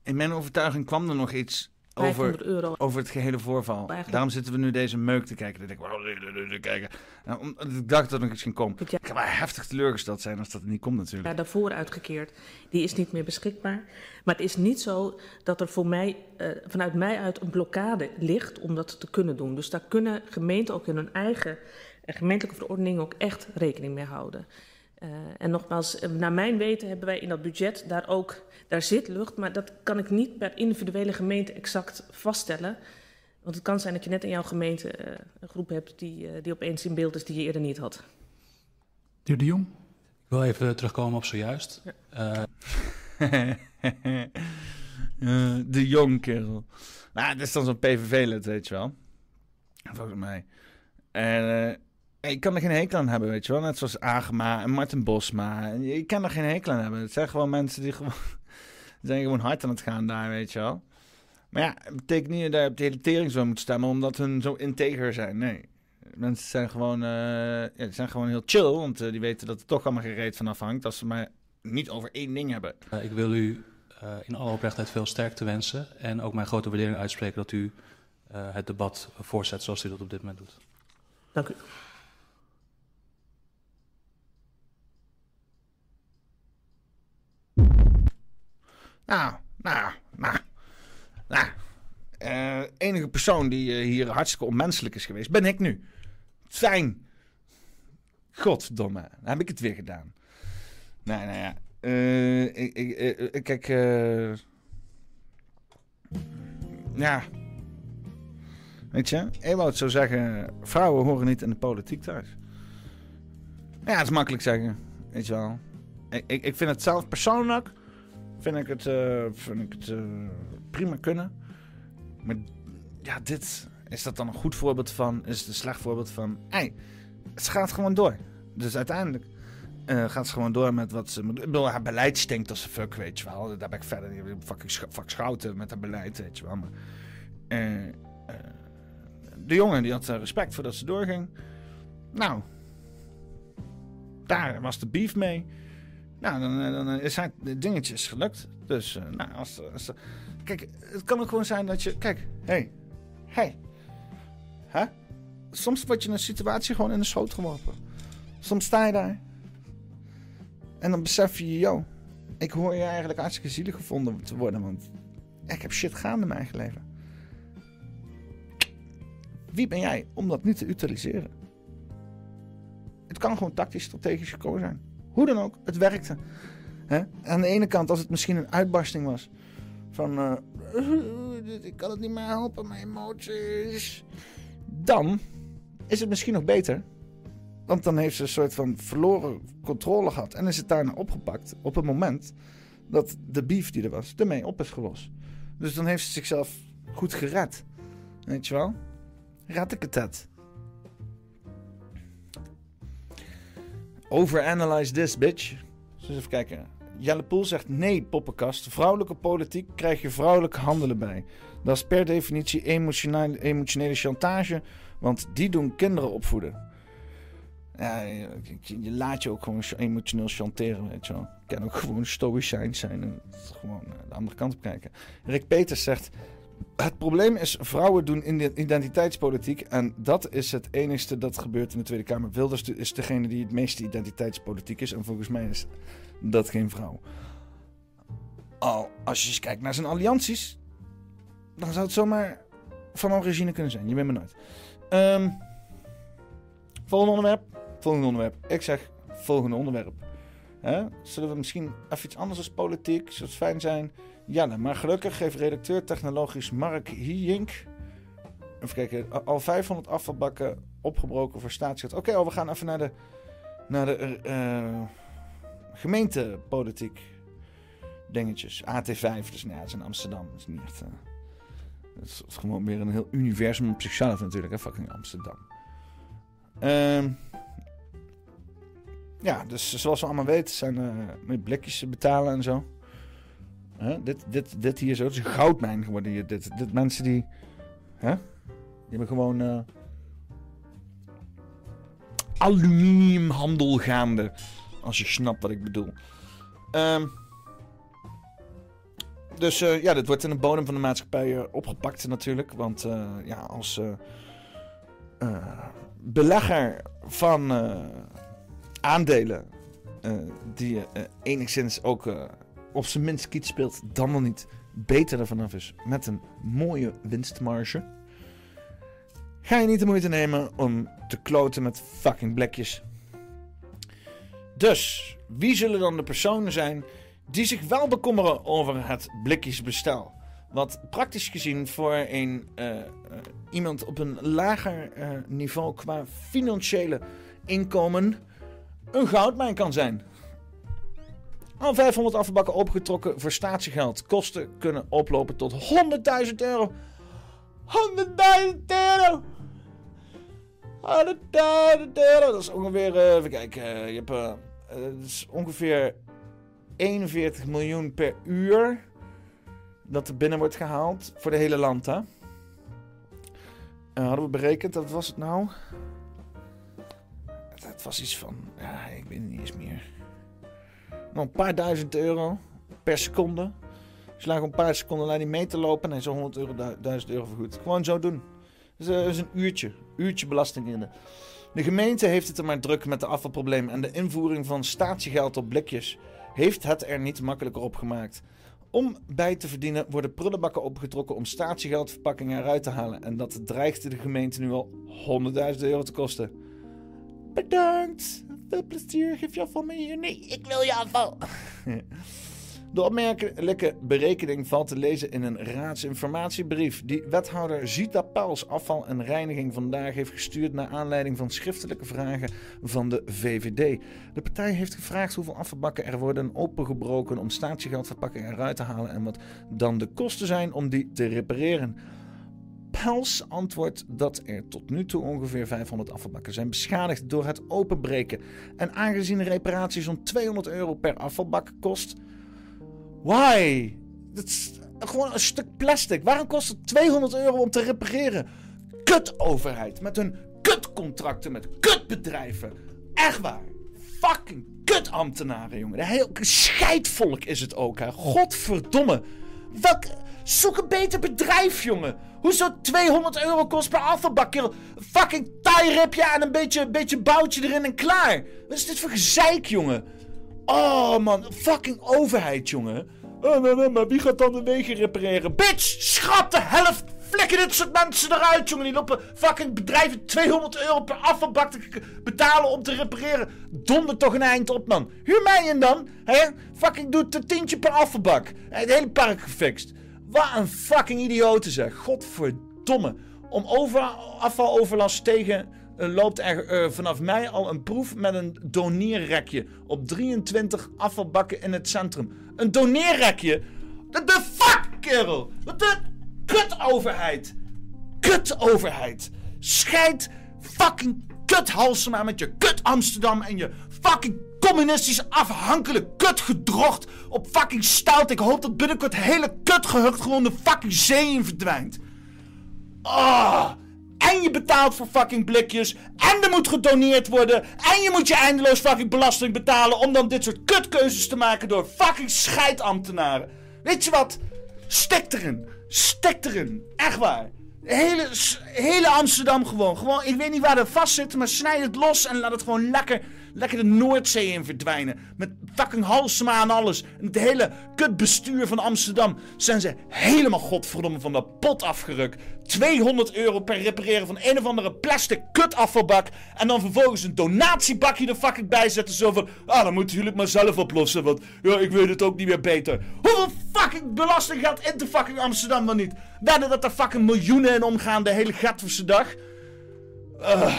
In mijn overtuiging kwam er nog iets 500 over, euro. over het gehele voorval. Eigenlijk- Daarom zitten we nu deze meuk te kijken. Dan denk ik, wow, te kijken. Nou, omdat ik dacht dat iets ging komen. Ik ga maar heftig teleurgesteld zijn als dat niet komt natuurlijk. jaar daarvoor uitgekeerd. Die is niet meer beschikbaar. Maar het is niet zo dat er voor mij, eh, vanuit mij uit een blokkade ligt om dat te kunnen doen. Dus daar kunnen gemeenten ook in hun eigen eh, gemeentelijke verordening ook echt rekening mee houden. Eh, en nogmaals, naar mijn weten hebben wij in dat budget daar ook, daar zit lucht, maar dat kan ik niet per individuele gemeente exact vaststellen. Want het kan zijn dat je net in jouw gemeente eh, een groep hebt die, eh, die opeens in beeld is die je eerder niet had. De heer De Jong? Ik wil even terugkomen op zojuist. Eh, Eh, de jong kerel. Nou, dat is dan zo'n PVV-lid, weet je wel. Volgens mij. En eh, ik kan er geen hekel aan hebben, weet je wel. Net zoals Agema en Martin Bosma. Je kan er geen hekel aan hebben. Het zijn gewoon mensen die gewoon... zijn gewoon hard aan het gaan daar, weet je wel. Maar ja, het betekent niet dat je op de hele tering zo moet stemmen... omdat hun zo integer zijn. Nee. Mensen zijn gewoon, eh, ja, die zijn gewoon heel chill... want eh, die weten dat er toch allemaal gereed van afhangt... als ze maar niet over één ding hebben. Eh, ik wil u eh, in alle oprechtheid veel sterkte wensen. En ook mijn grote waardering uitspreken dat u eh, het debat voorzet zoals u dat op dit moment doet. Dank u. Nou, nou, nou, nou. Eh, enige persoon die eh, hier hartstikke onmenselijk is geweest, ben ik nu. Fijn. Godverdomme, dan heb ik het weer gedaan. Nee, nou ja. eh, ik, ik, kijk, ja. Weet je, Ewout zou zeggen, vrouwen horen niet in de politiek thuis. Ja, het is makkelijk zeggen, weet je wel. Ik, ik, ik vind het zelf persoonlijk, vind ik het, eh, vind ik het eh, prima kunnen. Maar ja, dit, is dat dan een goed voorbeeld van? Is het een slecht voorbeeld van? Hey, het gaat gewoon door. Dus uiteindelijk eh, gaat ze gewoon door met wat ze... Ik bedoel, haar beleid stinkt als fuck, weet je wel. Daar ben ik verder niet... Fucking fuck schouten met haar beleid, weet je wel. Maar, de jongen die had respect voor dat ze doorging. Nou, daar was de beef mee. Nou, dan, eh, dan is zijn dingetjes gelukt. Dus, eh, nou, als, kijk, het kan ook gewoon zijn dat je, kijk, hé, hey, hey, hè? Soms word je een situatie gewoon in de schoot geworpen. Soms sta je daar en dan besef je, yo, ik hoor je eigenlijk hartstikke zielig gevonden te worden, want ik heb shit gaande in mijn eigen leven. Wie ben jij om dat niet te utiliseren? Het kan gewoon tactisch strategisch gekozen zijn. Hoe dan ook, het werkte. Hè? Aan de ene kant, als het misschien een uitbarsting was. Van, eh, ik kan het niet meer helpen, mijn emoties. Dan is het misschien nog beter. Want dan heeft ze een soort van verloren controle gehad. En is het daarna opgepakt op het moment dat de beef die er was ermee op is gelost. Dus dan heeft ze zichzelf goed gered. Weet je wel? Red ik het het. Overanalyze this, bitch. Dus even kijken. Jelle Poel zegt nee, poppenkast. Vrouwelijke politiek krijg je vrouwelijk handelen bij. Dat is per definitie emotionele, emotionele chantage, want die doen kinderen opvoeden. Ja, je, laat je ook gewoon emotioneel chanteren, weet je wel. Je kan ook gewoon stoïcijn zijn en gewoon eh, de andere kant op kijken. Rick Peters zegt... Het probleem is, vrouwen doen identiteitspolitiek. En dat is het enigste dat gebeurt in de Tweede Kamer. Wilders is degene die het meeste identiteitspolitiek is. En volgens mij is dat geen vrouw. Al als je eens kijkt naar zijn allianties. Dan zou het zomaar van origine kunnen zijn. Je weet me nooit. Um, volgende onderwerp. Volgende onderwerp. Ik zeg volgende onderwerp. Zullen we misschien even iets anders als politiek? Zou het fijn zijn? Ja, maar gelukkig geeft redacteur technologisch Mark Hiink... Even kijken, al 500 afvalbakken opgebroken voor staatsgeld. Oké, we gaan even naar de, naar de uh, gemeentepolitiek dingetjes. AT5, dus nee, dat is in Amsterdam. Dat is niet echt... Uh, dat is gewoon weer een heel universum op zichzelf natuurlijk, hè, fucking Amsterdam. Ehm... Ja, dus zoals we allemaal weten zijn uh, met blikjes betalen en zo. Dit, dit, dit hier zo, het is een goudmijn geworden hier. Dit, dit mensen die, hè? die hebben gewoon uh, aluminiumhandel gaande. Als je snapt wat ik bedoel. Um, dus uh, ja, dit wordt in de bodem van de maatschappij opgepakt natuurlijk. Want ja, als belegger van aandelen die enigszins ook op zijn minst kiet speelt, dan wel niet beter ervan af is met een mooie winstmarge. Ga je niet de moeite nemen om te kloten met fucking blikjes. Dus, wie zullen dan de personen zijn die zich wel bekommeren over het blikjesbestel? Wat praktisch gezien voor een, iemand op een lager niveau qua financiële inkomen een goudmijn kan zijn. Al 500 afvalbakken opgetrokken voor statiegeld. Kosten kunnen oplopen tot 100.000 euro. 100.000 euro! 100.000 euro! Dat is ongeveer, uh, even kijken, uh, je hebt, uh, dat is ongeveer 41 miljoen per uur dat er binnen wordt gehaald voor de hele land, hè? hadden we berekend, dat was het nou? Het was iets van, ja, ik weet niet eens meer. Nog een paar duizend euro per seconde. Als je een paar seconden naar die meter lopen en zo 100 euro, 1000 euro vergoed. Gewoon zo doen. Dus, dat is een uurtje. Uurtje belasting in de. De gemeente heeft het er maar druk met de afvalprobleem en de invoering van statiegeld op blikjes heeft het er niet makkelijker op gemaakt. Om bij te verdienen worden prullenbakken opgetrokken om statiegeldverpakkingen eruit te halen. En dat dreigt de gemeente nu al 100.000 euro te kosten. Bedankt. Veel plezier. Geef je afval mee hier. Nee, ik wil je afval. De opmerkelijke berekening valt te lezen in een raadsinformatiebrief die wethouder Zita Pauls afval en reiniging vandaag heeft gestuurd naar aanleiding van schriftelijke vragen van de VVD. De partij heeft gevraagd hoeveel afvalbakken er worden opengebroken om statiegeldverpakkingen eruit te halen en wat dan de kosten zijn om die te repareren. Pels antwoordt dat er tot nu toe ongeveer 500 afvalbakken zijn beschadigd door het openbreken. En aangezien de reparatie zo'n 200 euro per afvalbak kost. Why? Dat is gewoon een stuk plastic. Waarom kost het 200 euro om te repareren? Kut overheid met hun kutcontracten met kutbedrijven. Echt waar. Fucking kut ambtenaren, jongen. De heel scheidvolk is het ook, hè. Godverdomme. Welk... Zoek een beter bedrijf, jongen. Hoezo 200 euro kost per afvalbak? Fucking tie-ripje en een beetje, een beetje boutje erin en klaar. Wat is dit voor gezeik, jongen? Oh, man. Fucking overheid, jongen. Oh, maar wie gaat dan de wegen repareren? Bitch, schrap de helft. Flikker dit soort mensen eruit, jongen. Die lopen fucking bedrijven 200 euro per afvalbak te betalen om te repareren. Donder toch een eind op, man. Huur mij in dan. Hè? Fucking doet een tientje per afvalbak. Het hele park gefixt. Wat een fucking idioten zeg. Godverdomme. Om over, afvaloverlast tegen eh, loopt er eh, vanaf mei al een proef met een doneerrekje op 23 afvalbakken in het centrum. Een doneerrekje? De, fuck, kerel! Wat de kut overheid! Kut overheid! Scheid fucking kut Halsema met je kut Amsterdam en je fucking communistisch afhankelijk kut gedrocht op fucking stout. Ik hoop dat binnenkort hele kutgehucht gewoon de fucking zee verdwijnt. Ah! En je betaalt voor fucking blikjes. En er moet gedoneerd worden. En je moet je eindeloos fucking belasting betalen. Om dan dit soort kutkeuzes te maken door fucking scheidambtenaren. Weet je wat? Stek erin. Stek erin. Echt waar. Hele, hele Amsterdam gewoon. gewoon. Ik weet niet waar dat vast zit, maar snijd het los en laat het gewoon lekker, lekker de Noordzee in verdwijnen. Met fucking Halsema en alles. En het hele kutbestuur van Amsterdam zijn ze helemaal godverdomme van de pot afgerukt. 200 euro per repareren van een of andere plastic kutafvalbak. En dan vervolgens een donatiebakje er fucking bij zetten. Zo van, ah dan moeten jullie het maar zelf oplossen. Want ja, ik weet het ook niet meer beter. Hoeveel fucking belasting gaat in de fucking Amsterdam dan niet? Wedden dat er fucking miljoenen in omgaan de hele gatverse dag? Ah.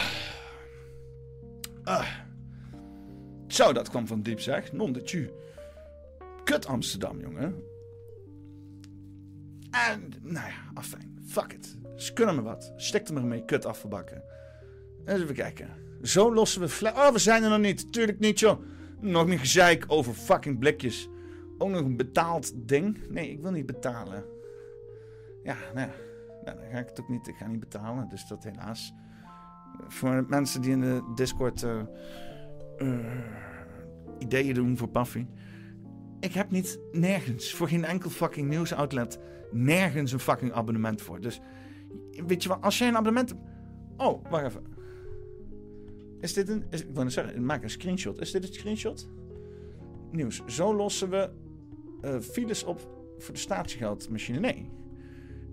Ah. Zo, dat kwam van diep zeg. Non de tu. Kut Amsterdam, jongen. En, nou ja, afijn. Fuck it. Ze kunnen me wat. Stik er maar mee, kut afvalbakken. Eens even kijken. Zo lossen we Oh, we zijn er nog niet. Tuurlijk niet, joh. Nog een gezeik over fucking blikjes. Ook nog een betaald ding. Nee, ik wil niet betalen. Ja, nou ja. Nou, dan ga ik het ook niet. Ik ga niet betalen, dus dat helaas. Voor mensen die in de Discord eh, eh, ideeën doen voor Paffy. Ik heb niet nergens, voor geen enkel fucking nieuwsoutlet, nergens een fucking abonnement voor. Dus weet je wat, als jij een abonnement hebt. Oh, wacht even. Is dit een. Is, ik zeggen, maak een screenshot. Is dit een screenshot? Nieuws. Zo lossen we eh, files op voor de statiegeldmachine. Nee.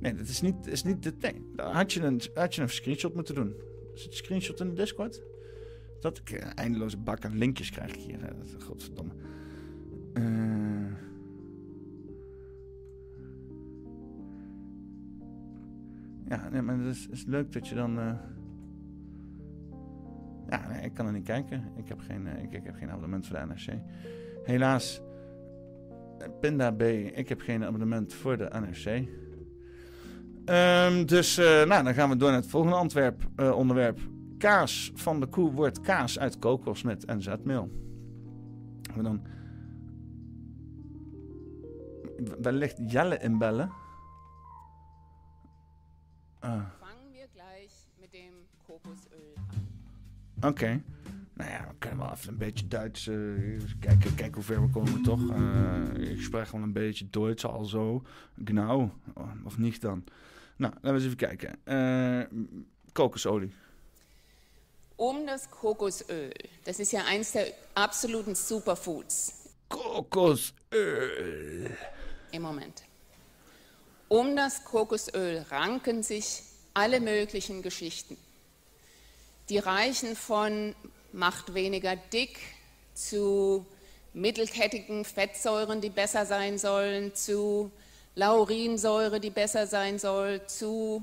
Nee, dat is niet, is niet daar had je, een, had je een screenshot moeten doen. Is het een screenshot in de Discord? Dat ik een eindeloze bak aan linkjes krijg ik hier. godverdomme. Eh. Ja, nee, maar het is, is leuk dat je dan. eh, Ja, nee, ik kan er niet kijken. Ik heb geen, eh, ik, heb geen abonnement voor de NRC. Helaas. eh, Pinda B, ik heb geen abonnement voor de NRC. Ehm, dus eh, nou, dan gaan we door naar het volgende eh, onderwerp. Kaas van de koe wordt kaas uit kokos met en zetmeel. We dan... Ligt Jelle in bellen? Ah, Kokosöl Oké. Nou ja, we kunnen wel even een beetje Duits eh, kijken, kijken hoe ver we komen, toch? Eh, ik spreek wel een beetje Duits al zo. Genau. Of niet dan? Nou, laten we eens even kijken. Eh, kokosolie. Um das Kokosöl, das ist ja eins der absoluten Superfoods. Kokosöl. Im Moment. Um das Kokosöl ranken sich alle möglichen Geschichten. Die reichen von macht weniger dick zu mittelkettigen Fettsäuren, die besser sein sollen, zu Laurinsäure, die besser sein soll, zu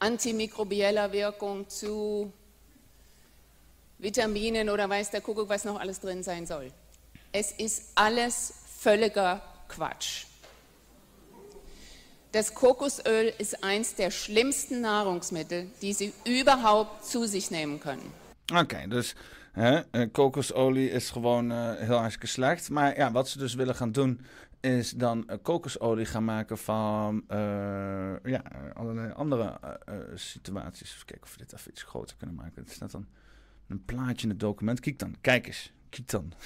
antimikrobieller Wirkung, zu Vitaminen oder weiß der Kuckuck, was noch alles drin sein soll. Es ist alles völliger Quatsch. Das Kokosöl ist eins der schlimmsten Nahrungsmittel, die Sie überhaupt zu sich nehmen können. Oké, dus hè, eh, kokosolie is gewoon eh, heel hartstikke slecht. Maar ja, wat ze dus willen gaan doen, is dan eh, kokosolie gaan maken van eh, ja, allerlei andere eh, situaties. Even kijken of we dit even iets groter kunnen maken. Het staat dan een plaatje in het document. Kijk dan, kijk eens. Kijk dan.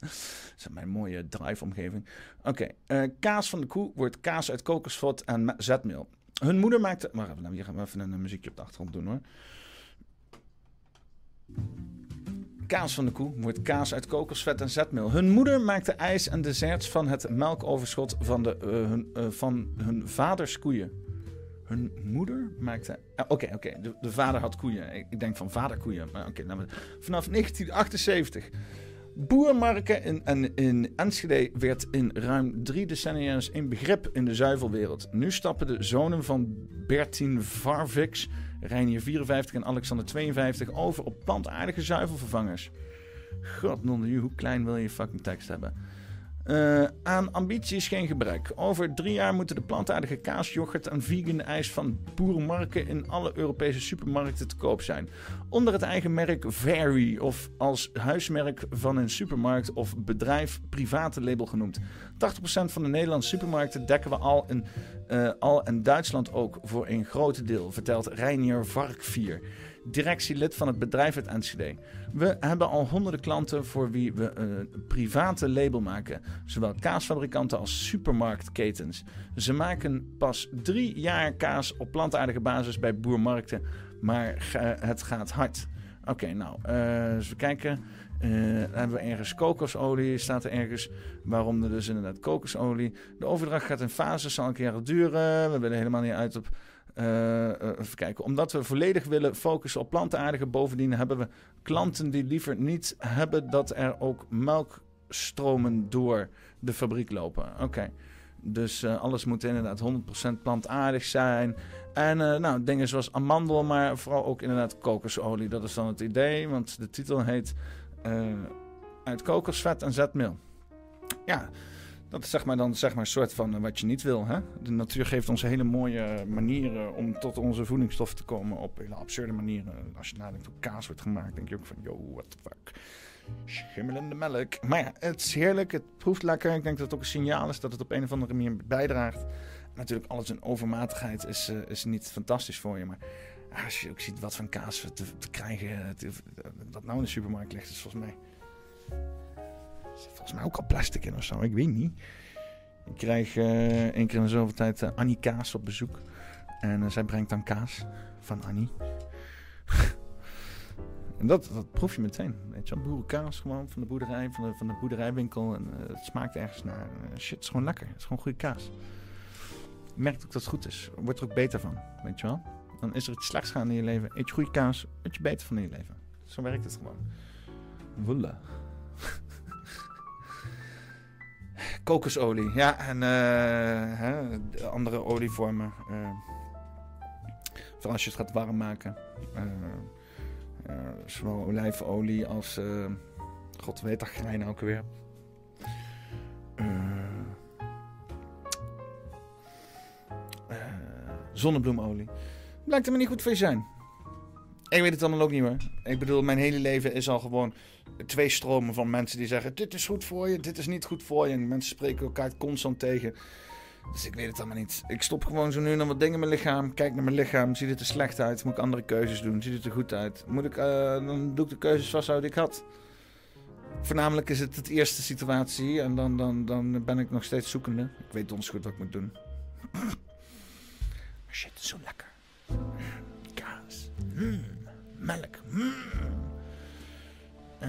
Dat is mijn mooie drive-omgeving. Oké, eh, kaas van de koe wordt kaas uit kokosvat en me- zetmeel. Hun moeder maakte... Wacht even, nou, hier gaan we even een muziekje op de achtergrond doen hoor. Kaas van de koe wordt kaas uit kokosvet en zetmeel. Hun moeder maakte ijs en desserts van het melkoverschot van, de, eh, hun, eh, van hun vaders koeien. Hun moeder maakte... ah, Oké, oké, de, de vader had koeien. Ik, denk van vaderkoeien. Maar oké, vanaf 1978 Boermarken in, en in Enschede werd in ruim drie decennia een begrip in de zuivelwereld. Nu stappen de zonen van Bertien Varvix, Reinier 54 en Alexander 52 over op plantaardige zuivelvervangers. God, hoe klein wil je fucking tekst hebben? Uh, aan ambities geen gebrek. Over drie jaar moeten de plantaardige kaas, yoghurt en vegan ijs van boerenmarken in alle Europese supermarkten te koop zijn. Onder het eigen merk Very of als huismerk van een supermarkt of bedrijf private label genoemd. 80% van de Nederlandse supermarkten dekken we al in, uh, al Duitsland ook voor een groot deel, vertelt Reinier Varkvier directielid van het bedrijf uit Enschede. We hebben al honderden klanten voor wie we een private label maken. Zowel kaasfabrikanten als supermarktketens. Ze maken pas drie jaar kaas op plantaardige basis bij boermarkten. Maar het gaat hard. Oké, nou, uh, eens kijken. Uh, hebben we ergens kokosolie, staat er ergens waarom er dus inderdaad kokosolie. De overdracht gaat in fases, zal een keer duren. We willen helemaal niet uit op even kijken. Omdat we volledig willen focussen op plantaardige. Bovendien hebben we klanten die liever niet hebben dat er ook melkstromen door de fabriek lopen. Oké. Dus uh, alles moet inderdaad 100% plantaardig zijn. En nou, dingen zoals amandel, maar vooral ook inderdaad kokosolie. Dat is dan het idee, want de titel heet Uit kokosvet en zetmeel. Ja, dat is zeg maar dan zeg maar een soort van eh, wat je niet wil. Hè? De natuur geeft ons hele mooie manieren om tot onze voedingsstoffen te komen op hele absurde manieren. Als je nadenkt hoe kaas wordt gemaakt, denk je ook van, yo, what the fuck. Schimmelende melk. Maar ja, het is heerlijk, het proeft lekker. Ik denk dat het ook een signaal is dat het op een of andere manier bijdraagt. Natuurlijk, alles in overmatigheid is, uh, is niet fantastisch voor je. Maar als je ook ziet wat van kaas te, te krijgen, te, dat nou in de supermarkt ligt, is volgens mij volgens mij ook al plastic in of zo. Ik weet niet. Ik krijg uh, één keer in de zoveel tijd uh, Annie Kaas op bezoek. En uh, zij brengt dan kaas van Annie. en dat, dat proef je meteen. Weet je wel, boerenkaas gewoon van de boerderij, van de, van de boerderijwinkel. En het smaakt ergens naar. shit, het is gewoon lekker. Het is gewoon goede kaas. Je merkt ook dat het goed is. Wordt er ook beter van, weet je wel. Dan is er iets slechts gaan in je leven. Eet je goede kaas, word je beter van in je leven. Zo werkt het gewoon. Wolle. Kokosolie, ja, en uh, hè, andere olievormen. Uh, vooral als je het gaat warm maken. Uh, zowel olijfolie als, god weet dat grijn ook weer. zonnebloemolie. Blijkt er maar niet goed voor je zijn. Ik weet het allemaal ook niet meer. Ik bedoel, mijn hele leven is al gewoon twee stromen van mensen die zeggen: Dit is goed voor je, dit is niet goed voor je. En mensen spreken elkaar constant tegen. Dus ik weet het allemaal niet. Ik stop gewoon zo nu en dan wat dingen in mijn lichaam. Kijk naar mijn lichaam. Ziet het er slecht uit? Moet ik andere keuzes doen? Ziet het er goed uit? Moet ik, uh, dan doe ik de keuzes vasthouden die ik had. Voornamelijk is het het eerste situatie. En dan, dan, dan ben ik nog steeds zoekende. Ik weet donders goed wat ik moet doen. Shit, zo lekker. Kaas. Mm, melk. Mm. Uh,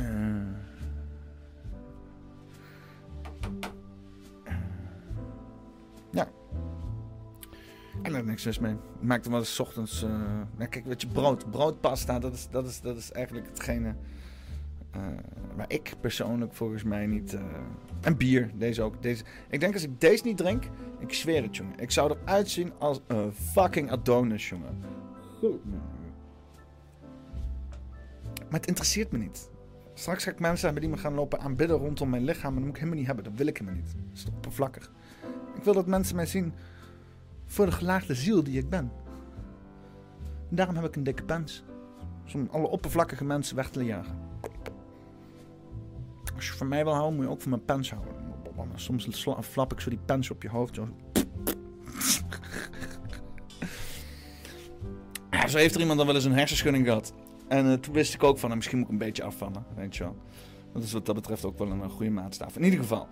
ja. En daar niks mis mee. Maak er wel eens ochtends. Nou, kijk, weet je, brood. Broodpasta, dat is, dat is, dat is eigenlijk hetgene. Uh, waar ik persoonlijk volgens mij niet. En bier, deze ook. Deze. Ik denk als ik deze niet drink, ik zweer het, jongen. Ik zou eruit zien als een fucking Adonis, jongen. Goed. Maar het interesseert me niet. Straks ga ik mensen hebben die me gaan lopen aanbidden rondom mijn lichaam. En dat moet ik helemaal niet hebben. Dat wil ik helemaal niet. Dat is oppervlakkig. Ik wil dat mensen mij zien voor de gelaagde ziel die ik ben. En daarom heb ik een dikke pens. Om alle oppervlakkige mensen weg te jagen. Als je van mij wil houden, moet je ook van mijn pens houden. Soms flap ik zo die pens op je hoofd. Zo. Zo heeft er iemand dan wel eens een hersenschudding gehad. En uh, toen wist ik ook van, misschien moet ik een beetje afvallen, weet je wel. Dat is wat dat betreft ook wel een, een goede maatstaf. In ieder geval,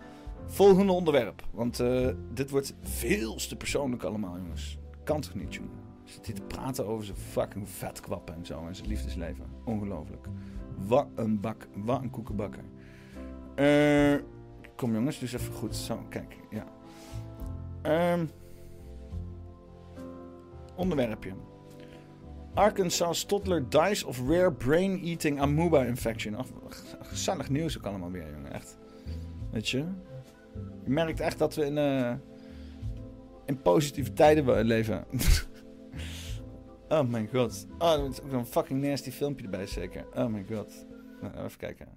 volgende onderwerp. Want dit wordt veel te persoonlijk allemaal, jongens. Kan toch niet, jongen? Zit hier te praten over zijn fucking vetkwappen en zo. En zijn liefdesleven. Ongelooflijk. Wat een bak. Wat een koekenbakker. Kom jongens, dus even goed. Zo, kijk. Ja. Um, onderwerpje. Arkansas toddler dies of rare brain-eating amoeba infection. Oh, gezellig nieuws ook allemaal weer, jongen. Echt. Weet je? Je merkt echt dat we in, eh, in positieve tijden leven. oh mijn god. Oh, er is ook een fucking nasty filmpje erbij zeker. Oh mijn god. Nou, even kijken.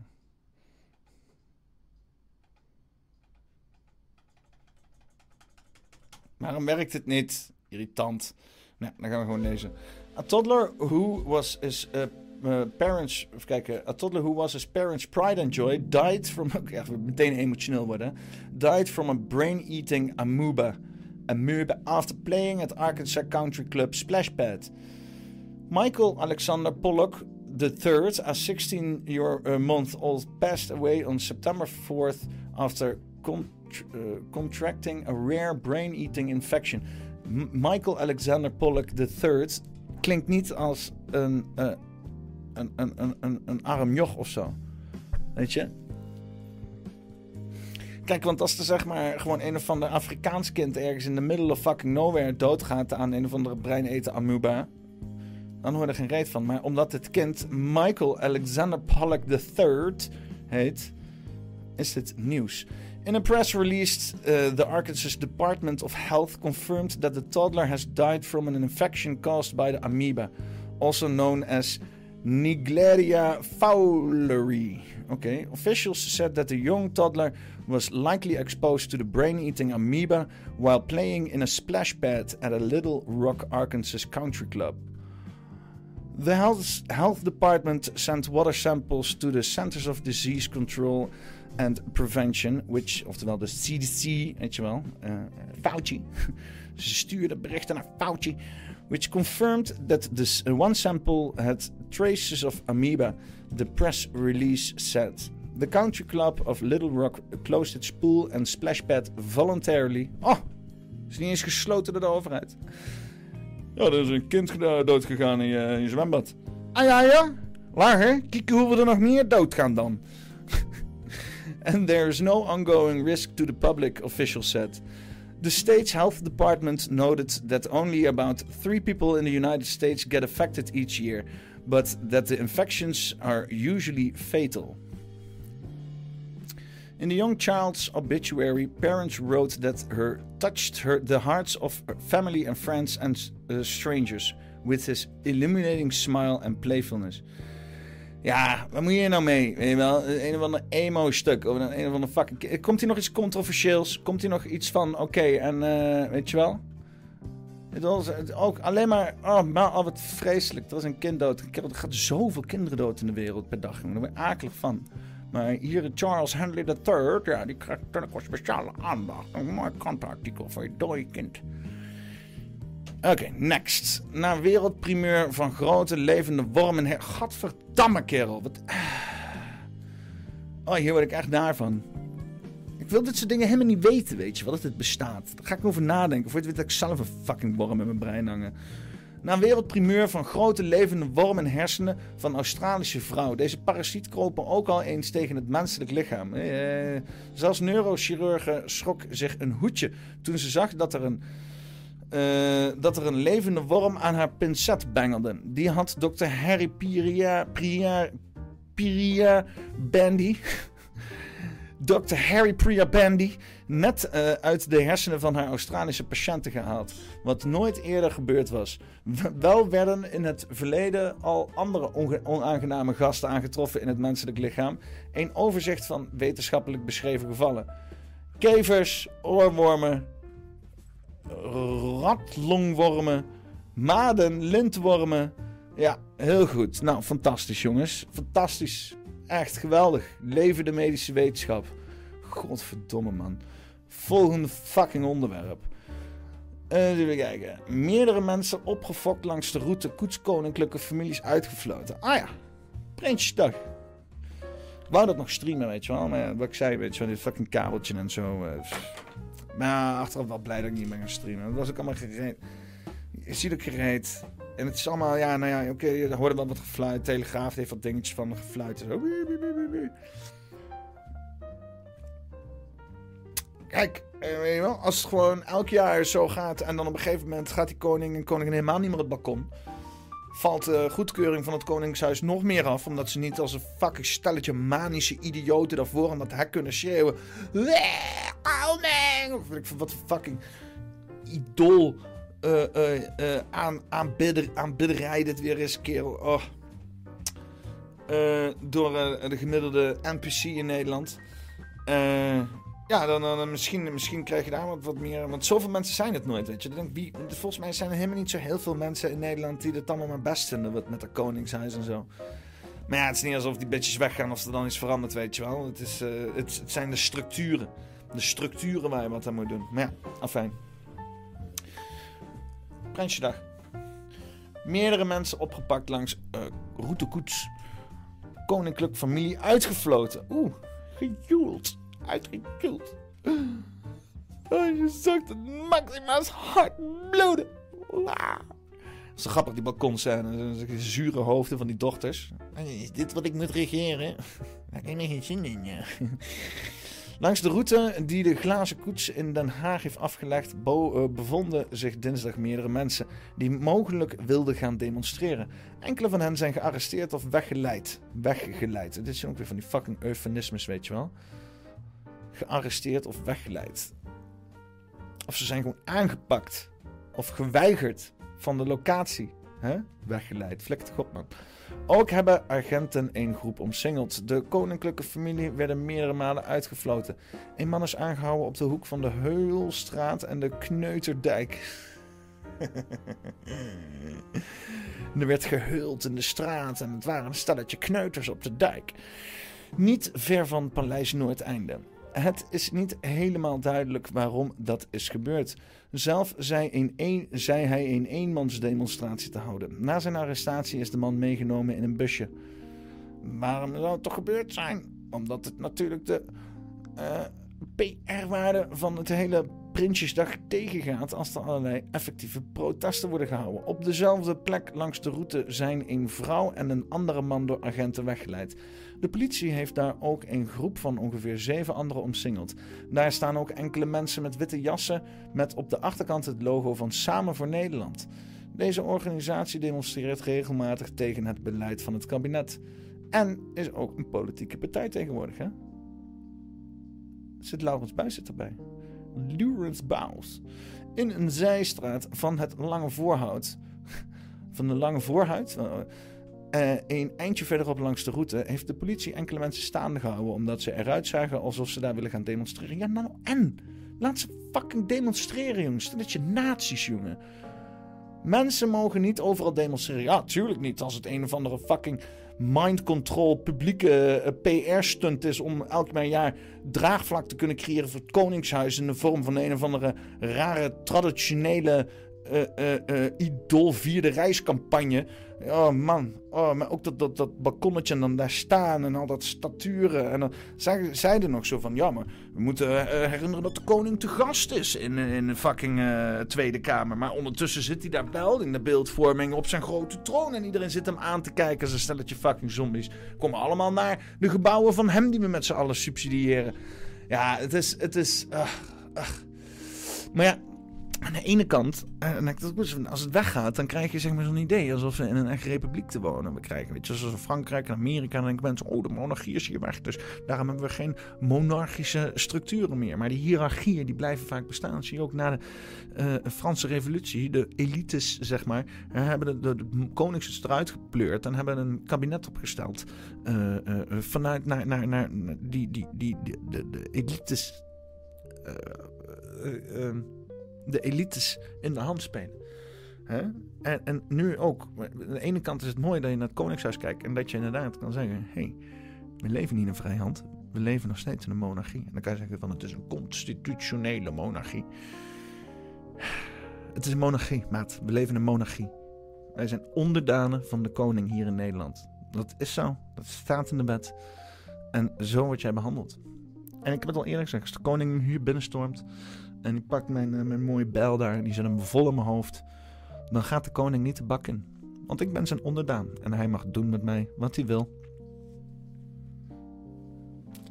Waarom werkt het niet? Irritant. Nou, dan gaan we gewoon lezen. A toddler who was his uh, uh, parents... Even kijken. A toddler who was his parents' pride and joy died from... Meteen emotioneel worden. Died from a brain-eating amoeba. Amoeba after playing at Arkansas Country Club splash pad. Michael Alexander Pollock III, a 16-month-old, passed away on September 4th after uh, contracting a rare brain-eating infection. M- Michael Alexander Pollock III klinkt niet als een, eh, een, een, een, een, een arm joch of zo. Weet je? Kijk, want als er zeg maar gewoon een of ander Afrikaans kind ergens in the middle of fucking nowhere doodgaat aan een of andere breineten amoeba, dan hoor je er geen reet van. Maar omdat het kind Michael Alexander Pollock III heet, is dit nieuws. In a press release, uh, the Arkansas Department of Health confirmed that the toddler has died from an infection caused by the amoeba, also known as Nigleria fowleri. Okay, officials said that the young toddler was likely exposed to the brain-eating amoeba while playing in a splash pad at a Little Rock, Arkansas country club. The health, health department sent water samples to the Centers of Disease Control and Prevention, which, oftewel de CDC, weet je wel, uh, Fauci. Ze stuurden berichten naar Fauci, which confirmed that this one sample had traces of amoeba, the press release said. The country club of Little Rock closed its pool and splash pad voluntarily. Oh, is niet eens gesloten door de overheid. Ja, er is een kind doodgegaan in je, in je zwembad. Ah ja, ja? Waar, hè? Kijk hoe we er nog meer doodgaan dan. And there is no ongoing risk to the public, officials said. The state's health department noted that only about three people in the United States get affected each year, but that the infections are usually fatal. In the young child's obituary, parents wrote that her touched her the hearts of family and friends and uh, strangers with his illuminating smile and playfulness. Ja, wat moet je nou mee? Een of ander emo-stuk. Of een, of ander fucking... Komt hier nog iets controversieels? Komt hier nog iets van, oké, en eh, weet je wel? Het was ook alleen maar, oh, maar oh, wat vreselijk. Er is een kind dood. Er gaat zoveel kinderen dood in de wereld per dag. Daar ben ik akelig van. Maar hier Charles Henry III, ja, die krijgt wel speciale aandacht. Een mooi krantenartikel voor je dode kind. Oké, next. Naar wereldprimeur van grote levende wormen. Her- Gadverdamme, kerel. Wat... Oh, hier word ik echt naar van. Ik wil dit soort dingen helemaal niet weten, weet je wel, dat het bestaat. Daar ga ik over nadenken. Voor het weet dat ik zelf een fucking worm in mijn brein hangen. Na wereldprimeur van grote levende worm en hersenen van Australische vrouw. Deze parasiet kropen ook al eens tegen het menselijk lichaam. Eh, zelfs neurochirurgen schrok zich een hoedje toen ze zag dat er een, eh, dat er een levende worm aan haar pincet bengelde. Die had dokter Harry Piria, Piria, Piria Bandy... Dr. Harry Priya Bandy net eh, uit de hersenen van haar Australische patiënten gehaald. Wat nooit eerder gebeurd was. Wel werden in het verleden al andere onaangename gasten aangetroffen in het menselijk lichaam. Een overzicht van wetenschappelijk beschreven gevallen. Kevers, oorwormen, ratlongwormen, maden, lintwormen. Ja, heel goed. Nou, fantastisch jongens. Fantastisch. Echt geweldig. Leven de medische wetenschap. Godverdomme man. Volgende fucking onderwerp. Eh, even kijken. Meerdere mensen opgefokt langs de route koetskoninklijke families uitgefloten. Ah ja, Prinsjesdag. Ik wou dat nog streamen, weet je wel. Maar wat ik zei, weet je wel, dit fucking kabeltje en zo. pff. Maar achteraf wel blij dat ik niet meer ga streamen. Dat was ook allemaal gereed. Je ziet ook gereed. En het is allemaal, ja, nou ja, oké, er hoorde wel wat gefluit. Telegraaf heeft wat dingetjes van gefluit. Zo. Kijk, eh, weet je wel, als het gewoon elk jaar zo gaat en dan op een gegeven moment gaat die koning en koningin helemaal niet meer het balkon. valt de goedkeuring van het Koningshuis nog meer af. Omdat ze niet als een fucking stelletje manische idioten daarvoor aan dat hek kunnen schreeuwen. "Wee, Koning! Of wat fucking idool eh, eh, eh, aan, aanbidder, aanbidderij dit weer is, kerel. Oh. Door de gemiddelde NPC in Nederland. Ja, dan, dan, misschien, misschien krijg je daar wat, wat meer. Want zoveel mensen zijn het nooit, weet je. Wie, volgens mij zijn er helemaal niet zo heel veel mensen in Nederland die het allemaal maar best vinden wat met de Koningshuis en zo. Maar ja, het is niet alsof die bitches weggaan of er dan iets verandert, weet je wel. Het, is, het, het zijn de structuren. De structuren waar je wat aan moet doen. Maar ja, afijn. Prinsjedag. Meerdere mensen opgepakt langs eh route koets. Koninklijk familie uitgefloten. Oeh, gejoeld. Uitgejoeld. Oh, je zag het maximaal hard bloeden. Ah. Dat is grappig, die balkonscène. Zo- Zure hoofden van die dochters. Is dit wat ik moet regeren? Daar heb ik geen zin in, ja. Langs de route die de glazen koets in Den Haag heeft afgelegd, eh, bevonden zich dinsdag meerdere mensen die mogelijk wilden gaan demonstreren. Enkele van hen zijn gearresteerd of weggeleid. Weggeleid. Dit is ook weer van die fucking eufemismes, weet je wel. Gearresteerd of weggeleid. Of ze zijn gewoon aangepakt. Of geweigerd van de locatie. Weggeleid. Flik toch op, man. Ook hebben agenten een groep omsingeld. De koninklijke familie werden meerdere malen uitgefloten. Een man is aangehouden op de hoek van de Heulstraat en de Kneuterdijk. er werd geheuld in de straat en het waren een stelletje kneuters op de dijk. Niet ver van Paleis Noordeinde. Het is niet helemaal duidelijk waarom dat is gebeurd. Zelf zei, in een, zei hij een eenmansdemonstratie te houden. Na zijn arrestatie is de man meegenomen in een busje. Waarom zou het toch gebeurd zijn? Omdat het natuurlijk de eh, PR-waarde van het hele Prinsjesdag tegengaat als er allerlei effectieve protesten worden gehouden. Op dezelfde plek langs de route zijn een vrouw en een andere man door agenten weggeleid. De politie heeft daar ook een groep van ongeveer zeven anderen omsingeld. Daar staan ook enkele mensen met witte jassen met op de achterkant het logo van Samen voor Nederland. Deze organisatie demonstreert regelmatig tegen het beleid van het kabinet. En is ook een politieke partij tegenwoordig, hè? Zit Laurens Buis erbij. Laurens Buis. In een zijstraat van het Lange Voorhout. Van de Lange Voorhout. Eh, een eindje verderop langs de route heeft de politie enkele mensen staande gehouden. omdat ze eruit zagen alsof ze daar willen gaan demonstreren. Ja, nou en? Laat ze fucking demonstreren, jongens. Dat je nazi's, jongen. Mensen mogen niet overal demonstreren. Ja, tuurlijk niet. Als het een of andere fucking mind control publieke eh, PR-stunt is om elk jaar draagvlak te kunnen creëren voor het Koningshuis in de vorm van een of andere rare traditionele idool vierde reiscampagne. Oh man, oh, maar ook dat, dat, dat balkonnetje en dan daar staan en al dat staturen. En dan zeiden er nog zo van, ja maar we moeten eh, herinneren dat de koning te gast is in, in de fucking eh, Tweede Kamer. Maar ondertussen zit hij daar wel in de beeldvorming op zijn grote troon. En iedereen zit hem aan te kijken als een stelletje fucking zombies. Komen allemaal naar de gebouwen van hem die we met z'n allen subsidiëren. Ja, het is, het is. Maar ja, aan de ene kant, eh, als het weggaat, dan krijg je zeg maar zo'n idee alsof we in een echt republiek te wonen we krijgen. Weet je, zoals Frankrijk en Amerika, dan denken mensen, oh, de monarchie is hier weg. Dus daarom hebben we geen monarchische structuren meer. Maar die hiërarchieën, die blijven vaak bestaan. Zie je ook na de eh, Franse revolutie. De elites, zeg maar, hebben de, de, de eruit gepleurd en hebben een kabinet opgesteld. eh, vanuit naar, naar, naar die, die, die- de, de elites. De elites in de hand spelen. Hè? En, en nu ook. Aan de ene kant is het mooi dat je naar het Koningshuis kijkt en dat je inderdaad kan zeggen: hey, we leven niet in een vrijhand. We leven nog steeds in een monarchie. En dan kan je zeggen: van het is een constitutionele monarchie. Het is een monarchie, maat. We leven in een monarchie. Wij zijn onderdanen van de koning hier in Nederland. Dat is zo. Dat staat in de wet. En zo word jij behandeld. En ik heb het al eerlijk gezegd: als de koning hier binnenstormt. En die pakt mijn, eh, mijn mooie bijl daar. En die zet hem vol in mijn hoofd. Dan gaat de koning niet de bak in. Want ik ben zijn onderdaan. En hij mag doen met mij wat hij wil.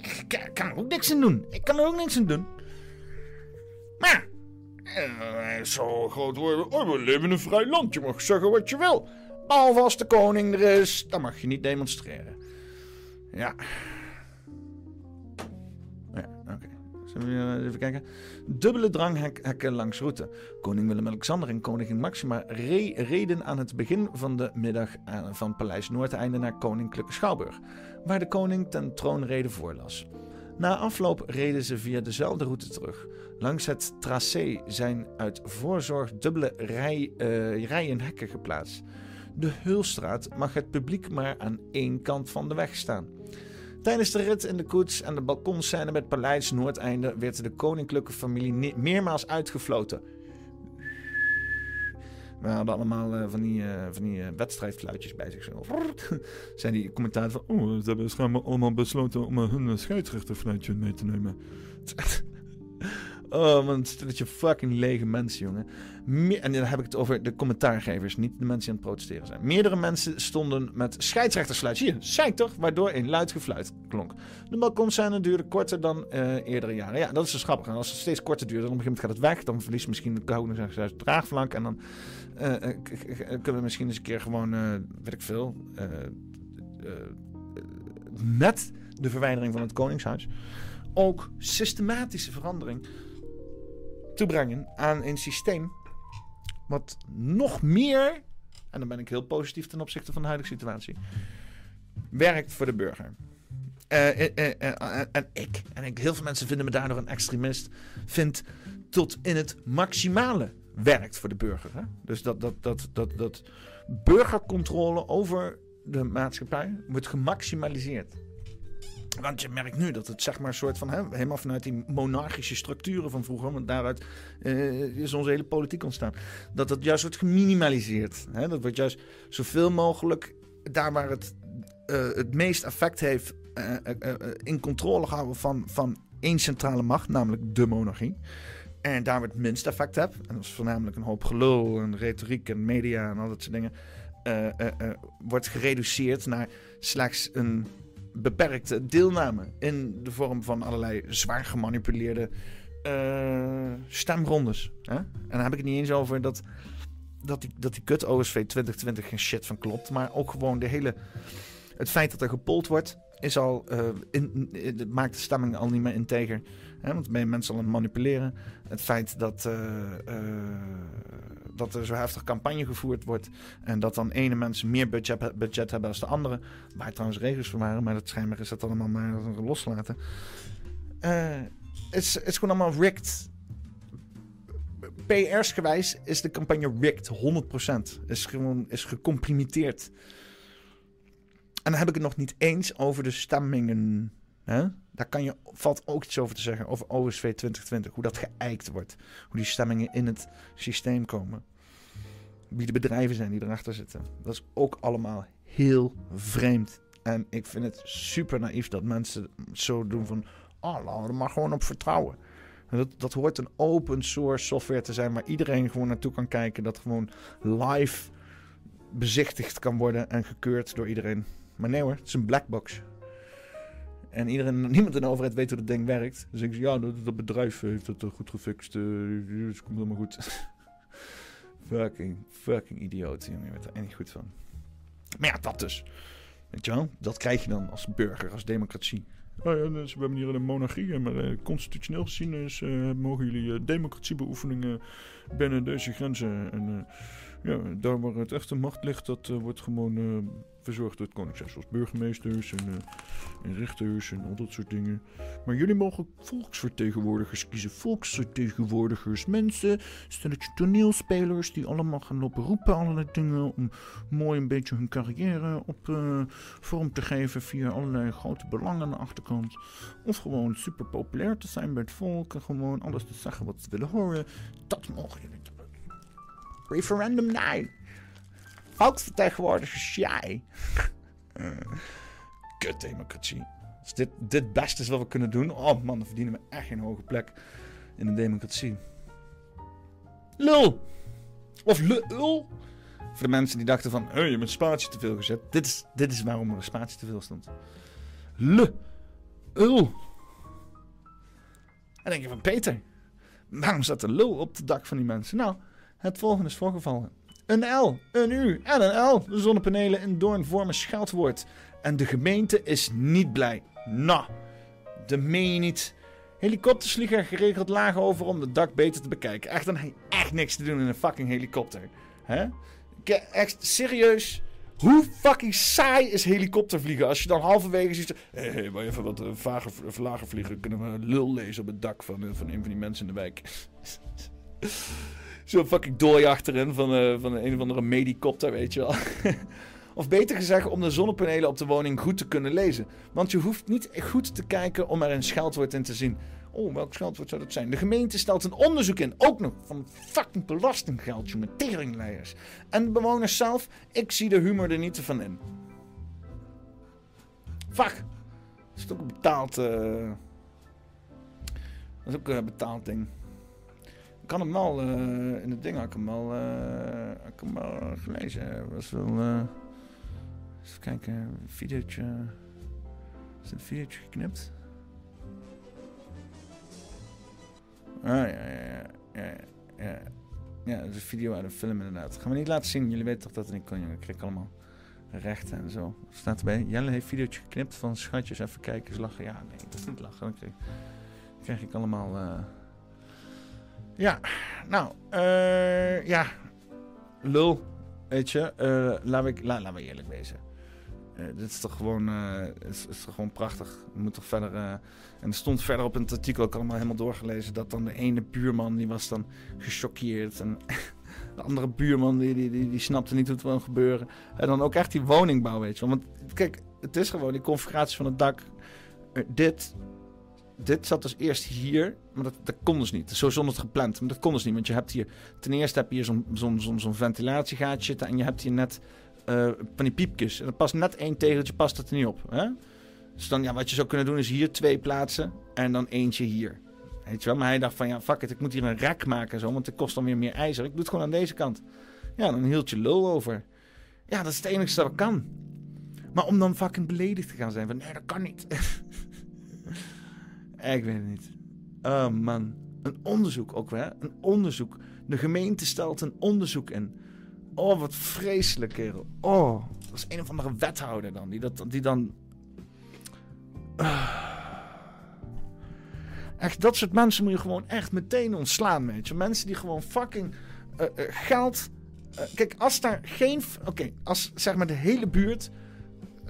Ik kan- er ook niks aan doen. Ik kan er ook niks aan doen. Maar eh, hij is zo groot worden. Oh, we leven in een vrij land. Je mag zeggen wat je wil. Behalve als de koning er is, dan mag je niet demonstreren. Ja, Weer even kijken? Dubbele dranghekken langs route. Koning Willem-Alexander en koningin Maxima re reden aan het begin van de middag eh, van Paleis Noordeinde naar Koninklijke Schouwburg, waar de koning ten troonrede voorlas. Na afloop reden ze via dezelfde route terug. Langs het tracé zijn uit voorzorg dubbele rij, eh, rijen hekken geplaatst. De Hulstraat mag het publiek maar aan één kant van de weg staan. Tijdens de rit in de koets en de balkonscène met Paleis Noordeinde werd de koninklijke familie meermaals uitgefloten. We hadden allemaal uh, van die, uh, van die uh, wedstrijdfluitjes bij zich. Zijn die commentaar van... Oh, ze hebben schijnbaar allemaal besloten om hun scheidsrechterfluitje mee te nemen. Oh man, dat je fucking lege mensen, jongen. En dan heb ik het over de commentaargevers, niet de mensen die aan het protesteren zijn. Meerdere mensen stonden met scheidsrechtersfluit. Hier, zei toch? Waardoor een luid gefluit klonk. De balkonscène duurde korter dan uh, eerdere jaren. Ja, dat is dus grappig. En als het steeds korter duurt, dan op een gegeven moment gaat het weg. Dan verliest misschien de zijn draagvlak. En dan uh, kunnen we misschien eens een keer gewoon, weet ik veel, met de verwijdering van het koningshuis ook systematische verandering toebrengen aan een systeem wat nog meer, en dan ben ik heel positief ten opzichte van de huidige situatie, werkt voor de burger. Uh, uh, uh, en ik, en ik, heel veel mensen vinden me daardoor een extremist, vind tot in het maximale werkt voor de burger. Hè? Dus dat, dat, dat, dat, dat burgercontrole over de maatschappij wordt gemaximaliseerd. Want je merkt nu dat het zeg maar een soort van, hè, helemaal vanuit die monarchische structuren van vroeger, want daaruit uh, is onze hele politiek ontstaan, dat dat juist wordt geminimaliseerd. Hè? Dat wordt juist zoveel mogelijk daar waar het uh, het meest effect heeft uh, in controle houden van, van één centrale macht, namelijk de monarchie. En daar waar het minst effect hebt, en dat is voornamelijk een hoop gelul en retoriek en media en al dat soort dingen, wordt gereduceerd naar slechts een beperkte deelname in de vorm van allerlei zwaar gemanipuleerde uh, stemrondes. Hè? En dan heb ik het niet eens over dat, dat, die, dat die kut OSV 2020 geen shit van klopt, maar ook gewoon de hele. Het feit dat er gepold wordt, is al, in, maakt de stemming al niet meer integer. Hè? Want ben je mensen al aan het manipuleren. Het feit dat, uh, dat er zo heftig campagne gevoerd wordt. En dat dan ene mensen meer budget, budget hebben als de andere. Waar trouwens regels voor waren, maar dat schijnbaar is dat allemaal maar loslaten. Het is, is gewoon allemaal rigged. PR's gewijs is de campagne rigged, 100%. Is gewoon is gecomprimeerd. En dan heb ik het nog niet eens over de stemmingen. Hè? Daar kan je, valt ook iets over te zeggen, over OSV 2020. Hoe dat geëikt wordt. Hoe die stemmingen in het systeem komen. Wie de bedrijven zijn die erachter zitten. Dat is ook allemaal heel vreemd. En ik vind het super naïef dat mensen zo doen van... Oh, laten er maar gewoon op vertrouwen. Dat, dat hoort een open source software te zijn... waar iedereen gewoon naartoe kan kijken. Dat gewoon live bezichtigd kan worden en gekeurd door iedereen. Maar nee hoor, het is een black box. En iedereen, niemand in de overheid weet hoe dat ding werkt. Dus ik zeg, ja, dat, bedrijf heeft het goed gefixt. Uh, het komt helemaal goed. fucking, fucking idioot. Je bent er echt niet goed van. Maar ja, dat dus. Weet je wel? Dat krijg je dan als burger, als democratie. Oh ja, dus we hebben hier een monarchie, maar uh, constitutioneel gezien is, uh, mogen jullie uh, democratiebeoefeningen binnen deze grenzen. En ja, daar waar het echte macht ligt, dat wordt gewoon verzorgd door het koningshuis. Zoals burgemeesters en, en, rechters en al dat soort dingen. Maar jullie mogen volksvertegenwoordigers kiezen. Volksvertegenwoordigers. Mensen, stelletje toneelspelers die allemaal gaan lopen roepen allerlei dingen. Om mooi een beetje hun carrière op vorm te geven via allerlei grote belangen aan de achterkant. Of gewoon super populair te zijn bij het volk. En gewoon alles te zeggen wat ze willen horen. Dat mogen jullie. Referendum nee. Volksvertegenwoordigers, jij. Kut democratie. Als dit, dit best is wat we kunnen doen. Oh man, dan verdienen we echt geen hoge plek in de democratie. Lul. Of lul. Voor de mensen die dachten van, hey, je hebt een spatie te veel gezet. Dit is, dit is waarom er een spatie te veel stond. Le. Ul. En denk je van, Peter, waarom zat er lul op het dak van die mensen? Nou, het volgende is voorgevallen. Een L, een U en een L. De zonnepanelen in Doorn vormen scheldwoord. En de gemeente is niet blij. Nou, de meen je niet. Helikopters vliegen geregeld laag over om het dak beter te bekijken. Echt, dan heb je echt niks te doen in een fucking helikopter. Hè? Echt serieus. Hoe fucking saai is helikoptervliegen als je dan halverwege ziet... Hé, hey, hey, maar even wat uh, vager, lager vliegen. Kunnen we lul lezen op het dak van, eh, van een van die mensen in de wijk. Zo'n fucking dooi achterin van, eh, van een of andere medicopter, weet je wel. of beter gezegd, om de zonnepanelen op de woning goed te kunnen lezen. Want je hoeft niet goed te kijken om er een scheldwoord in te zien. Oh, welk scheldwoord zou dat zijn? De gemeente stelt een onderzoek in, ook nog, van fucking belastinggeld, met teringleiers. En de bewoners zelf, ik zie de humor er niet van in. Fuck. Dat is ook een betaald... eh, Dat is ook een betaald ding. Ik kan hem wel, eh, in het ding had ik hem eh, had ik hem wel gelezen. Dat was wel, eh, even kijken, een videootje. Is een videootje geknipt? Ah, ja, ja, ja, ja, ja. Dat is een video uit een film inderdaad. Gaan we niet laten zien. Jullie weten toch dat het niet kon, jongen. Ik kreeg allemaal rechten en zo. Staat erbij. Jelle heeft videootje geknipt van schatjes. Even kijken, eens lachen. Ja, nee, dat is niet lachen. Dan krijg, ik allemaal... eh, Ja, nou, eh, ja. Lul, weet je. eh laat ik, la, laten we eerlijk wezen. Eh, dit is toch gewoon, is, is toch gewoon prachtig. Je moet toch verder... en er stond verder op het artikel, ik had helemaal doorgelezen... dat dan de ene buurman, die was dan gechoqueerd. En de andere buurman, die, die, die, die snapte niet hoe het wil gebeuren. En dan ook echt die woningbouw, weet je. Want kijk, het is gewoon die configuratie van het dak. Dit, dit zat dus eerst hier, maar dat, dat kon dus niet. Zo zonder het gepland, maar dat kon dus niet. Want je hebt hier, ten eerste heb je hier zo'n zo'n ventilatiegaatje zitten... en je hebt hier net eh, van die piepjes. En er past net één tegeltje, past het er niet op. Hè? Dus dan, ja, wat je zou kunnen doen is hier twee plaatsen en dan eentje hier. Weet je wel? Maar hij dacht van, ja, fuck it, ik moet hier een rek maken en zo, want het kost dan weer meer ijzer. Ik doe het gewoon aan deze kant. Ja, dan hield je lul over. Ja, dat is het enige dat kan. Maar om dan fucking beledigd te gaan zijn van, nee, dat kan niet. ik weet het niet. Oh man, een onderzoek ook hè? Een onderzoek. De gemeente stelt een onderzoek in. Oh, wat vreselijk, kerel. Oh, dat is een of andere wethouder dan, die, dat, die dan... Ah. Echt, dat soort mensen moet je gewoon echt meteen ontslaan. Mensen die gewoon fucking eh, eh, geld... eh, kijk, als daar geen... Oké, als zeg maar de hele buurt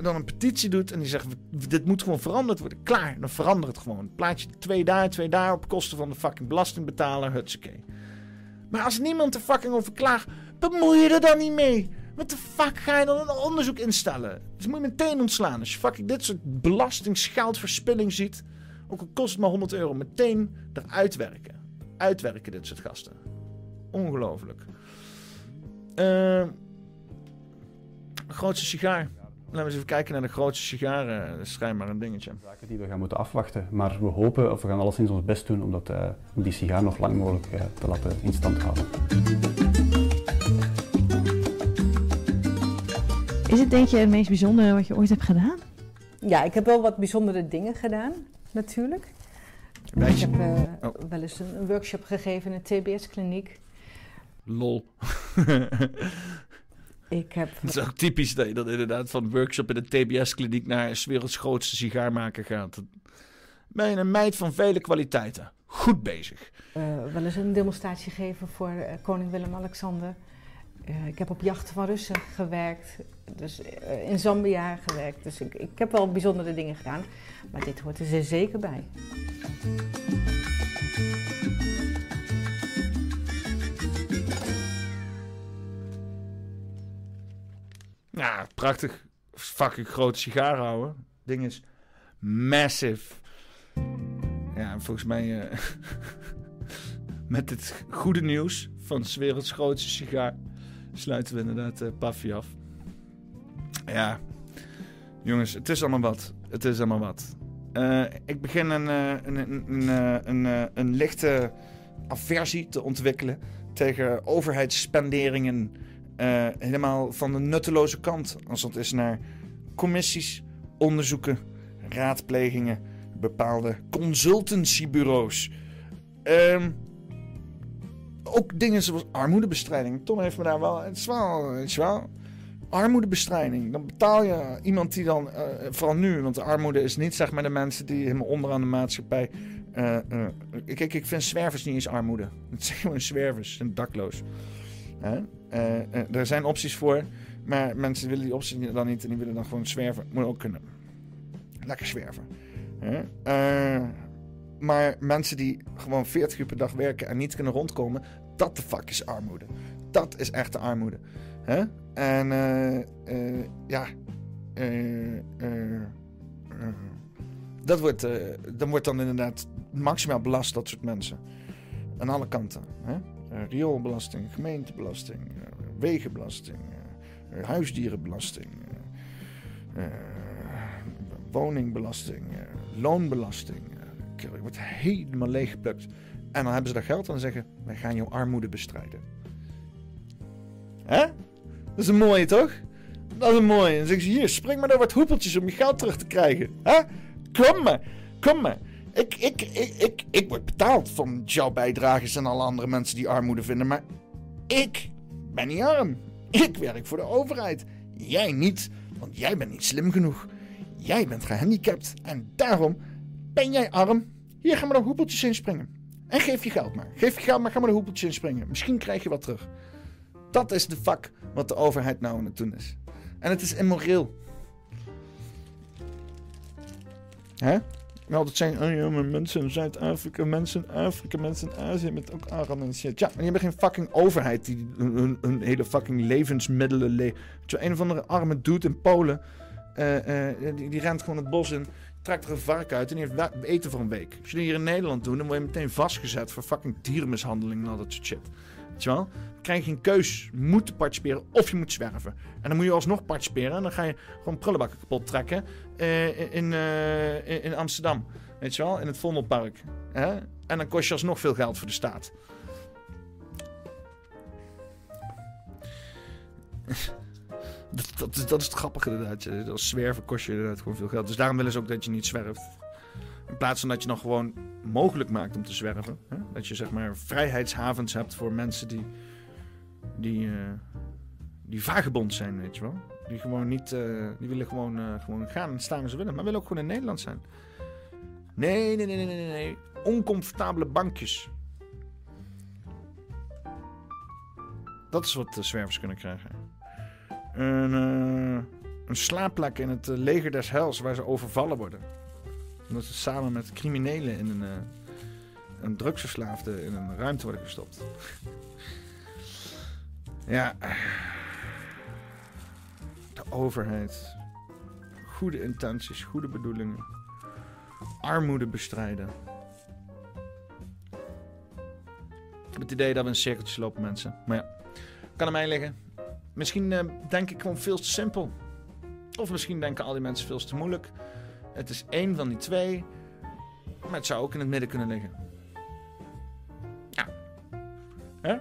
dan een petitie doet en die zegt... dit moet gewoon veranderd worden. Klaar, dan verandert het gewoon. Plaatje twee daar, twee daar op kosten van de fucking belastingbetaler. Hutsakee. Maar als niemand er fucking over klaagt, bemoei je er dan niet mee. Wat de fuck ga je dan een onderzoek instellen? Dus moet je meteen ontslaan. Als je fucking dit soort belastingsgeldverspilling ziet, ook al kost maar 100 euro, meteen eruit werken. Uitwerken dit soort gasten. Ongelooflijk. De grootste sigaar. Laten we eens even kijken naar de grootste sigaar. eh, Dat is schijnbaar een dingetje. Zaken die we gaan moeten afwachten. Maar we hopen, of we gaan alleszins ons best doen om, dat, eh, om die sigaar nog lang mogelijk eh, te laten in stand houden. Is het denk je het meest bijzondere wat je ooit hebt gedaan? Ja, ik heb wel wat bijzondere dingen gedaan, natuurlijk. Ik heb eh, wel eens een, een workshop gegeven in een TBS-kliniek. Lol. Ik heb... Het is ook typisch dat je dan inderdaad van workshop in de TBS-kliniek naar 's werelds grootste sigaarmaker gaat. Ben je een meid van vele kwaliteiten. Goed bezig. eh, wel eens een demonstratie gegeven voor eh, koning Willem-Alexander. Eh, ik heb op jachten van Russen gewerkt, dus in Zambia gewerkt. Dus ik, ik heb wel bijzondere dingen gedaan, maar dit hoort er zeker bij. Ja, prachtig. Fucking grote sigaar houden. Ding is massive. Ja, en volgens mij eh, met het goede nieuws van 's werelds grootste sigaar sluiten we inderdaad uh, Paffy af. Ja, jongens, het is allemaal wat. Het is allemaal wat. Eh, ik begin een, eh, een, een, een, eh, eh, een lichte aversie te ontwikkelen tegen overheidsspenderingen. Eh, helemaal van de nutteloze kant. Als het is naar commissies, onderzoeken, raadplegingen, bepaalde consultancybureaus. Ehm, ook dingen zoals armoedebestrijding. Tom heeft me daar wel... Het is wel, wel... Armoedebestrijding. Dan betaal je iemand die dan... eh, vooral nu, want de armoede is niet zeg maar de mensen die helemaal onderaan de maatschappij... eh, kijk, ik vind zwervers niet eens armoede. Het zijn gewoon zwervers en dakloos. Hè? Eh, eh, er zijn opties voor, maar mensen willen die opties dan niet en die willen dan gewoon zwerven. Moet ook kunnen. Lekker zwerven. Eh, maar mensen die gewoon 40 uur per dag werken en niet kunnen rondkomen, dat de fuck is armoede. Dat is echte armoede. En ja, dat wordt, dan wordt dan inderdaad maximaal belast, dat soort mensen. Aan alle kanten. Hè? Eh, rioolbelasting, gemeentebelasting, eh, wegenbelasting, eh, huisdierenbelasting, woningbelasting, loonbelasting. Je wordt helemaal leeggeplukt. En dan hebben ze dat geld en zeggen: wij gaan jouw armoede bestrijden. Hè? Dat is een mooie toch? Dat is een mooie. En dan zeggen ze: hier, spring maar door wat hoepeltjes om je geld terug te krijgen. Hè? Kom maar, kom maar. Ik, ik, ik, ik, ik word betaald van jouw bijdragers en alle andere mensen die armoede vinden. Maar ik ben niet arm. Ik werk voor de overheid. Jij niet, want jij bent niet slim genoeg. Jij bent gehandicapt en daarom ben jij arm. Hier, ga maar de hoepeltjes inspringen. En geef je geld maar. Geef je geld maar, ga maar de hoepeltjes inspringen. Misschien krijg je wat terug. Dat is de vak wat de overheid nou aan het doen is. En het is immoreel. Hè? Wel, dat zijn mensen in Zuid-Afrika, mensen in Afrika, mensen in Azië met ook arm en shit. Ja, maar die hebben geen fucking overheid die hun, hele fucking levensmiddelen... Le Zo een of andere arme dude in Polen, eh, eh, die, rent gewoon het bos in, trekt er een vark uit en die heeft eten voor een week. Als je dat hier in Nederland doet, dan word je meteen vastgezet voor fucking dierenmishandeling en al dat soort shit. Weet je wel? Krijg je geen keus. Je moet participeren of je moet zwerven. En dan moet je alsnog participeren. En dan ga je gewoon prullenbakken kapot trekken eh, in, eh, in, in Amsterdam. Weet je wel? In het Vondelpark. Hè? En dan kost je alsnog veel geld voor de staat. Dat, dat, is, dat is het grappige inderdaad. Als zwerven kost je inderdaad gewoon veel geld. Dus daarom willen ze ook dat je niet zwerft. In plaats van dat je dan gewoon mogelijk maakt om te zwerven. Hè? Dat je zeg maar vrijheidshavens hebt voor mensen die, die, eh, die vagebond zijn, weet je wel. Die gewoon niet, eh, die willen gewoon, eh, gewoon gaan en staan waar ze willen. Maar willen ook gewoon in Nederland zijn. Nee, nee, nee, nee, nee, nee. Oncomfortabele bankjes. Dat is wat de zwervers kunnen krijgen. Een, eh, een slaapplek in het leger des hels waar ze overvallen worden. Omdat ze samen met criminelen in een, uh, een drugsverslaafde in een ruimte worden gestopt. ja. Overheid. Goede intenties, goede bedoelingen. Armoede bestrijden. Ik heb het idee dat we in cirkeltjes lopen, mensen. Maar ja, kan aan mij liggen. Misschien eh, denk ik gewoon veel te simpel. Of misschien denken al die mensen veel te moeilijk. Het is één van die twee. Maar het zou ook in het midden kunnen liggen. Ja. Hè?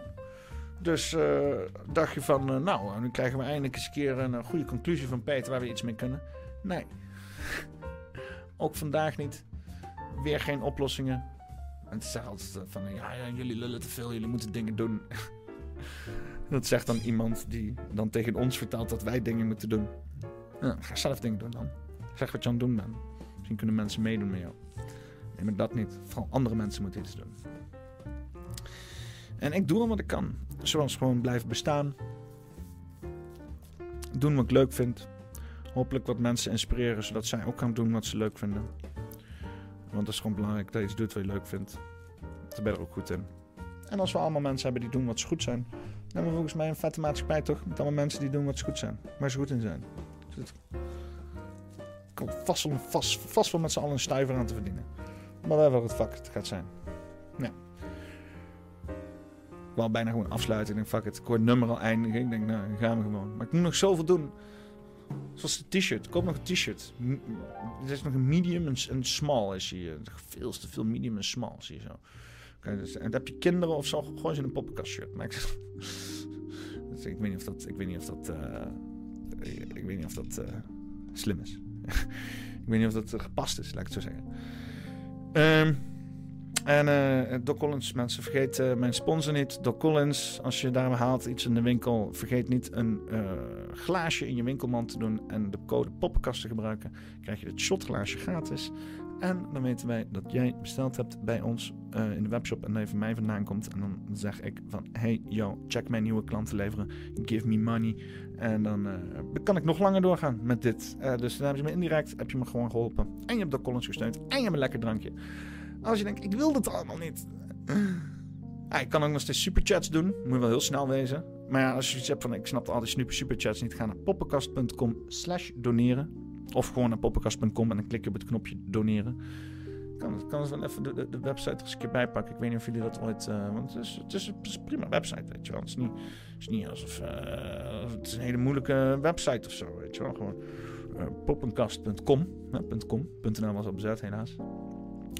Dus eh, dacht je van, eh, nou, nu krijgen we eindelijk eens een keer een eh, goede conclusie van Peter waar we iets mee kunnen. Nee. ook vandaag niet. Weer geen oplossingen. En het is altijd van, ja, ja, jullie lullen te veel, jullie moeten dingen doen. Dat zegt dan iemand die dan tegen ons vertelt dat wij dingen moeten doen. Ja, ga zelf dingen doen dan. Zeg wat je aan het doen bent. Misschien kunnen mensen meedoen met jou. Nee, maar dat niet. Vooral andere mensen moeten iets doen. En ik doe al wat ik kan. Zoals gewoon blijven bestaan. Doen wat ik leuk vind. Hopelijk wat mensen inspireren, zodat zij ook gaan doen wat ze leuk vinden. Want het is gewoon belangrijk dat je iets doet wat je leuk vindt. Daar ben je er ook goed in. En als we allemaal mensen hebben die doen wat ze goed zijn, dan hebben we volgens mij een vette maatschappij toch? Met allemaal mensen die doen wat ze goed zijn, waar ze goed in zijn. Dus komt vast wel, vast, vast wel met z'n allen een stuiver aan te verdienen. Maar we hebben het vak het gaat zijn. Ja. Wou bijna gewoon afsluiten. Ik denk, fuck het nummer al eindigen. Ik denk, nou, dan gaan we gewoon. Maar ik moet nog zoveel doen. Zoals de t-shirt. Koop nog een t-shirt. Er is nog een medium en een small is hier. Veel te veel medium en small zie je zo. Dus, en heb je kinderen of zo, gooi ze in een poppenkastshirt. Maar ik, dus ik weet niet of dat, ik weet niet of dat, eh, ik, ik weet niet of dat eh, slim is. ik weet niet of dat eh, gepast is, laat ik het zo zeggen. Ehm, En eh Doc Collins, mensen, vergeet eh, mijn sponsor niet. Doc Collins, als je daar haalt iets in de winkel, vergeet niet een eh, glaasje in je winkelmand te doen en de code poppenkast te gebruiken. krijg je het shotglaasje gratis. En dan weten wij dat jij besteld hebt bij ons in de webshop en je van mij vandaan komt. En dan zeg ik van, hey yo, check mijn nieuwe klanten leveren. Give me money. En dan kan ik nog langer doorgaan met dit. Dus dan hebben ze me indirect, heb je me gewoon geholpen. En je hebt Doc Collins gesteund. En je hebt een lekker drankje. Als je denkt, ik wil dit allemaal niet. Ik kan ook nog steeds superchats doen. Moet je wel heel snel wezen. Maar ja, als je iets hebt van, ik snap al die super superchats niet. Ga naar poppenkast.com slash doneren. Of gewoon naar poppenkast.com en dan klik je op het knopje doneren. Ik kan, kan het wel even de, de, website er eens een keer bijpakken. Ik weet niet of jullie dat ooit... eh, want het is, het, is, een prima website, weet je wel. Het is niet, alsof... eh, het is een hele moeilijke website of zo, weet je wel. Gewoon eh, poppenkast.com. was al bezet, helaas.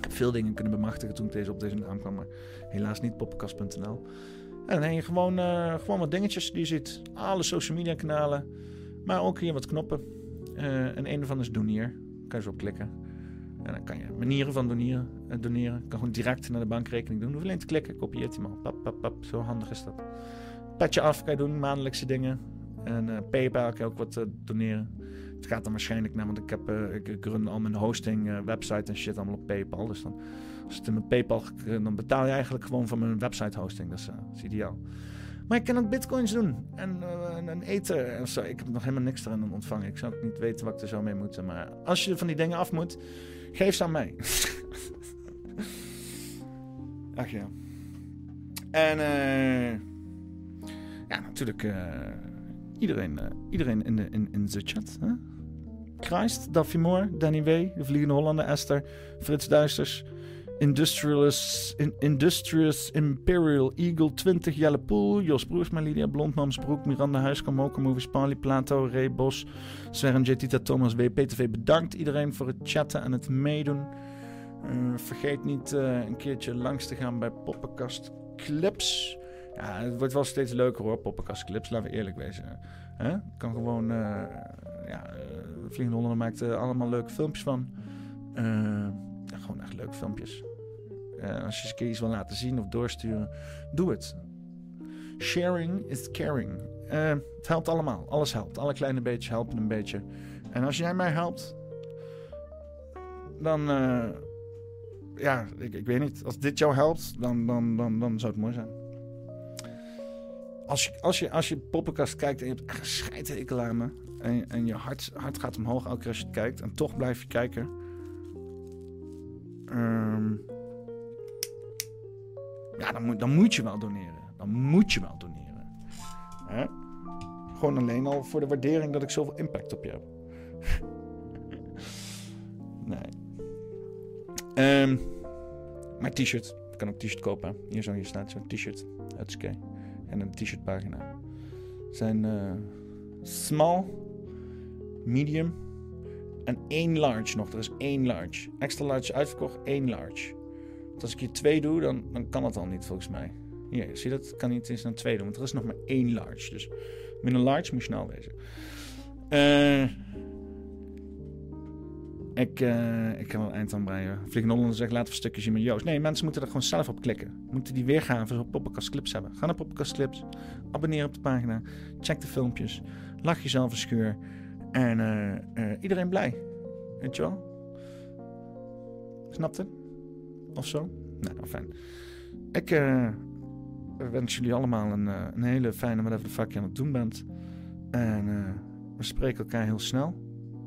Veel dingen kunnen bemachtigen toen ik deze op deze naam kwam, maar helaas niet poppenkast.nl. En dan heb je gewoon, eh, gewoon wat dingetjes die je ziet. Alle social media kanalen, maar ook hier wat knoppen. Eh, en een ervan is doneer. Kan je zo op klikken. En dan kan je manieren van doneren. eh, doneren. Kan gewoon direct naar de bankrekening doen. Hoeft alleen te klikken, kopieert hij maar. Pap, pap, pap. Zo handig is dat. Petje af kan je doen, maandelijkse dingen. En PayPal kan je ook wat doneren. Het gaat dan waarschijnlijk naar, want ik, heb, eh, ik, ik run al mijn hosting, eh, website en shit allemaal op PayPal. Dus dan, als het in mijn PayPal, ge- dan betaal je eigenlijk gewoon voor mijn website hosting. Dat is, eh, ideaal. Maar ik kan ook bitcoins doen en, eh, en, en eten en zo. Ik heb nog helemaal niks erin ontvangen. Ik zou ook niet weten wat ik er zo mee moet. Maar als je van die dingen af moet, geef ze aan mij. Ach ja. En eh, ja, natuurlijk eh, iedereen, eh, iedereen in de, in, in de chat. Hè? Christ, Daffy Moore, Danny W., De Vliegende Hollander, Esther, Frits Duisters, Industrious, in, Industrious Imperial Eagle 20, Jelle Poel, Jos Broersma, Lydia Blondmamsbroek, Miranda Huiskam, Mocha Movies, Pali, Plato, Ray Bos, J. Tita, Thomas W. PTV, bedankt iedereen voor het chatten en het meedoen. Eh, vergeet niet eh, een keertje langs te gaan bij Poppenkast Clips. Ja, het wordt wel steeds leuker hoor, Poppenkast Clips, laten we eerlijk wezen. Hè? Kan gewoon, eh, ja, eh, Vliegende Hollander maakt er allemaal leuke filmpjes van. Eh, gewoon echt leuke filmpjes. Eh, als je eens een keer iets wil laten zien of doorsturen, doe het. Sharing is caring. Eh, het helpt allemaal. Alles helpt. Alle kleine beetjes helpen een beetje. En als jij mij helpt, dan, eh, ja, ik, ik weet niet. Als dit jou helpt, dan, dan, dan, dan zou het mooi zijn. Als je, als je, als je poppenkast kijkt en je hebt echt een. En, en je hart, hart gaat omhoog elke keer als je het kijkt. En toch blijf je kijken. Ehm, ja, dan moet, dan moet je wel doneren. Dan moet je wel doneren. Hè? Gewoon alleen al voor de waardering dat ik zoveel impact op je heb. nee. Mijn t-shirt. Ik kan ook t-shirt kopen. Hier zo, hier staat zo'n t-shirt. Hutske. En een t-shirt pagina. Zijn eh, small, medium en één large nog. Er is één large. Extra large uitverkocht, één large. Want als ik hier twee doe, dan, dan kan het al niet volgens mij. Hier, zie dat? Kan niet eens een twee doen, want er is nog maar één large. Dus met een large moet je snel wezen. Eh... Ik, eh, ik kan wel eind aan breien. Vliegende Hollander zegt, laten we een stukje zien met Joost. Nee, mensen moeten er gewoon zelf op klikken. Moeten die weergave op Poppenkast Clips hebben. Ga naar Poppenkast Clips. Abonneer op de pagina. Check de filmpjes. Lach jezelf een scheur. En eh, eh, iedereen blij. Weet je wel? Snapte? Of zo? Nou, fijn. Ik wens jullie allemaal een, een hele fijne whatever the fuck je aan het doen bent. En we spreken elkaar heel snel,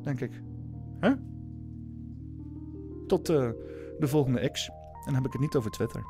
denk ik. Huh? Tot eh, de volgende X. En dan heb ik het niet over Twitter.